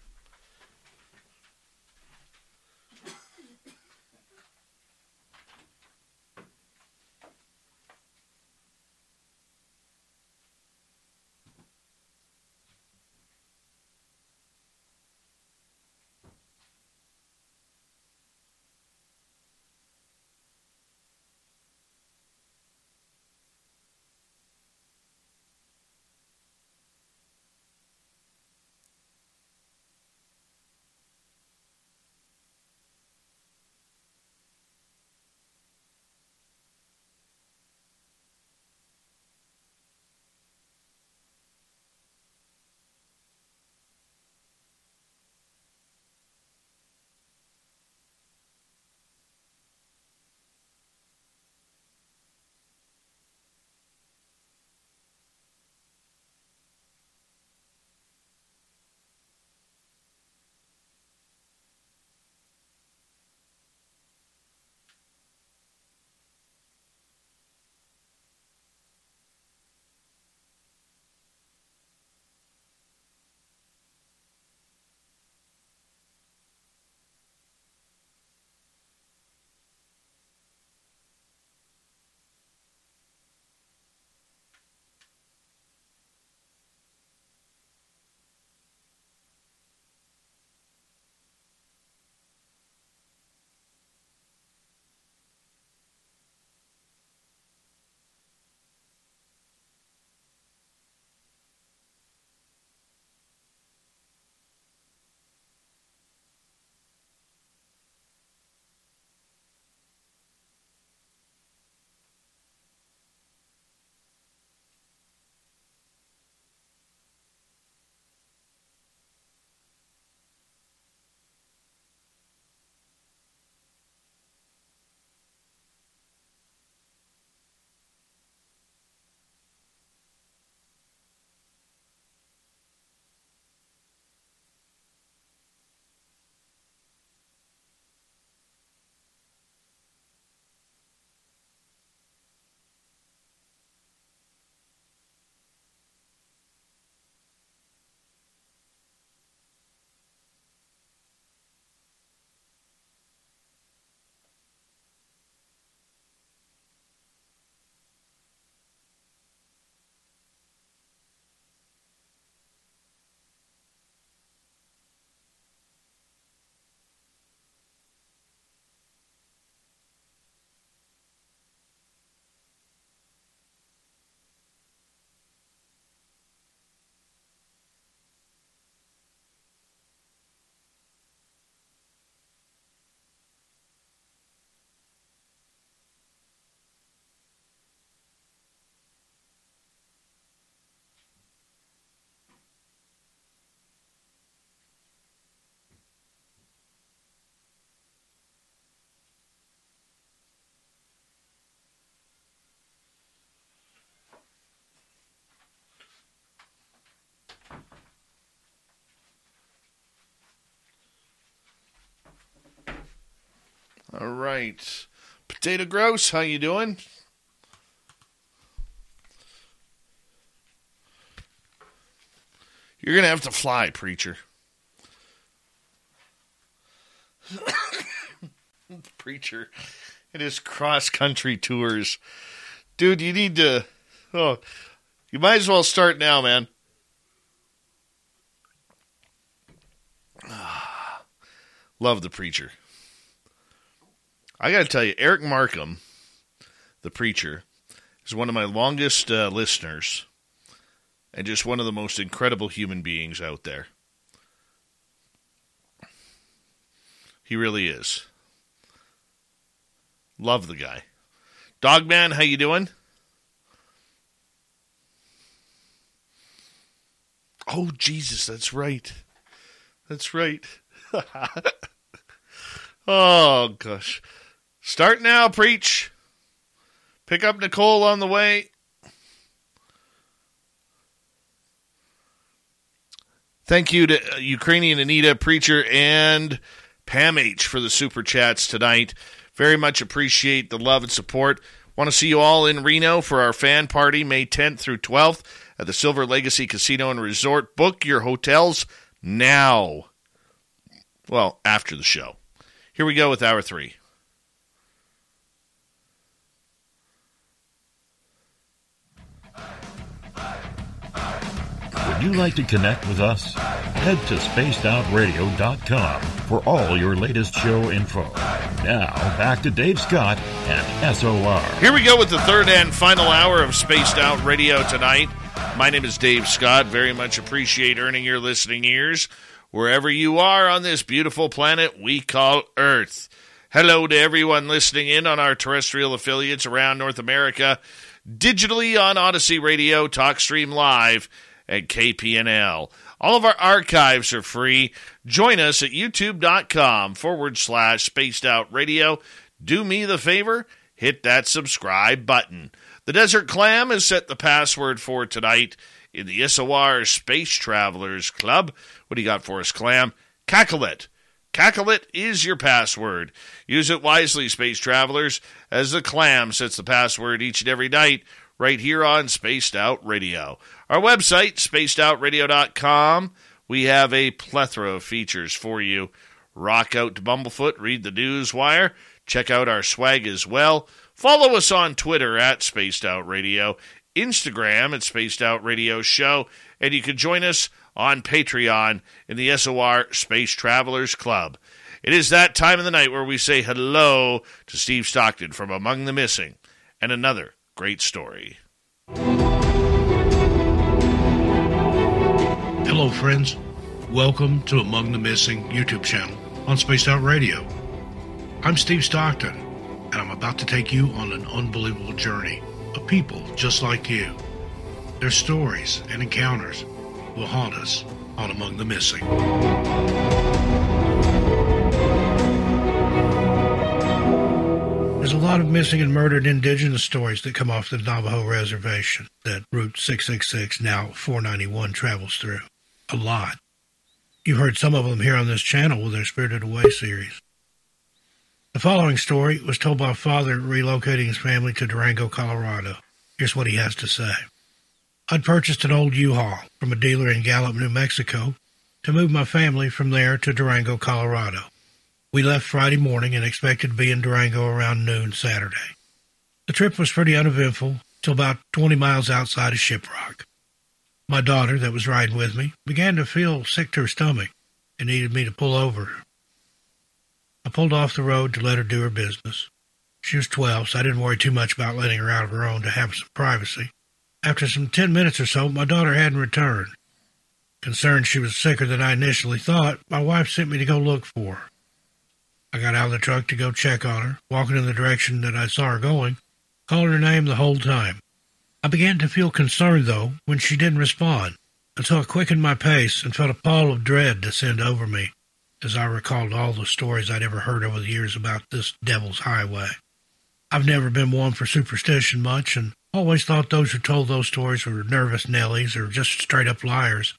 [SPEAKER 4] Right. Potato Gross, how you doing? You're going to have to fly, preacher. preacher in his cross country tours. Dude, you need to oh, you might as well start now, man. Love the preacher. I got to tell you, Eric Markham, the preacher, is one of my longest uh, listeners and just one of the most incredible human beings out there. He really is. Love the guy. Dogman, how you doing? Oh Jesus, that's right. That's right. oh gosh. Start now, preach. Pick up Nicole on the way. Thank you to uh, Ukrainian Anita, Preacher, and Pam H for the super chats tonight. Very much appreciate the love and support. Want to see you all in Reno for our fan party May 10th through 12th at the Silver Legacy Casino and Resort. Book your hotels now. Well, after the show. Here we go with hour three.
[SPEAKER 8] Would you like to connect with us? Head to spacedoutradio.com for all your latest show info. Now, back to Dave Scott and SOR.
[SPEAKER 4] Here we go with the third and final hour of Spaced Out Radio tonight. My name is Dave Scott. Very much appreciate earning your listening ears wherever you are on this beautiful planet we call Earth. Hello to everyone listening in on our terrestrial affiliates around North America, digitally on Odyssey Radio, TalkStream Live, and KPNL. All of our archives are free. Join us at youtube.com forward slash spaced out radio. Do me the favor, hit that subscribe button. The Desert Clam has set the password for tonight in the SOR Space Travelers Club. What do you got for us, Clam? Cackle it. Cackle it is your password. Use it wisely, space travelers, as the clam sets the password each and every night right here on Spaced Out Radio. Our website, spacedoutradio.com, we have a plethora of features for you. Rock out to Bumblefoot, read the news wire, check out our swag as well. Follow us on Twitter at Spaced Out Radio, Instagram at Spaced Out Radio Show, and you can join us on Patreon in the SOR Space Travelers Club. It is that time of the night where we say hello to Steve Stockton from Among the Missing and another great story.
[SPEAKER 13] Hello, friends. Welcome to Among the Missing YouTube channel on Spaced Out Radio. I'm Steve Stockton, and I'm about to take you on an unbelievable journey of people just like you. Their stories and encounters will haunt us on Among the Missing. There's a lot of missing and murdered indigenous stories that come off the Navajo reservation that Route 666, now 491, travels through. A lot. You've heard some of them here on this channel with their Spirited Away series. The following story was told by a father relocating his family to Durango, Colorado. Here's what he has to say. I'd purchased an old U-Haul from a dealer in Gallup, New Mexico, to move my family from there to Durango, Colorado. We left Friday morning and expected to be in Durango around noon Saturday. The trip was pretty uneventful till about 20 miles outside of Shiprock. My daughter, that was riding with me, began to feel sick to her stomach and needed me to pull over. I pulled off the road to let her do her business. She was 12, so I didn't worry too much about letting her out of her own to have some privacy. After some 10 minutes or so, my daughter hadn't returned. Concerned she was sicker than I initially thought, my wife sent me to go look for her. I got out of the truck to go check on her, walking in the direction that I saw her going, calling her name the whole time. I began to feel concerned, though, when she didn't respond, until I quickened my pace and felt a pall of dread descend over me as I recalled all the stories I'd ever heard over the years about this devil's highway. I've never been one for superstition much, and always thought those who told those stories were nervous Nellies or just straight up liars.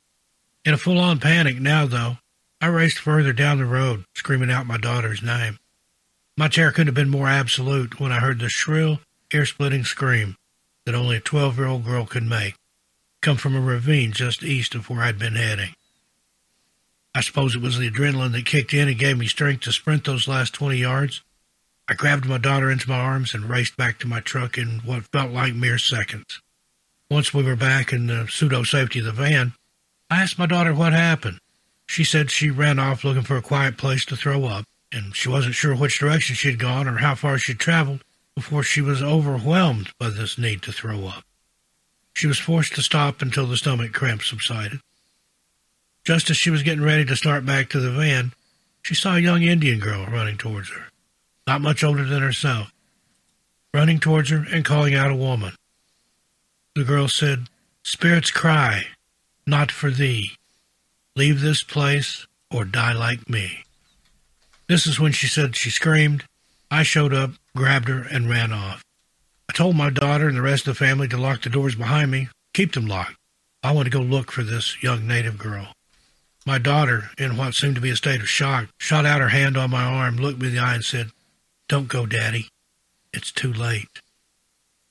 [SPEAKER 13] In a full on panic now, though, I raced further down the road, screaming out my daughter's name. My terror couldn't have been more absolute when I heard the shrill, ear splitting scream that only a 12 year old girl could make come from a ravine just east of where I'd been heading. I suppose it was the adrenaline that kicked in and gave me strength to sprint those last 20 yards. I grabbed my daughter into my arms and raced back to my truck in what felt like mere seconds. Once we were back in the pseudo safety of the van, I asked my daughter what happened. She said she ran off looking for a quiet place to throw up, and she wasn't sure which direction she'd gone or how far she'd traveled before she was overwhelmed by this need to throw up. She was forced to stop until the stomach cramps subsided. Just as she was getting ready to start back to the van, she saw a young Indian girl running towards her, not much older than herself, running towards her and calling out a woman. The girl said, Spirits cry, not for thee. Leave this place or die like me. This is when she said she screamed. I showed up, grabbed her, and ran off. I told my daughter and the rest of the family to lock the doors behind me, keep them locked. I want to go look for this young native girl. My daughter, in what seemed to be a state of shock, shot out her hand on my arm, looked me in the eye, and said, Don't go, Daddy. It's too late.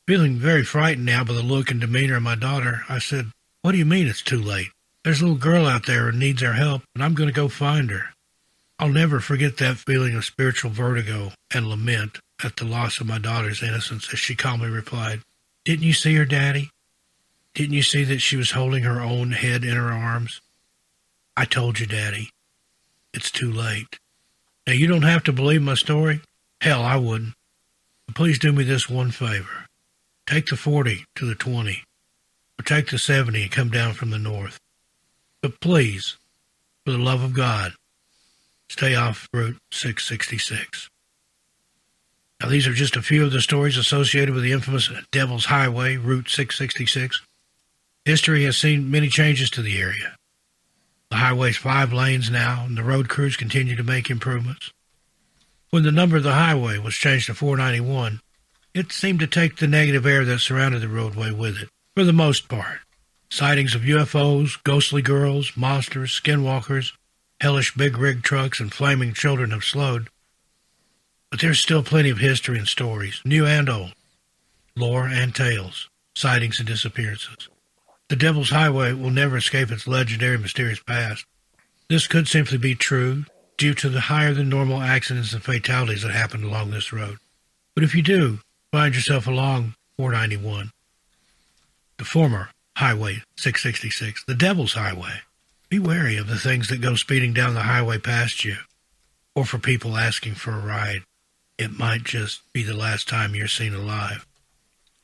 [SPEAKER 13] Feeling very frightened now by the look and demeanor of my daughter, I said, What do you mean it's too late? There's a little girl out there who needs our help, and I'm going to go find her. I'll never forget that feeling of spiritual vertigo and lament at the loss of my daughter's innocence as she calmly replied, Didn't you see her, Daddy? Didn't you see that she was holding her own head in her arms? I told you, Daddy. It's too late. Now, you don't have to believe my story. Hell, I wouldn't. But please do me this one favor. Take the 40 to the 20, or take the 70 and come down from the north. But please, for the love of God, stay off Route 666. Now, these are just a few of the stories associated with the infamous Devil's Highway, Route 666. History has seen many changes to the area. The highway's five lanes now, and the road crews continue to make improvements. When the number of the highway was changed to 491, it seemed to take the negative air that surrounded the roadway with it, for the most part. Sightings of UFOs, ghostly girls, monsters, skinwalkers, hellish big rig trucks, and flaming children have slowed. But there's still plenty of history and stories, new and old, lore and tales, sightings and disappearances. The Devil's Highway will never escape its legendary mysterious past. This could simply be true due to the higher than normal accidents and fatalities that happened along this road. But if you do find yourself along 491, the former Highway 666, the Devil's Highway, be wary of the things that go speeding down the highway past you, or for people asking for a ride. It might just be the last time you're seen alive.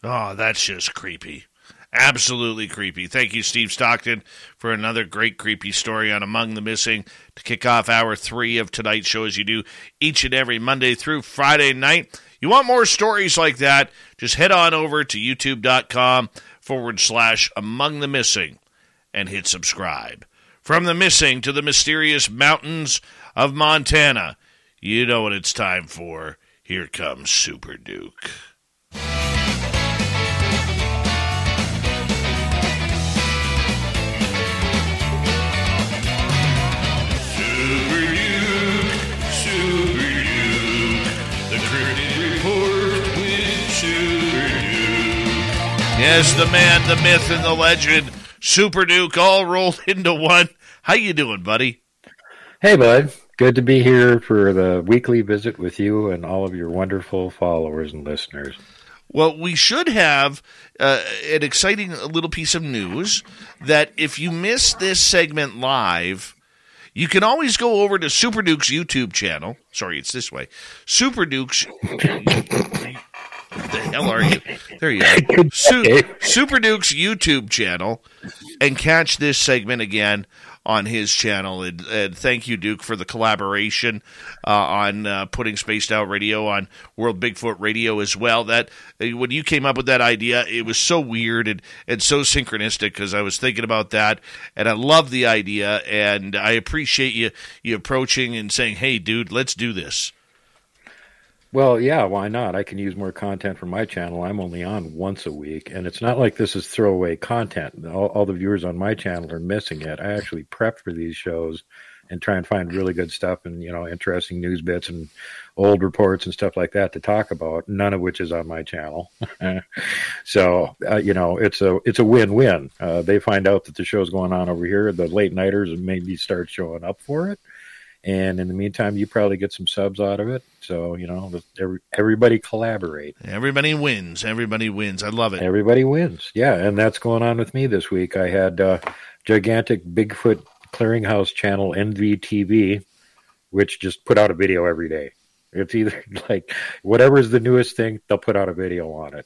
[SPEAKER 4] Oh, that's just creepy. Absolutely creepy. Thank you, Steve Stockton, for another great creepy story on Among the Missing to kick off hour three of tonight's show as you do each and every Monday through Friday night. You want more stories like that? Just head on over to youtube.com forward slash Among the Missing and hit subscribe. From the missing to the mysterious mountains of Montana, you know what it's time for. Here comes Super Duke. Yes, the man, the myth, and the legend, Super Duke, all rolled into one. How you doing, buddy?
[SPEAKER 14] Hey, bud. Good to be here for the weekly visit with you and all of your wonderful followers and listeners.
[SPEAKER 4] Well, we should have uh, an exciting little piece of news that if you miss this segment live, you can always go over to Super Duke's YouTube channel. Sorry, it's this way. Super Duke's. the hell are you? There you are. Su- Super Duke's YouTube channel and catch this segment again on his channel. And, and thank you, Duke, for the collaboration uh, on uh, putting Spaced Out Radio on World Bigfoot Radio as well. That uh, when you came up with that idea, it was so weird and, and so synchronistic because I was thinking about that, and I love the idea, and I appreciate you you approaching and saying, "Hey, dude, let's do this."
[SPEAKER 14] Well, yeah, why not? I can use more content from my channel. I'm only on once a week, and it's not like this is throwaway content. All, all the viewers on my channel are missing it. I actually prep for these shows and try and find really good stuff and you know interesting news bits and old reports and stuff like that to talk about. None of which is on my channel. so uh, you know it's a it's a win win. Uh, they find out that the show's going on over here. The late nighters maybe start showing up for it. And in the meantime, you probably get some subs out of it. So you know, every, everybody collaborate.
[SPEAKER 4] Everybody wins. Everybody wins. I love it.
[SPEAKER 14] Everybody wins. Yeah, and that's going on with me this week. I had uh, gigantic Bigfoot Clearinghouse channel NVTV, which just put out a video every day. It's either like whatever's the newest thing, they'll put out a video on it.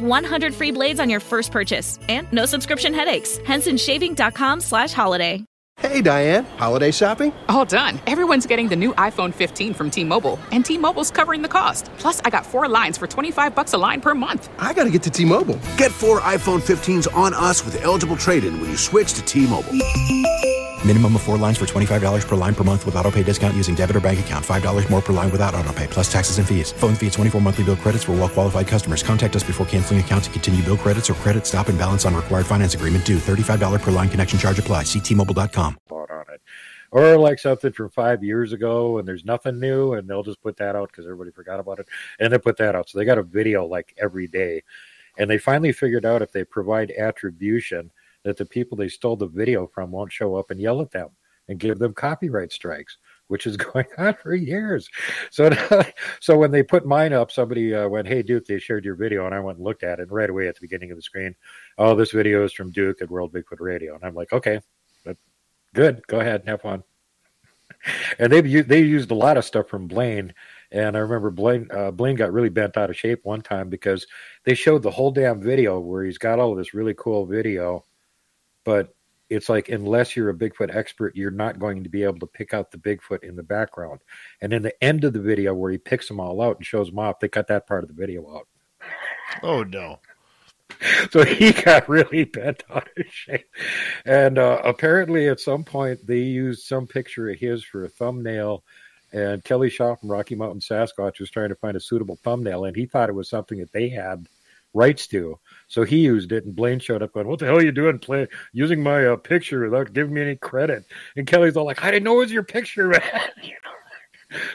[SPEAKER 2] 100 free blades on your first purchase, and no subscription headaches. HensonShaving.com slash holiday.
[SPEAKER 9] Hey, Diane. Holiday shopping?
[SPEAKER 10] All done. Everyone's getting the new iPhone 15 from T-Mobile, and T-Mobile's covering the cost. Plus, I got four lines for 25 bucks a line per month.
[SPEAKER 9] I got to get to T-Mobile.
[SPEAKER 11] Get four iPhone 15s on us with eligible trade-in when you switch to T-Mobile.
[SPEAKER 12] Minimum of four lines for $25 per line per month with auto pay discount using debit or bank account. $5 more per line without auto pay, plus taxes and fees. Phone fee at 24 monthly bill credits for well qualified customers. Contact us before canceling account to continue bill credits or credit stop and balance on required finance agreement due. $35 per line connection charge apply. Ctmobile.com.
[SPEAKER 14] Or like something from five years ago and there's nothing new and they'll just put that out because everybody forgot about it and they put that out. So they got a video like every day. And they finally figured out if they provide attribution that the people they stole the video from won't show up and yell at them and give them copyright strikes, which is going on for years. So, so when they put mine up, somebody uh, went, "Hey, Duke, they shared your video," and I went and looked at it. And right away at the beginning of the screen, oh, this video is from Duke at World Bigfoot Radio, and I'm like, okay, good, go ahead, and have fun. And they they used a lot of stuff from Blaine. And I remember Blaine uh, Blaine got really bent out of shape one time because they showed the whole damn video where he's got all this really cool video, but it's like unless you're a Bigfoot expert, you're not going to be able to pick out the Bigfoot in the background. And in the end of the video where he picks them all out and shows them off, they cut that part of the video out.
[SPEAKER 4] Oh no.
[SPEAKER 14] So he got really bent out of shape. And uh, apparently at some point they used some picture of his for a thumbnail and Kelly Shaw from Rocky Mountain Sasquatch was trying to find a suitable thumbnail and he thought it was something that they had rights to. So he used it, and Blaine showed up going, "What the hell are you doing, play, using my uh, picture without giving me any credit?" And Kelly's all like, "I didn't know it was your picture, man." you know?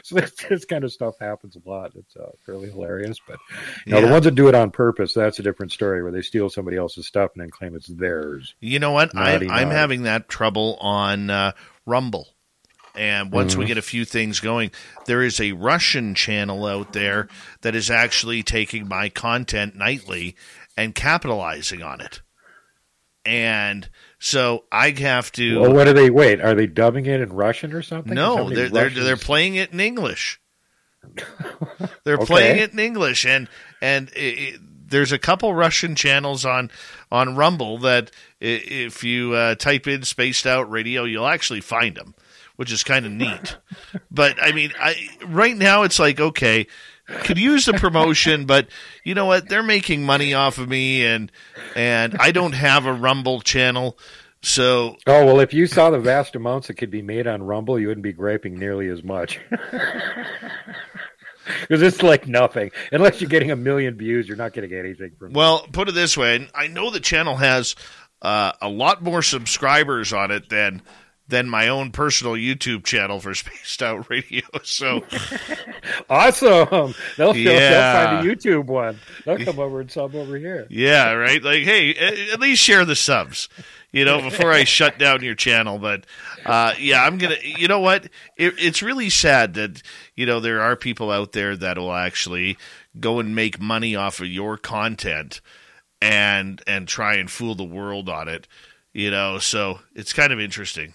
[SPEAKER 14] So this, this, kind of stuff happens a lot. It's uh, fairly hilarious, but you know, yeah. the ones that do it on purpose, that's a different story. Where they steal somebody else's stuff and then claim it's theirs.
[SPEAKER 4] You know what? I'm, I'm having that trouble on uh, Rumble. And once mm-hmm. we get a few things going, there is a Russian channel out there that is actually taking my content nightly and capitalizing on it. And so I have to.
[SPEAKER 14] Well, what are they? Wait, are they dubbing it in Russian or something?
[SPEAKER 4] No, they're they're, they're playing it in English. they're okay. playing it in English, and and it, it, there's a couple Russian channels on on Rumble that if you uh, type in "spaced out radio," you'll actually find them which is kind of neat. but I mean, I right now it's like okay, could use the promotion, but you know what? They're making money off of me, and and I don't have a Rumble channel. So,
[SPEAKER 14] oh well, if you saw the vast amounts that could be made on Rumble, you wouldn't be griping nearly as much. Because it's like nothing. Unless you're getting a million views, you're not getting anything from.
[SPEAKER 4] Well, put it this way: I know the channel has uh, a lot more subscribers on it than than my own personal YouTube channel for Spaced Out Radio. So
[SPEAKER 14] awesome! They'll, yeah. they'll find a YouTube one. They'll come over and sub over here.
[SPEAKER 4] Yeah, right. Like, hey, at least share the subs. You know, before I shut down your channel. But uh, yeah, I'm gonna. You know what? It, it's really sad that you know there are people out there that will actually go and make money off of your content and and try and fool the world on it. You know, so it's kind of interesting.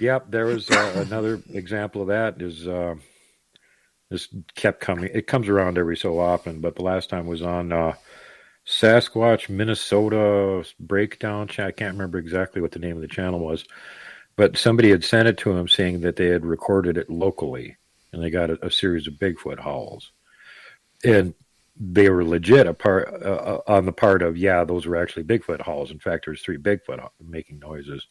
[SPEAKER 14] Yep, there was uh, another example of that. Is uh, this kept coming? It comes around every so often, but the last time was on uh, Sasquatch Minnesota Breakdown. I can't remember exactly what the name of the channel was, but somebody had sent it to him saying that they had recorded it locally, and they got a, a series of Bigfoot howls, and they were legit a part uh, uh, on the part of yeah, those were actually Bigfoot howls. In fact, there's three Bigfoot making noises,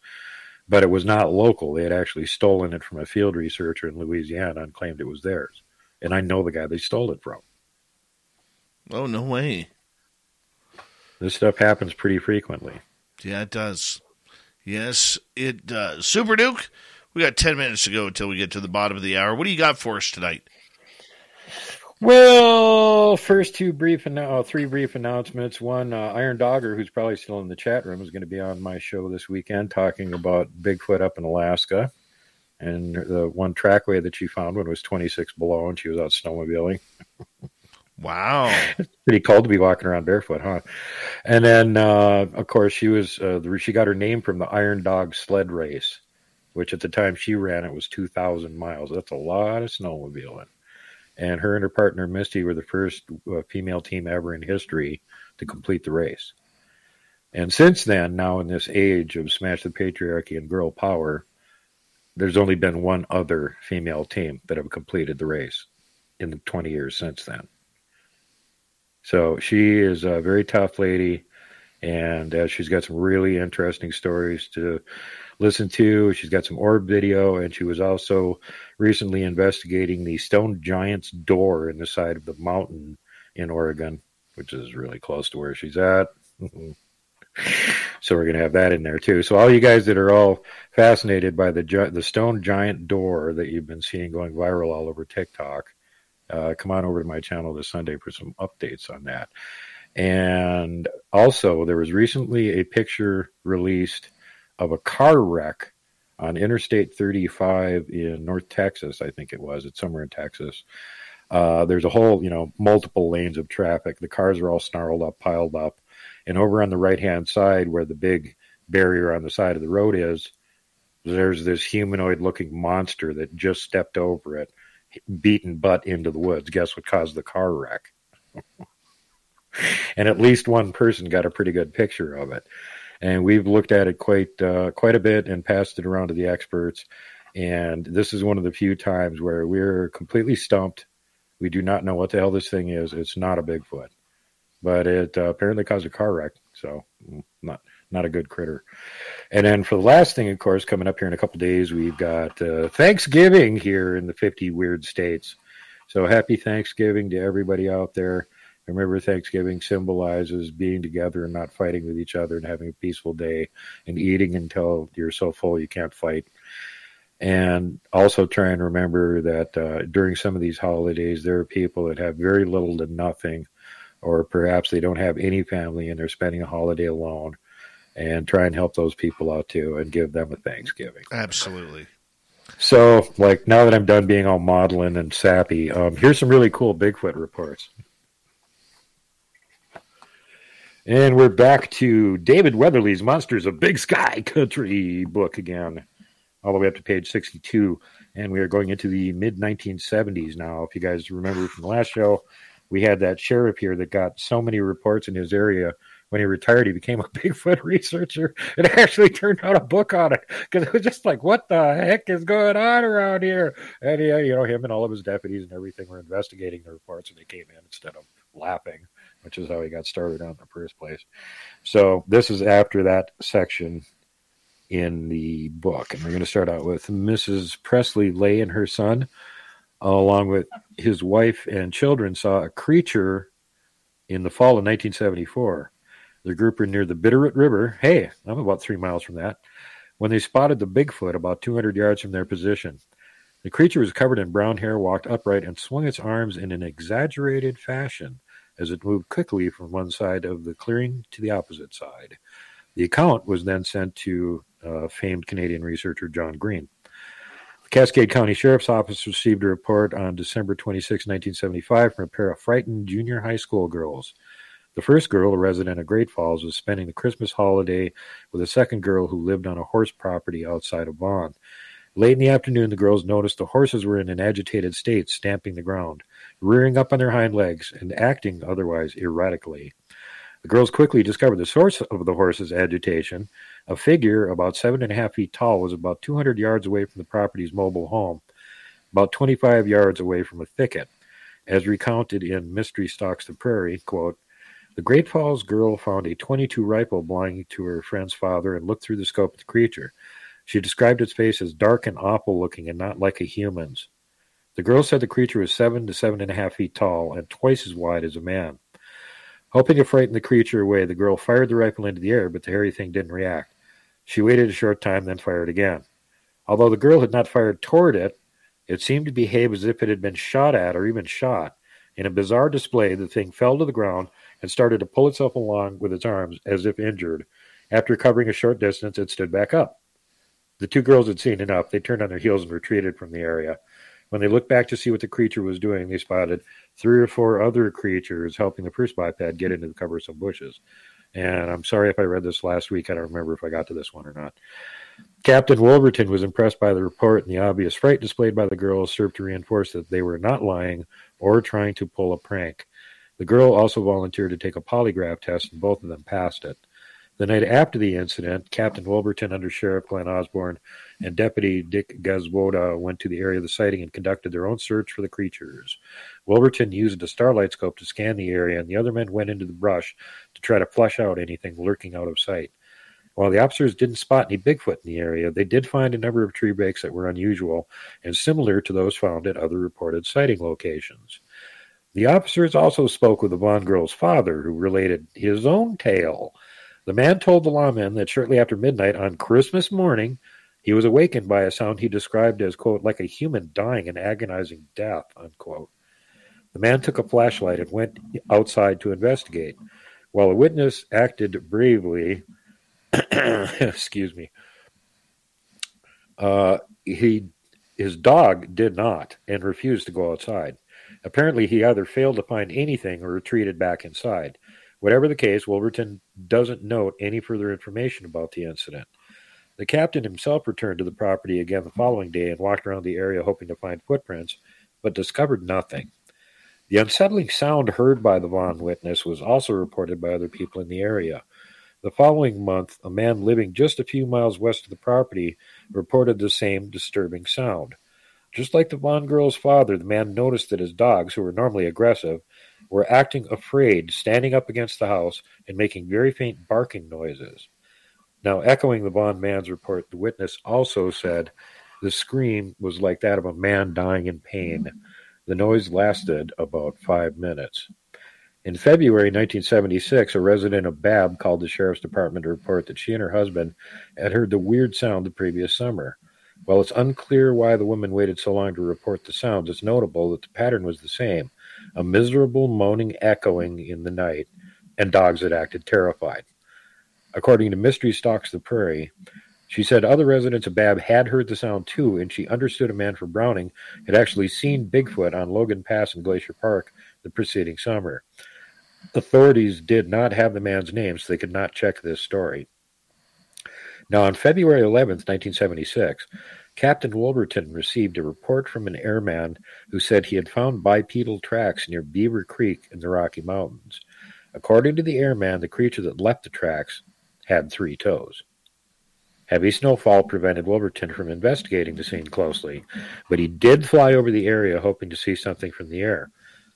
[SPEAKER 14] but it was not local. They had actually stolen it from a field researcher in Louisiana and claimed it was theirs, and I know the guy they stole it from.
[SPEAKER 4] Oh no way!
[SPEAKER 14] This stuff happens pretty frequently.
[SPEAKER 4] Yeah, it does. Yes, it does. Super Duke, we got 10 minutes to go until we get to the bottom of the hour. What do you got for us tonight?
[SPEAKER 14] Well, first two brief, and uh, three brief announcements. One, uh, Iron Dogger, who's probably still in the chat room, is going to be on my show this weekend talking about Bigfoot up in Alaska. And the one trackway that she found when it was 26 below and she was out snowmobiling.
[SPEAKER 4] Wow.
[SPEAKER 14] it's pretty cold to be walking around barefoot, huh? And then, uh, of course, she was, uh, she got her name from the Iron Dog sled race, which at the time she ran it was 2,000 miles. That's a lot of snowmobiling. And her and her partner, Misty, were the first uh, female team ever in history to complete the race. And since then, now in this age of smash the patriarchy and girl power, there's only been one other female team that have completed the race in the 20 years since then. So she is a very tough lady, and uh, she's got some really interesting stories to listen to. She's got some orb video, and she was also recently investigating the stone giant's door in the side of the mountain in Oregon, which is really close to where she's at. so we're going to have that in there too. So all you guys that are all fascinated by the the stone giant door that you've been seeing going viral all over TikTok, uh, come on over to my channel this Sunday for some updates on that. And also, there was recently a picture released of a car wreck on Interstate 35 in North Texas, I think it was. It's somewhere in Texas. Uh, there's a whole, you know, multiple lanes of traffic. The cars are all snarled up, piled up. And over on the right hand side, where the big barrier on the side of the road is, there's this humanoid looking monster that just stepped over it beaten butt into the woods. Guess what caused the car wreck? and at least one person got a pretty good picture of it. And we've looked at it quite uh, quite a bit and passed it around to the experts. And this is one of the few times where we're completely stumped. We do not know what the hell this thing is. It's not a Bigfoot, but it uh, apparently caused a car wreck. So mm, not not a good critter. And then for the last thing, of course, coming up here in a couple days, we've got uh, Thanksgiving here in the 50 weird states. So happy Thanksgiving to everybody out there. Remember, Thanksgiving symbolizes being together and not fighting with each other and having a peaceful day and eating until you're so full you can't fight. And also try and remember that uh, during some of these holidays, there are people that have very little to nothing, or perhaps they don't have any family and they're spending a holiday alone and try and help those people out too and give them a Thanksgiving.
[SPEAKER 4] Absolutely.
[SPEAKER 14] So, like now that I'm done being all maudlin and sappy, um, here's some really cool Bigfoot reports. And we're back to David Weatherly's Monsters of Big Sky Country book again, all the way up to page 62. And we are going into the mid 1970s now. If you guys remember from the last show, we had that sheriff here that got so many reports in his area when he retired, he became a Bigfoot researcher and actually turned out a book on it because it was just like, what the heck is going on around here? And yeah, you know, him and all of his deputies and everything were investigating the reports, and they came in instead of laughing, which is how he got started out in the first place. So this is after that section in the book, and we're going to start out with Mrs. Presley Lay and her son, along with his wife and children, saw a creature in the fall of 1974. The group were near the Bitterroot River. Hey, I'm about three miles from that. When they spotted the Bigfoot about 200 yards from their position, the creature was covered in brown hair, walked upright, and swung its arms in an exaggerated fashion as it moved quickly from one side of the clearing to the opposite side. The account was then sent to uh, famed Canadian researcher John Green. The Cascade County Sheriff's Office received a report on December 26, 1975, from a pair of frightened junior high school girls. The first girl, a resident of Great Falls, was spending the Christmas holiday with a second girl who lived on a horse property outside of Vaughn. Late in the afternoon, the girls noticed the horses were in an agitated state, stamping the ground, rearing up on their hind legs, and acting otherwise erratically. The girls quickly discovered the source of the horses' agitation. A figure about seven and a half feet tall was about 200 yards away from the property's mobile home, about 25 yards away from a thicket. As recounted in Mystery Stalks the Prairie, quote, the Great Falls girl found a 22 rifle belonging to her friend's father and looked through the scope of the creature. She described its face as dark and awful looking and not like a human's. The girl said the creature was seven to seven and a half feet tall and twice as wide as a man. Hoping to frighten the creature away, the girl fired the rifle into the air, but the hairy thing didn't react. She waited a short time, then fired again. Although the girl had not fired toward it, it seemed to behave as if it had been shot at or even shot. In a bizarre display, the thing fell to the ground and started to pull itself along with its arms as if injured. After covering a short distance, it stood back up. The two girls had seen enough. They turned on their heels and retreated from the area. When they looked back to see what the creature was doing, they spotted three or four other creatures helping the first biped get into the cover of some bushes. And I'm sorry if I read this last week. I don't remember if I got to this one or not. Captain Wolverton was impressed by the report, and the obvious fright displayed by the girls served to reinforce that they were not lying or trying to pull a prank. The girl also volunteered to take a polygraph test, and both of them passed it. The night after the incident, Captain Wolverton, Under Sheriff Glenn Osborne, and Deputy Dick Gazwoda went to the area of the sighting and conducted their own search for the creatures. Wolverton used a starlight scope to scan the area, and the other men went into the brush to try to flush out anything lurking out of sight. While the officers didn't spot any Bigfoot in the area, they did find a number of tree breaks that were unusual and similar to those found at other reported sighting locations. The officers also spoke with the Vaughn girl's father, who related his own tale. The man told the lawmen that shortly after midnight on Christmas morning, he was awakened by a sound he described as, quote, like a human dying an agonizing death, unquote. The man took a flashlight and went outside to investigate. While a witness acted bravely, excuse me, uh, he his dog did not and refused to go outside. Apparently, he either failed to find anything or retreated back inside. Whatever the case, Wolverton doesn't note any further information about the incident. The captain himself returned to the property again the following day and walked around the area hoping to find footprints, but discovered nothing. The unsettling sound heard by the Vaughn witness was also reported by other people in the area. The following month, a man living just a few miles west of the property reported the same disturbing sound. Just like the Vaughn girl's father, the man noticed that his dogs, who were normally aggressive, were acting afraid, standing up against the house and making very faint barking noises. Now, echoing the Bond man's report, the witness also said the scream was like that of a man dying in pain. The noise lasted about five minutes. In February 1976, a resident of Babb called the sheriff's department to report that she and her husband had heard the weird sound the previous summer. While it's unclear why the woman waited so long to report the sounds, it's notable that the pattern was the same a miserable moaning echoing in the night, and dogs that acted terrified. According to Mystery Stalks the Prairie, she said other residents of Babb had heard the sound too, and she understood a man from Browning had actually seen Bigfoot on Logan Pass in Glacier Park the preceding summer. Authorities did not have the man's name, so they could not check this story. Now, on February 11, 1976, Captain Wolverton received a report from an airman who said he had found bipedal tracks near Beaver Creek in the Rocky Mountains. According to the airman, the creature that left the tracks had three toes. Heavy snowfall prevented Wolverton from investigating the scene closely, but he did fly over the area hoping to see something from the air.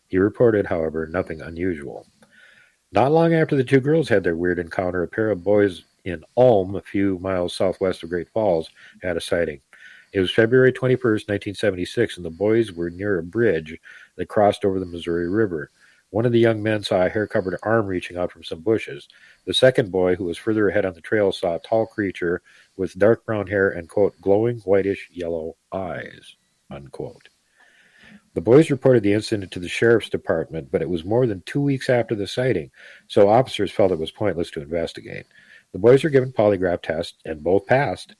[SPEAKER 14] He reported, however, nothing unusual. Not long after the two girls had their weird encounter, a pair of boys in Ulm, a few miles southwest of Great Falls, had a sighting. It was February 21st, 1976, and the boys were near a bridge that crossed over the Missouri River. One of the young men saw a hair covered arm reaching out from some bushes. The second boy, who was further ahead on the trail, saw a tall creature with dark brown hair and, quote, glowing whitish yellow eyes, unquote. The boys reported the incident to the sheriff's department, but it was more than two weeks after the sighting, so officers felt it was pointless to investigate. The boys were given polygraph tests, and both passed.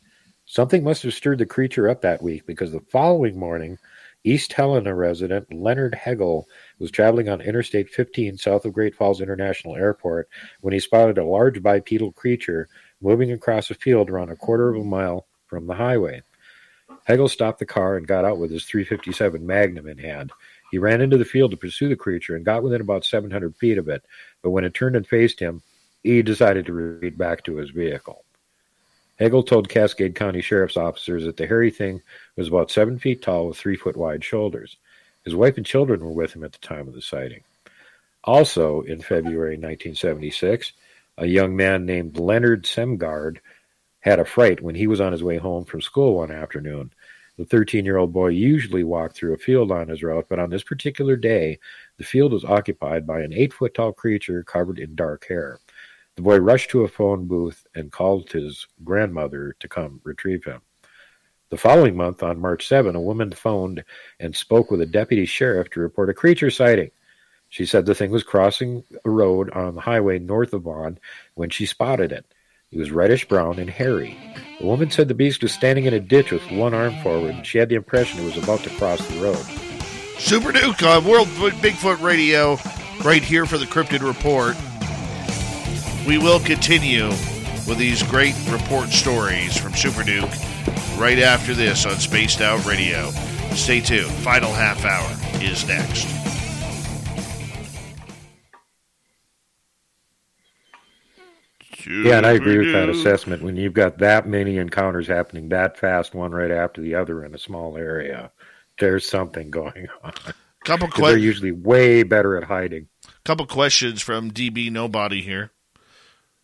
[SPEAKER 14] Something must have stirred the creature up that week because the following morning, East Helena resident Leonard Hegel was traveling on Interstate 15 south of Great Falls International Airport when he spotted a large bipedal creature moving across a field around a quarter of a mile from the highway. Hegel stopped the car and got out with his 357 Magnum in hand. He ran into the field to pursue the creature and got within about 700 feet of it, but when it turned and faced him, he decided to retreat back to his vehicle. Hegel told Cascade County Sheriff's officers that the hairy thing was about seven feet tall with three foot wide shoulders. His wife and children were with him at the time of the sighting. Also, in February 1976, a young man named Leonard Semgard had a fright when he was on his way home from school one afternoon. The 13 year old boy usually walked through a field on his route, but on this particular day, the field was occupied by an eight foot tall creature covered in dark hair. The boy rushed to a phone booth and called his grandmother to come retrieve him. The following month, on March 7, a woman phoned and spoke with a deputy sheriff to report a creature sighting. She said the thing was crossing a road on the highway north of Vaughn when she spotted it. It was reddish brown and hairy. The woman said the beast was standing in a ditch with one arm forward, and she had the impression it was about to cross the road.
[SPEAKER 4] Super Duke on World Bigfoot Radio, right here for the Cryptid Report. We will continue with these great report stories from Super Duke right after this on Spaced Out Radio. Stay tuned. Final half hour is next.
[SPEAKER 14] Yeah, and I agree with that assessment. When you've got that many encounters happening that fast, one right after the other in a small area, there's something going on.
[SPEAKER 4] Couple
[SPEAKER 14] 'Cause they're usually way better at hiding.
[SPEAKER 4] Couple questions from DB Nobody here.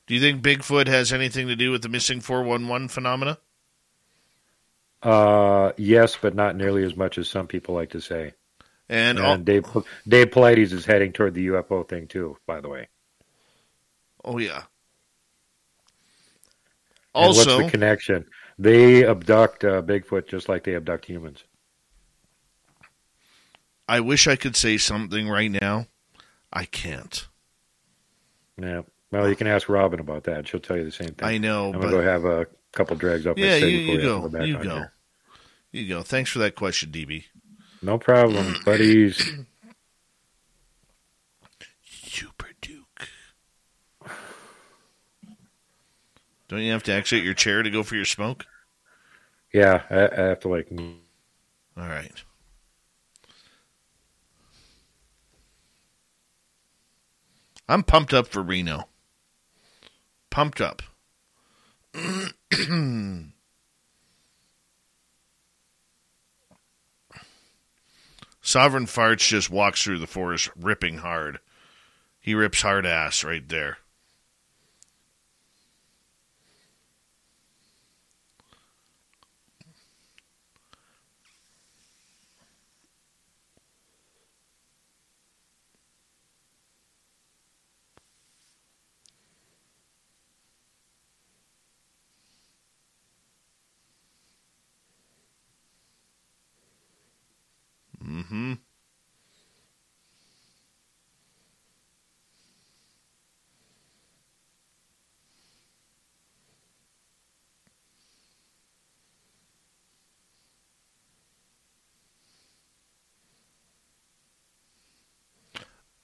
[SPEAKER 4] Do you think Bigfoot has anything to do with the missing 411 phenomena?
[SPEAKER 14] Uh, yes, but not nearly as much as some people like to say.
[SPEAKER 4] And,
[SPEAKER 14] And Dave Dave Paulides is heading toward the UFO thing too. By the way.
[SPEAKER 4] oh yeah.
[SPEAKER 14] And
[SPEAKER 4] Also,
[SPEAKER 14] what's the connection? They abduct uh, Bigfoot just like they abduct humans.
[SPEAKER 4] I wish I could say something right now. I can't.
[SPEAKER 14] Yeah. Well, you can ask Robin about that. She'll tell you the same thing.
[SPEAKER 4] I know,
[SPEAKER 14] I'm
[SPEAKER 4] but-
[SPEAKER 14] gonna go have a couple drags up
[SPEAKER 4] Yeah, you, you
[SPEAKER 14] before we have to
[SPEAKER 4] go.
[SPEAKER 14] back
[SPEAKER 4] You go.
[SPEAKER 14] Here.
[SPEAKER 4] You go. Thanks for that question, DB.
[SPEAKER 14] No problem, buddies.
[SPEAKER 4] Super Duke. Don't you have to exit your chair to go for your smoke?
[SPEAKER 14] Yeah, I, I have to like.
[SPEAKER 4] All right. I'm pumped up for Reno. Pumped up. Sovereign Farts just walks through the forest ripping hard. He rips hard ass right there. Mm-hmm.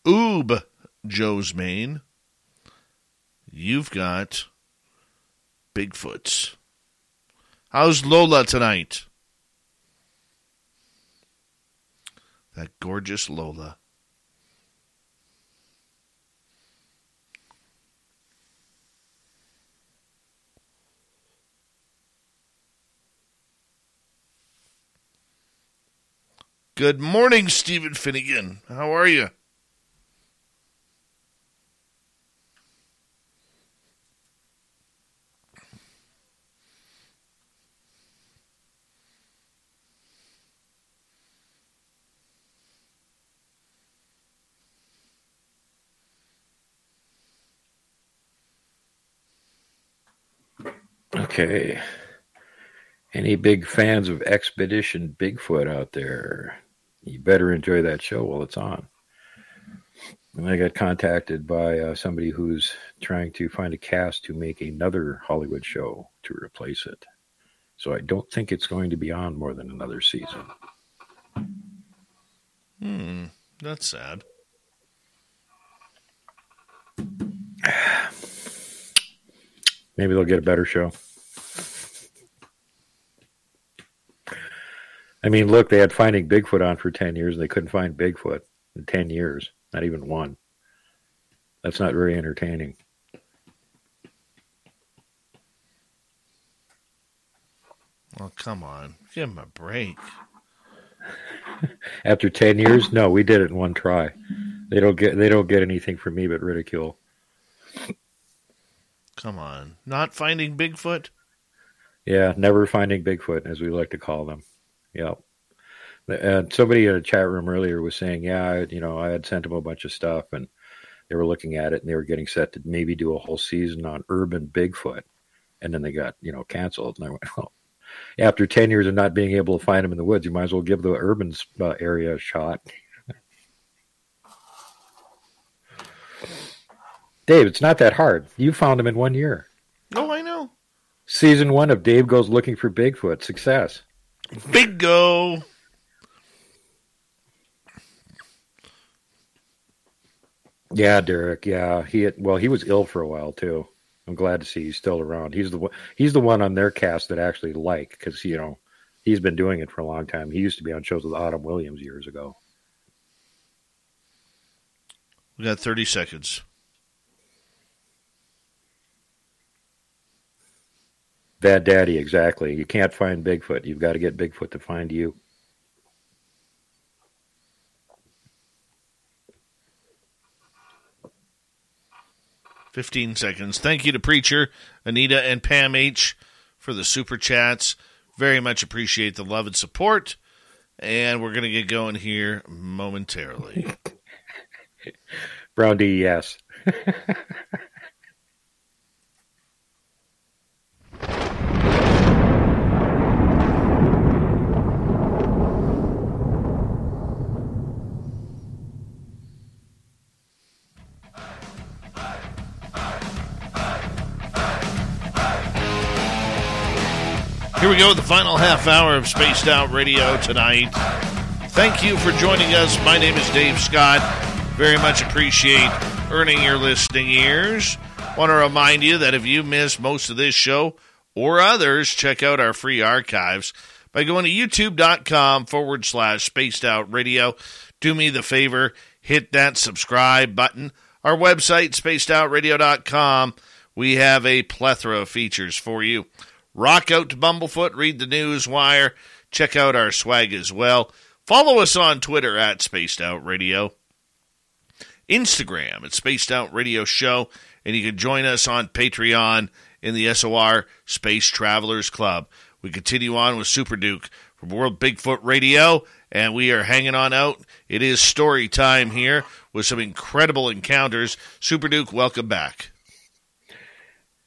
[SPEAKER 4] Oob, Joe's Maine. You've got Bigfoots. How's Lola tonight? That gorgeous Lola. Good morning, Stephen Finnegan. How are you?
[SPEAKER 14] Okay. Any big fans of Expedition Bigfoot out there? You better enjoy that show while it's on. And I got contacted by uh, somebody who's trying to find a cast to make another Hollywood show to replace it. So I don't think it's going to be on more than another season.
[SPEAKER 4] Hmm, that's sad.
[SPEAKER 14] Maybe they'll get a better show. I mean, look, they had Finding Bigfoot on for 10 years and they couldn't find Bigfoot in 10 years, not even one. That's not very entertaining.
[SPEAKER 4] Oh, come on. Give him a break.
[SPEAKER 14] After ten years, no, we did it in one try. They don't get they don't get anything from me but ridicule.
[SPEAKER 4] Come on. Not finding Bigfoot?
[SPEAKER 14] Yeah, never finding Bigfoot, as we like to call them. Yep. And somebody in a chat room earlier was saying, yeah, I, you know, I had sent them a bunch of stuff, and they were looking at it, and they were getting set to maybe do a whole season on urban Bigfoot, and then they got, you know, canceled. And I went, well, after ten years of not being able to find them in the woods, you might as well give the urban uh, area a shot. Dave, it's not that hard. You found them in one year.
[SPEAKER 4] Oh, I know.
[SPEAKER 14] Season one of Dave Goes Looking for Bigfoot. Success.
[SPEAKER 4] Big go.
[SPEAKER 14] Yeah, Derek. Yeah, he had, well, he was ill for a while too. I'm glad to see he's still around. He's the one. He's the one on their cast that I actually like because you know he's been doing it for a long time. He used to be on shows with Autumn Williams years ago.
[SPEAKER 4] We got 30 seconds.
[SPEAKER 14] Bad Daddy, exactly. You can't find Bigfoot. You've got to get Bigfoot to find you.
[SPEAKER 4] Fifteen seconds. Thank you to Preacher, Anita, and Pam H for the super chats. Very much appreciate the love and support. And we're going to get going here momentarily.
[SPEAKER 14] Brown D, yes.
[SPEAKER 4] Here we go, the final half hour of Spaced Out Radio tonight. Thank you for joining us. My name is Dave Scott. Very much appreciate earning your listening ears. Want to remind you that if you missed most of this show or others, check out our free archives by going to youtube.com forward slash spaced out radio. Do me the favor, hit that subscribe button. Our website, spacedoutradio.com, we have a plethora of features for you. Rock out to Bumblefoot, read the news wire, check out our swag as well. Follow us on Twitter at Spaced Out Radio, Instagram at Spaced Out Radio Show, and you can join us on Patreon in the SOR Space Travelers Club. We continue on with Super Duke from World Bigfoot Radio, and we are hanging on out. It is story time here with some incredible encounters. Super Duke, welcome back.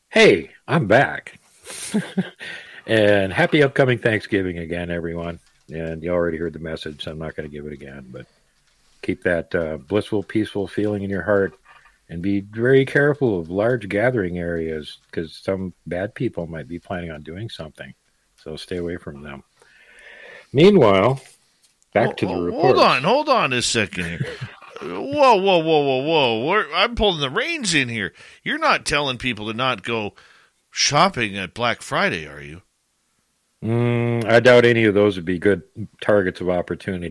[SPEAKER 14] Hey, I'm back. and happy upcoming Thanksgiving again, everyone. And you already heard the message, so I'm not going to give it again. But keep that uh, blissful, peaceful feeling in your heart and be very careful of large gathering areas because some bad people might be planning on doing something. So stay away from them. Meanwhile, back to the report.
[SPEAKER 4] Hold on, hold on a second here. whoa, whoa, whoa, whoa, whoa. We're, I'm pulling the reins in here. You're not telling people to not go shopping at Black Friday, are you?
[SPEAKER 14] Mm, I doubt any of those would be good targets of opportunity.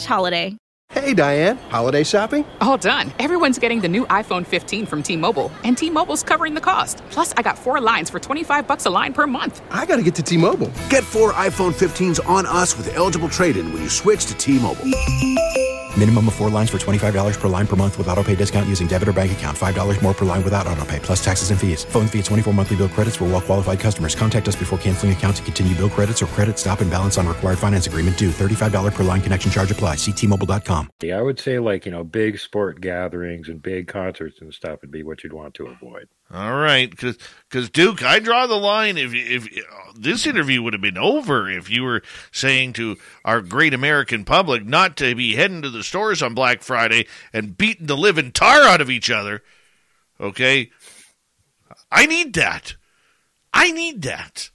[SPEAKER 2] slash holiday.
[SPEAKER 9] Hey, Diane, holiday shopping?
[SPEAKER 10] All done. Everyone's getting the new iPhone 15 from T-Mobile, and T-Mobile's covering the cost. Plus, I got four lines for 25 bucks a line per month.
[SPEAKER 9] I got to get to T-Mobile.
[SPEAKER 11] Get four iPhone 15s on us with eligible trade-in when you switch to T-Mobile.
[SPEAKER 12] Minimum of four lines for $25 per line per month with auto pay discount using debit or bank account. $5 more per line without auto pay, plus taxes and fees. Phone fee at 24 monthly bill credits for well qualified customers. Contact us before canceling account to continue bill credits or credit stop and balance on required finance agreement due. $35 per line connection charge apply. Ctmobile.com.
[SPEAKER 14] Yeah, I would say like, you know, big sport gatherings and big concerts and stuff would be what you'd want to avoid.
[SPEAKER 4] All right, because Duke, I draw the line. If if this interview would have been over if you were saying to our great American public not to be heading to the stores on Black Friday and beating the living tar out of each other. Okay, I need that. I need that.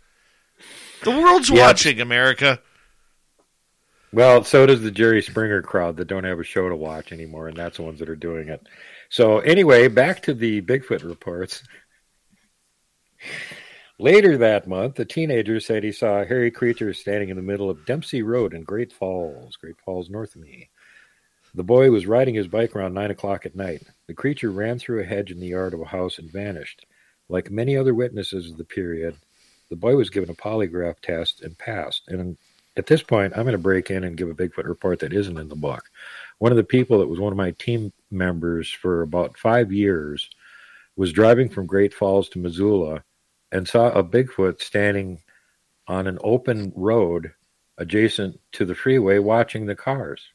[SPEAKER 4] The world's
[SPEAKER 14] Yeah.
[SPEAKER 4] watching, America.
[SPEAKER 14] Well, so does the Jerry Springer crowd that don't have a show to watch anymore, and that's the ones that are doing it. So, anyway, back to the Bigfoot reports. Later that month, a teenager said he saw a hairy creature standing in the middle of Dempsey Road in Great Falls, Great Falls, north of me. The boy was riding his bike around nine o'clock at night. The creature ran through a hedge in the yard of a house and vanished. Like many other witnesses of the period, the boy was given a polygraph test and passed. And at this point, I'm going to break in and give a Bigfoot report that isn't in the book. One of the people that was one of my team members for about five years was driving from Great Falls to Missoula and saw a Bigfoot standing on an open road adjacent to the freeway watching the cars.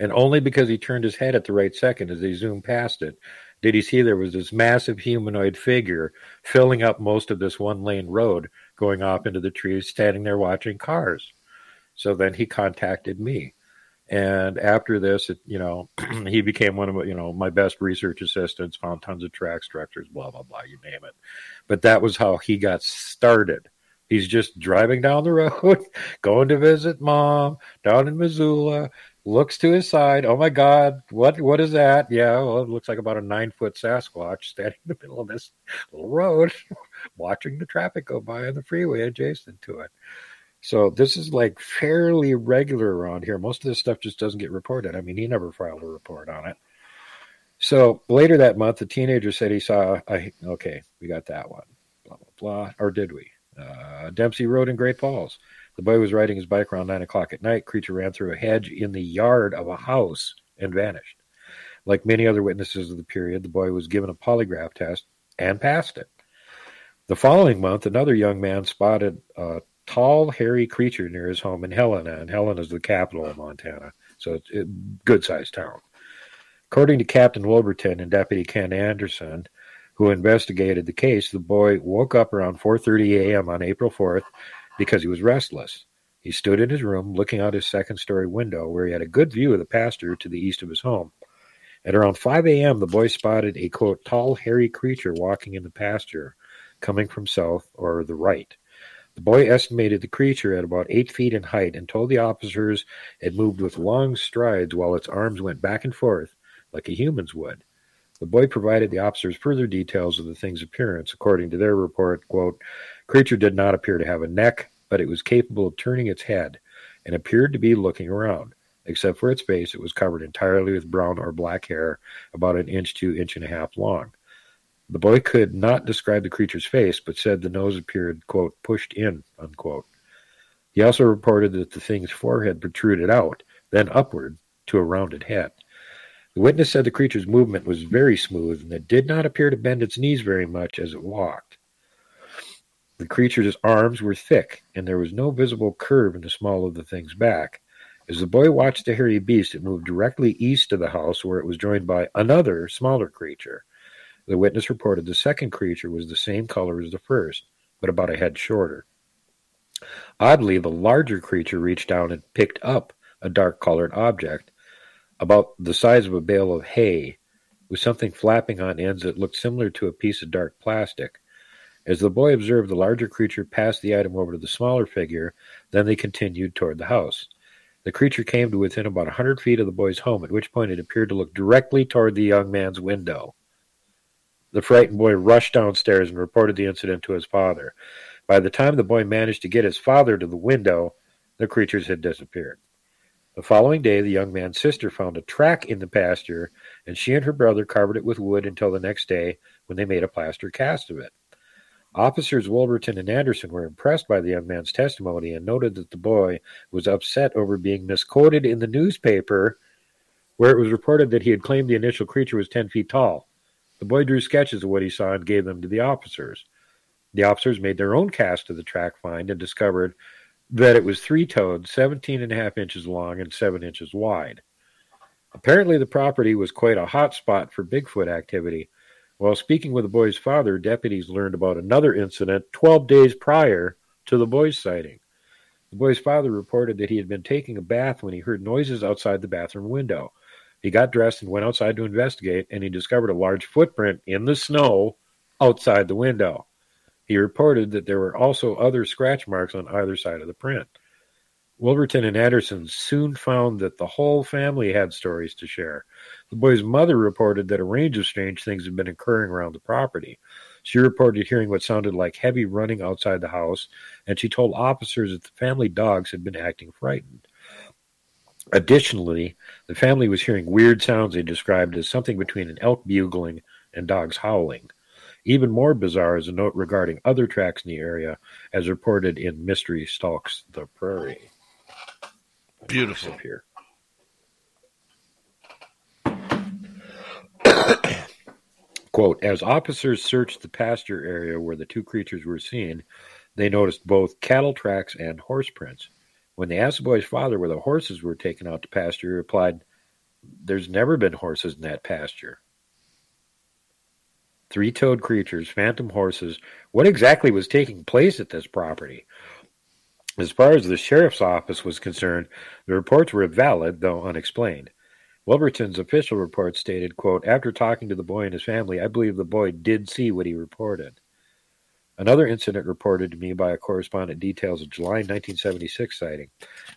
[SPEAKER 14] And only because he turned his head at the right second as they zoomed past it did he see there was this massive humanoid figure filling up most of this one lane road going off into the trees, standing there watching cars. So then he contacted me. And after this, it, you know, he became one of you know my best research assistants. Found tons of track structures, blah blah blah, you name it. But that was how he got started. He's just driving down the road, going to visit mom down in Missoula. Looks to his side. Oh my God, what what is that? Yeah, well, it looks like about a nine foot Sasquatch standing in the middle of this little road, watching the traffic go by on the freeway adjacent to it. So this is like fairly regular around here. Most of this stuff just doesn't get reported. I mean, he never filed a report on it. So later that month, the teenager said he saw. A, okay, we got that one. Blah blah blah. Or did we? Uh, Dempsey Road in Great Falls. The boy was riding his bike around nine o'clock at night. Creature ran through a hedge in the yard of a house and vanished. Like many other witnesses of the period, the boy was given a polygraph test and passed it. The following month, another young man spotted a tall, hairy creature near his home in Helena, and Helena is the capital of Montana, so it's a good sized town. According to Captain Wolverton and Deputy Ken Anderson, who investigated the case, the boy woke up around 4:30 a.m. on April 4th because he was restless. He stood in his room looking out his second story window where he had a good view of the pasture to the east of his home. At around 5 a.m., the boy spotted a quote, tall, hairy creature walking in the pasture, coming from south or the right. The boy estimated the creature at about eight feet in height and told the officers it moved with long strides while its arms went back and forth like a human's would. The boy provided the officers further details of the thing's appearance. According to their report, quote, creature did not appear to have a neck, but it was capable of turning its head and appeared to be looking around. Except for its face, it was covered entirely with brown or black hair, about an inch to inch and a half long. The boy could not describe the creature's face, but said the nose appeared, quote, pushed in, unquote. He also reported that the thing's forehead protruded out, then upward to a rounded head. The witness said the creature's movement was very smooth and it did not appear to bend its knees very much as it walked. The creature's arms were thick, and there was no visible curve in the small of the thing's back. As the boy watched the hairy beast, it moved directly east of the house, where it was joined by another, smaller creature. The witness reported the second creature was the same color as the first, but about a head shorter. Oddly, the larger creature reached down and picked up a dark colored object about the size of a bale of hay, with something flapping on ends that looked similar to a piece of dark plastic. As the boy observed, the larger creature passed the item over to the smaller figure, then they continued toward the house. The creature came to within about a hundred feet of the boy's home, at which point it appeared to look directly toward the young man's window. The frightened boy rushed downstairs and reported the incident to his father. By the time the boy managed to get his father to the window, the creatures had disappeared. The following day, the young man's sister found a track in the pasture, and she and her brother covered it with wood until the next day when they made a plaster cast of it. Officers Wolverton and Anderson were impressed by the young man's testimony and noted that the boy was upset over being misquoted in the newspaper, where it was reported that he had claimed the initial creature was 10 feet tall. The boy drew sketches of what he saw and gave them to the officers. The officers made their own cast of the track find and discovered that it was three toed, 17 and a half inches long and 7 inches wide. Apparently, the property was quite a hot spot for Bigfoot activity. While speaking with the boy's father, deputies learned about another incident 12 days prior to the boy's sighting. The boy's father reported that he had been taking a bath when he heard noises outside the bathroom window. He got dressed and went outside to investigate, and he discovered a large footprint in the snow outside the window. He reported that there were also other scratch marks on either side of the print. Wolverton and Anderson soon found that the whole family had stories to share. The boy's mother reported that a range of strange things had been occurring around the property. She reported hearing what sounded like heavy running outside the house, and she told officers that the family dogs had been acting frightened. Additionally, the family was hearing weird sounds they described as something between an elk bugling and dogs howling. Even more bizarre is a note regarding other tracks in the area, as reported in Mystery Stalks the Prairie.
[SPEAKER 4] Beautiful.
[SPEAKER 14] Here. Quote, as officers searched the pasture area where the two creatures were seen, they noticed both cattle tracks and horse prints. When they asked the boy's father where the horses were taken out to pasture, he replied, There's never been horses in that pasture. Three toed creatures, phantom horses. What exactly was taking place at this property? As far as the sheriff's office was concerned, the reports were valid, though unexplained. Wolverton's official report stated, quote, After talking to the boy and his family, I believe the boy did see what he reported. Another incident reported to me by a correspondent details a July 1976 sighting.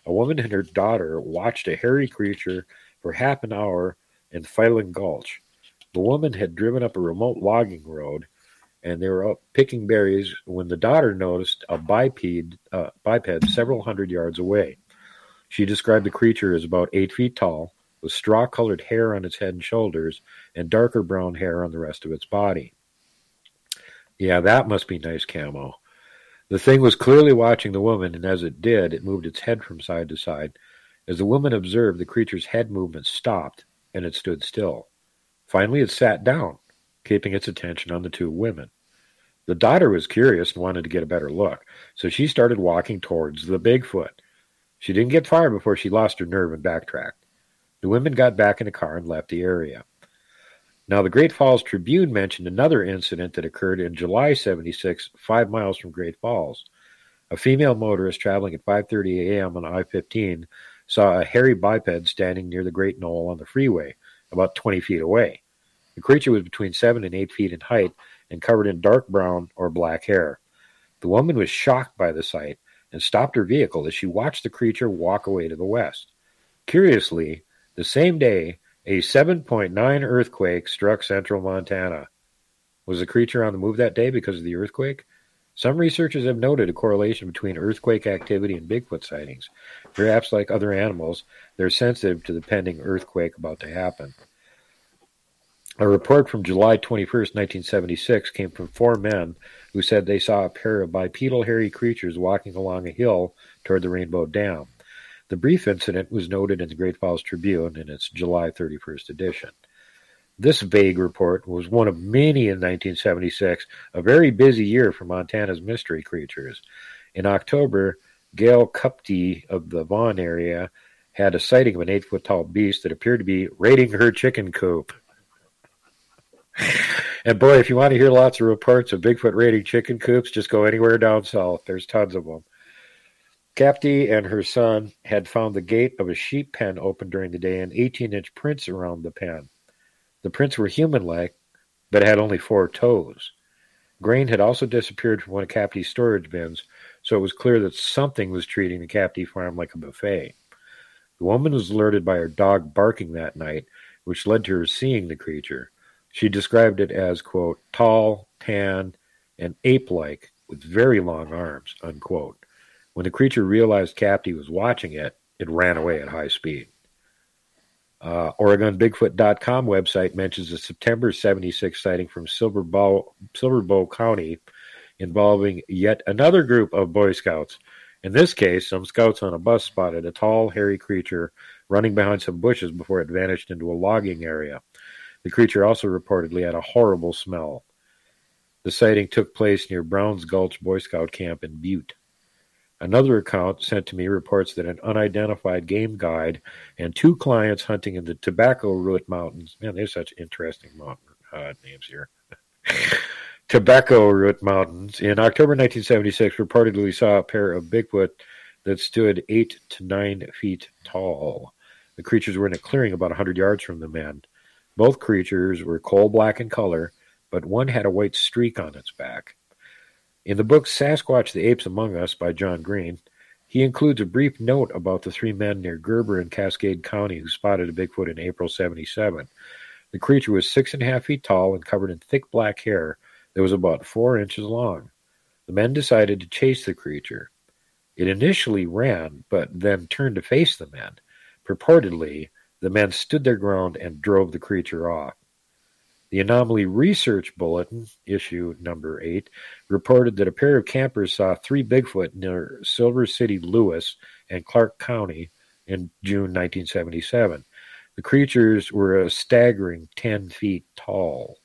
[SPEAKER 14] A woman and her daughter watched a hairy creature for half an hour in Filing Gulch. The woman had driven up a remote logging road, and they were up picking berries when the daughter noticed a biped, uh, biped several hundred yards away. She described the creature as about eight feet tall, with straw colored hair on its head and shoulders, and darker brown hair on the rest of its body. Yeah, that must be nice camo. The thing was clearly watching the woman, and as it did, it moved its head from side to side. As the woman observed, the creature's head movement stopped, and it stood still. Finally, it sat down, keeping its attention on the two women. The daughter was curious and wanted to get a better look, so she started walking towards the Bigfoot. She didn't get far before she lost her nerve and backtracked. The women got back in the car and left the area. Now, the Great Falls Tribune mentioned another incident that occurred in July 76, five miles from Great Falls. A female motorist traveling at 5:30 a.m. on I-15 saw a hairy biped standing near the Great Knoll on the freeway, about 20 feet away. The creature was between seven and eight feet in height and covered in dark brown or black hair. The woman was shocked by the sight and stopped her vehicle as she watched the creature walk away to the west. Curiously, the same day, a 7.9 earthquake struck central Montana. Was the creature on the move that day because of the earthquake? Some researchers have noted a correlation between earthquake activity and Bigfoot sightings. Perhaps, like other animals, they're sensitive to the pending earthquake about to happen. A report from July 21, 1976, came from four men who said they saw a pair of bipedal hairy creatures walking along a hill toward the Rainbow Dam. The brief incident was noted in the Great Falls Tribune in its July 31st edition. This vague report was one of many in 1976, a very busy year for Montana's mystery creatures. In October, Gail Kupte of the Vaughn area had a sighting of an eight foot tall beast that appeared to be raiding her chicken coop. and boy, if you want to hear lots of reports of Bigfoot raiding chicken coops, just go anywhere down south. There's tons of them. Capty and her son had found the gate of a sheep pen open during the day and 18 inch prints around the pen. The prints were human like, but had only four toes. Grain had also disappeared from one of Capty's storage bins, so it was clear that something was treating the Capty farm like a buffet. The woman was alerted by her dog barking that night, which led to her seeing the creature. She described it as, quote, tall, tan, and ape like, with very long arms, unquote. When the creature realized Capty was watching it, it ran away at high speed. Uh, OregonBigfoot.com website mentions a September 76 sighting from Silver Bow, Silver Bow County involving yet another group of Boy Scouts. In this case, some scouts on a bus spotted a tall, hairy creature running behind some bushes before it vanished into a logging area. The creature also reportedly had a horrible smell. The sighting took place near Browns Gulch Boy Scout camp in Butte. Another account sent to me reports that an unidentified game guide and two clients hunting in the Tobacco Root Mountains. Man, there's such interesting mountain uh, names here. Tobacco Root Mountains in October 1976 reportedly saw a pair of Bigfoot that stood eight to nine feet tall. The creatures were in a clearing about 100 yards from the men. Both creatures were coal black in color, but one had a white streak on its back. In the book Sasquatch the Apes Among Us by John Green, he includes a brief note about the three men near Gerber in Cascade County who spotted a Bigfoot in April 77. The creature was six and a half feet tall and covered in thick black hair that was about four inches long. The men decided to chase the creature. It initially ran, but then turned to face the men. Purportedly, the men stood their ground and drove the creature off. The Anomaly Research Bulletin, issue number 8, reported that a pair of campers saw three Bigfoot near Silver City, Lewis, and Clark County in June 1977. The creatures were a staggering 10 feet tall.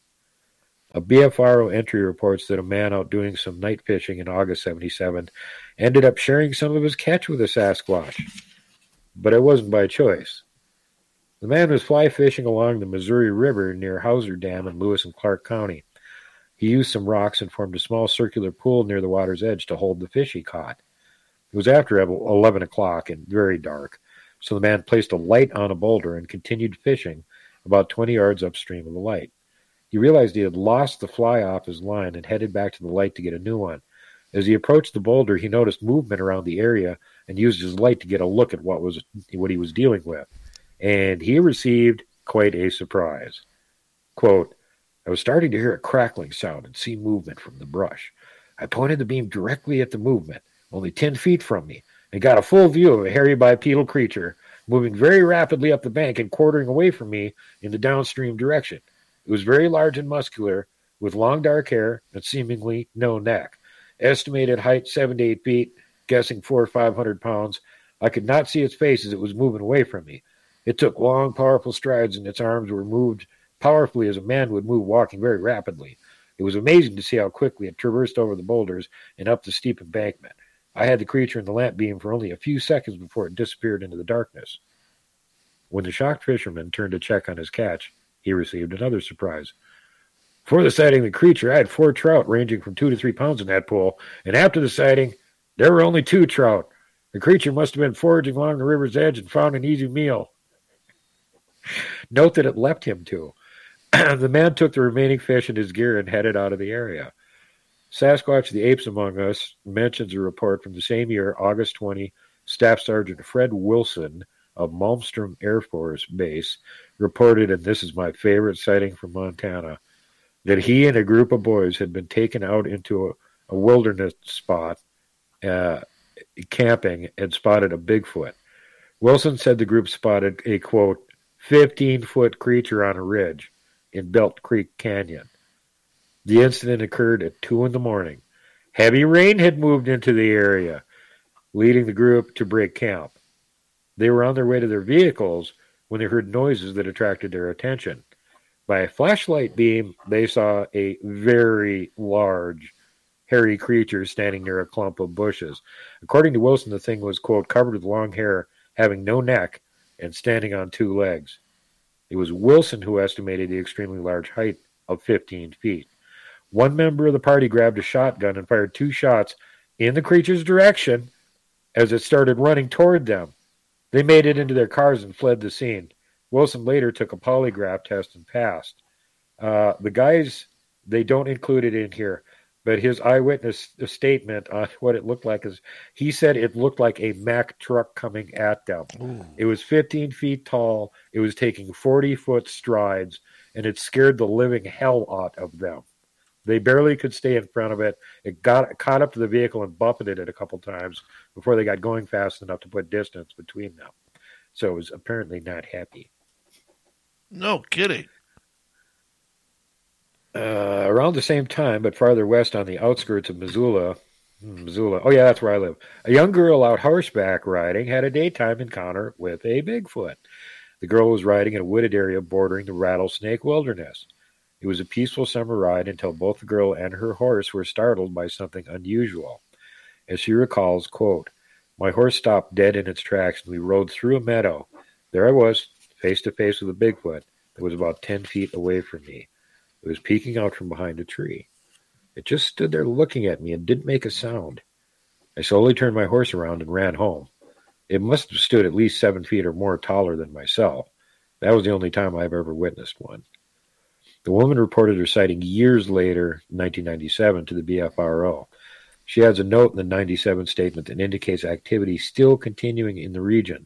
[SPEAKER 14] A BFRO entry reports that a man out doing some night fishing in August 77 ended up sharing some of his catch with a Sasquatch. But it wasn't by choice. The man was fly fishing along the Missouri River near Hauser Dam in Lewis and Clark County. He used some rocks and formed a small circular pool near the water's edge to hold the fish he caught. It was after 11 o'clock and very dark, so the man placed a light on a boulder and continued fishing about 20 yards upstream of the light. He realized he had lost the fly off his line and headed back to the light to get a new one. As he approached the boulder, he noticed movement around the area and used his light to get a look at what was what he was dealing with. And he received quite a surprise. Quote, I was starting to hear a crackling sound and see movement from the brush. I pointed the beam directly at the movement, only ten feet from me, and got a full view of a hairy bipedal creature moving very rapidly up the bank and quartering away from me in the downstream direction. It was very large and muscular, with long dark hair and seemingly no neck. Estimated height seven to eight feet, guessing four or five hundred pounds. I could not see its face as it was moving away from me. It took long, powerful strides, and its arms were moved powerfully as a man would move walking very rapidly. It was amazing to see how quickly it traversed over the boulders and up the steep embankment. I had the creature in the lamp beam for only a few seconds before it disappeared into the darkness. When the shocked fisherman turned to check on his catch, he received another surprise. Before the sighting of the creature, I had four trout ranging from two to three pounds in that pool, and after the sighting, there were only two trout. The creature must have been foraging along the river's edge and found an easy meal. Note that it left him to. the man took the remaining fish and his gear and headed out of the area. Sasquatch the Apes Among Us mentions a report from the same year, August 20, Staff Sergeant Fred Wilson of Malmstrom Air Force Base reported, and this is my favorite sighting from Montana, that he and a group of boys had been taken out into a, a wilderness spot, uh, camping, and spotted a Bigfoot. Wilson said the group spotted a quote, 15 foot creature on a ridge in Belt Creek Canyon. The incident occurred at 2 in the morning. Heavy rain had moved into the area, leading the group to break camp. They were on their way to their vehicles when they heard noises that attracted their attention. By a flashlight beam, they saw a very large, hairy creature standing near a clump of bushes. According to Wilson, the thing was, quote, covered with long hair, having no neck, and standing on two legs. It was Wilson who estimated the extremely large height of 15 feet. One member of the party grabbed a shotgun and fired two shots in the creature's direction as it started running toward them. They made it into their cars and fled the scene. Wilson later took a polygraph test and passed. Uh, the guys, they don't include it in here, but his eyewitness statement on what it looked like is he said it looked like a Mack truck coming at them. Ooh. It was 15 feet tall, it was taking 40 foot strides, and it scared the living hell out of them. They barely could stay in front of it. It got caught up to the vehicle and buffeted it a couple times before they got going fast enough to put distance between them. So it was apparently not happy.
[SPEAKER 4] No kidding.
[SPEAKER 14] Uh, around the same time, but farther west on the outskirts of Missoula, hmm, Missoula. Oh yeah, that's where I live. A young girl out horseback riding had a daytime encounter with a Bigfoot. The girl was riding in a wooded area bordering the Rattlesnake Wilderness. It was a peaceful summer ride until both the girl and her horse were startled by something unusual. As she recalls, quote, My horse stopped dead in its tracks and we rode through a meadow. There I was, face to face with a Bigfoot that was about ten feet away from me. It was peeking out from behind a tree. It just stood there looking at me and didn't make a sound. I slowly turned my horse around and ran home. It must have stood at least seven feet or more taller than myself. That was the only time I've ever witnessed one. The woman reported her sighting years later, 1997, to the BFRO. She adds a note in the 97 statement that indicates activity still continuing in the region.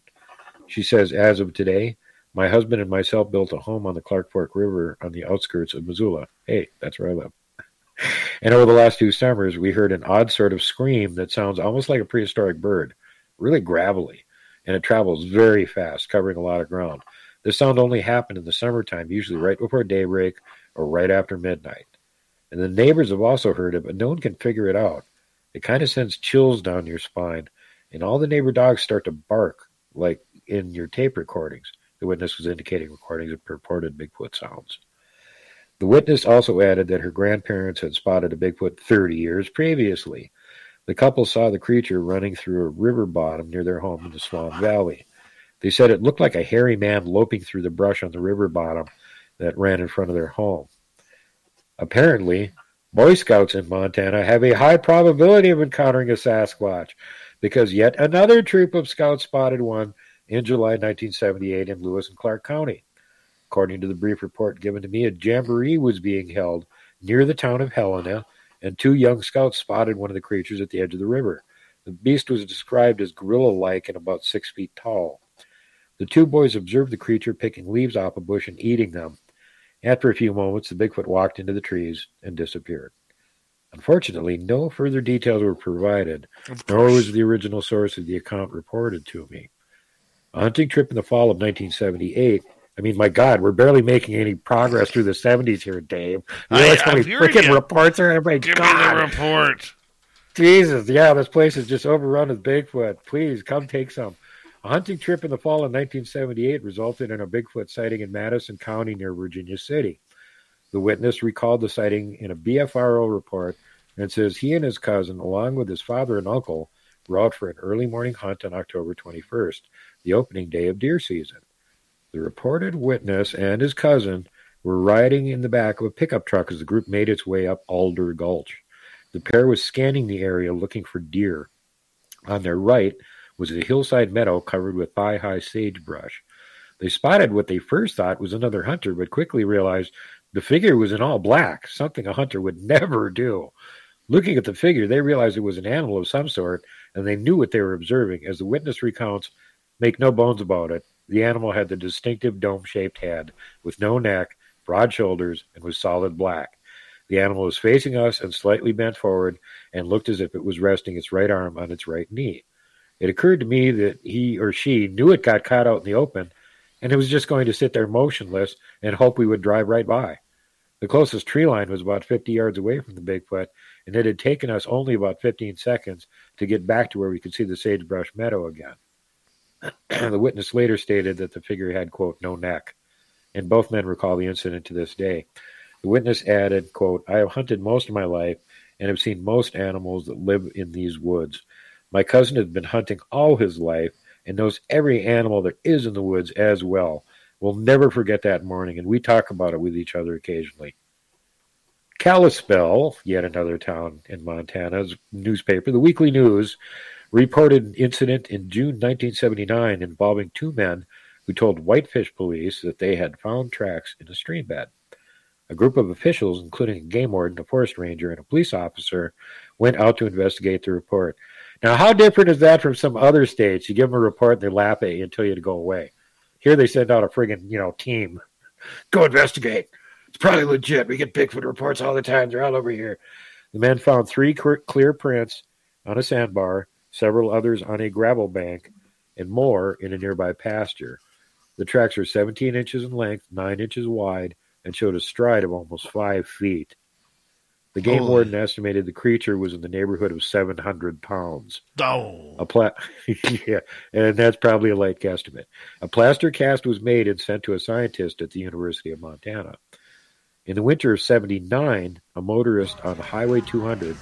[SPEAKER 14] She says, as of today, my husband and myself built a home on the Clark Fork River on the outskirts of Missoula. Hey, that's where I live. And over the last two summers, we heard an odd sort of scream that sounds almost like a prehistoric bird, really gravelly, and it travels very fast, covering a lot of ground. This sound only happened in the summertime, usually right before daybreak or right after midnight. And the neighbors have also heard it, but no one can figure it out. It kind of sends chills down your spine, and all the neighbor dogs start to bark, like in your tape recordings. The witness was indicating recordings of purported Bigfoot sounds. The witness also added that her grandparents had spotted a Bigfoot 30 years previously. The couple saw the creature running through a river bottom near their home in the Swan Valley. They said it looked like a hairy man loping through the brush on the river bottom that ran in front of their home. Apparently, Boy Scouts in Montana have a high probability of encountering a Sasquatch because yet another troop of scouts spotted one in July 1978 in Lewis and Clark County. According to the brief report given to me, a jamboree was being held near the town of Helena, and two young scouts spotted one of the creatures at the edge of the river. The beast was described as gorilla like and about six feet tall. The two boys observed the creature picking leaves off a bush and eating them. After a few moments, the Bigfoot walked into the trees and disappeared. Unfortunately, no further details were provided, nor was the original source of the account reported to me. A hunting trip in the fall of 1978. I mean, my God, we're barely making any progress through the 70s here, Dave. You realize how many freaking reports are everybody?
[SPEAKER 4] Give
[SPEAKER 14] God.
[SPEAKER 4] me the report.
[SPEAKER 14] Jesus, yeah, this place is just overrun with Bigfoot. Please come take some. A hunting trip in the fall of 1978 resulted in a Bigfoot sighting in Madison County near Virginia City. The witness recalled the sighting in a BFRO report and says he and his cousin, along with his father and uncle, were out for an early morning hunt on October 21st, the opening day of deer season. The reported witness and his cousin were riding in the back of a pickup truck as the group made its way up Alder Gulch. The pair was scanning the area looking for deer. On their right was a hillside meadow covered with thigh high sagebrush. They spotted what they first thought was another hunter, but quickly realized the figure was in all black, something a hunter would never do. Looking at the figure, they realized it was an animal of some sort, and they knew what they were observing. As the witness recounts, make no bones about it, the animal had the distinctive dome shaped head with no neck, broad shoulders, and was solid black. The animal was facing us and slightly bent forward and looked as if it was resting its right arm on its right knee. It occurred to me that he or she knew it got caught out in the open and it was just going to sit there motionless and hope we would drive right by. The closest tree line was about 50 yards away from the Bigfoot, and it had taken us only about 15 seconds to get back to where we could see the sagebrush meadow again. the witness later stated that the figure had, quote, no neck, and both men recall the incident to this day. The witness added, quote, I have hunted most of my life and have seen most animals that live in these woods. My cousin has been hunting all his life and knows every animal there is in the woods as well. We'll never forget that morning, and we talk about it with each other occasionally. Kalispell, yet another town in Montana's newspaper, the Weekly News, reported an incident in June 1979 involving two men who told Whitefish police that they had found tracks in a stream bed. A group of officials, including a game warden, a forest ranger, and a police officer, went out to investigate the report. Now, how different is that from some other states? You give them a report and they laugh at you and tell you to go away. Here they send out a friggin', you know, team. Go investigate. It's probably legit. We get Bigfoot reports all the time. They're all over here. The men found three clear prints on a sandbar, several others on a gravel bank, and more in a nearby pasture. The tracks are 17 inches in length, 9 inches wide, and showed a stride of almost 5 feet. The game
[SPEAKER 4] Holy.
[SPEAKER 14] warden estimated the creature was in the neighborhood of 700 pounds.
[SPEAKER 4] Oh.
[SPEAKER 14] A pla- yeah, and that's probably a light guesstimate. A plaster cast was made and sent to a scientist at the University of Montana. In the winter of 79, a motorist on Highway 200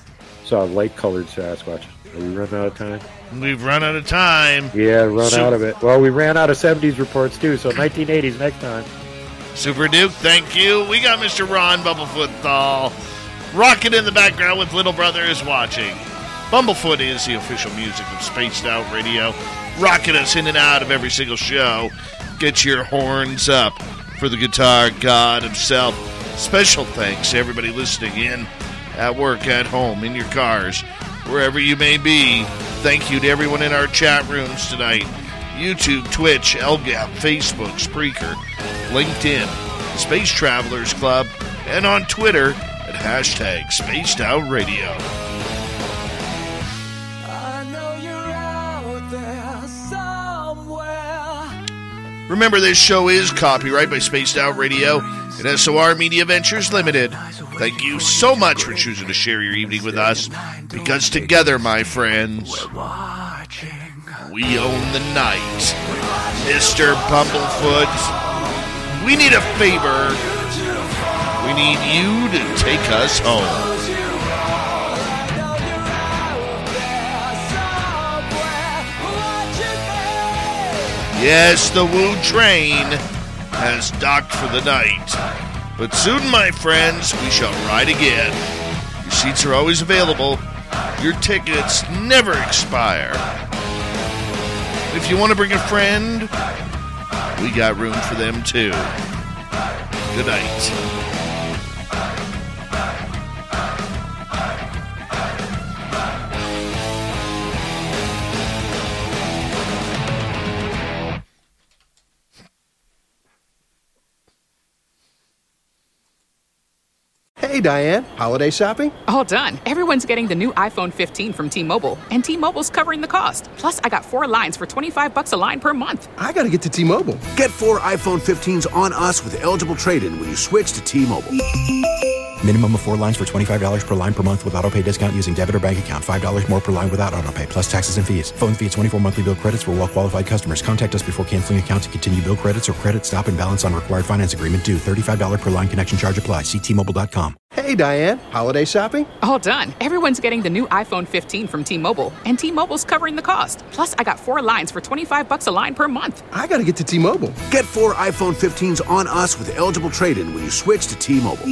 [SPEAKER 14] saw a light colored Sasquatch. Are we running out of time?
[SPEAKER 4] We've run out of time.
[SPEAKER 14] Yeah, run out of it. Well, we ran out of 70s reports too, so 1980s next time.
[SPEAKER 4] Super Duke, thank you. We got Mr. Ron Bumblefoot Thal rocking in the background with Little Brother is watching. Bumblefoot is the official music of Spaced Out Radio, rocking us in and out of every single show. Get your horns up for the guitar god himself. Special thanks to everybody listening in at work, at home, in your cars. wherever you may be. Thank you to everyone in our chat rooms tonight YouTube, Twitch, LGAP, Facebook, Spreaker, LinkedIn, Space Travelers Club, and on Twitter at hashtag Spaced Out Radio. Remember, this show is copyright by Spaced Out Radio and SOR Media Ventures Limited. Thank you so much for choosing to share your evening with us, because together, my friends, we own the night. Mr. Bumblefoot, we need a favor. We need you to take us home. Yes, the Woo train has docked for the night. But soon, my friends, we shall ride again. Your seats are always available. Your tickets never expire. If you want to bring a friend, we got room for them too. Good night.
[SPEAKER 9] Hey, Diane, holiday shopping?
[SPEAKER 10] All done. Everyone's getting the new iPhone 15 from T-Mobile, and T-Mobile's covering the cost. Plus, I got four lines for 25 bucks a line per month.
[SPEAKER 9] I got to get to T-Mobile.
[SPEAKER 11] Get four iPhone 15s on us with eligible trade-in when you switch to T-Mobile.
[SPEAKER 12] Minimum of four lines for $25 per line per month with auto pay discount using debit or bank account. $5 more per line without auto pay, plus taxes and fees. Phone fee at 24 monthly bill credits for well qualified customers. Contact us before canceling account to continue bill credits or credit stop and balance on required finance agreement due. $35 per line connection charge apply. Ctmobile.com.
[SPEAKER 9] Hey, Diane, holiday shopping?
[SPEAKER 10] All done. Everyone's getting the new iPhone 15 from T-Mobile, and T-Mobile's covering the cost. Plus, I got four lines for 25 bucks a line per month.
[SPEAKER 9] I got to get to T-Mobile.
[SPEAKER 11] Get four iPhone 15s on us with eligible trade-in when you switch to T-Mobile.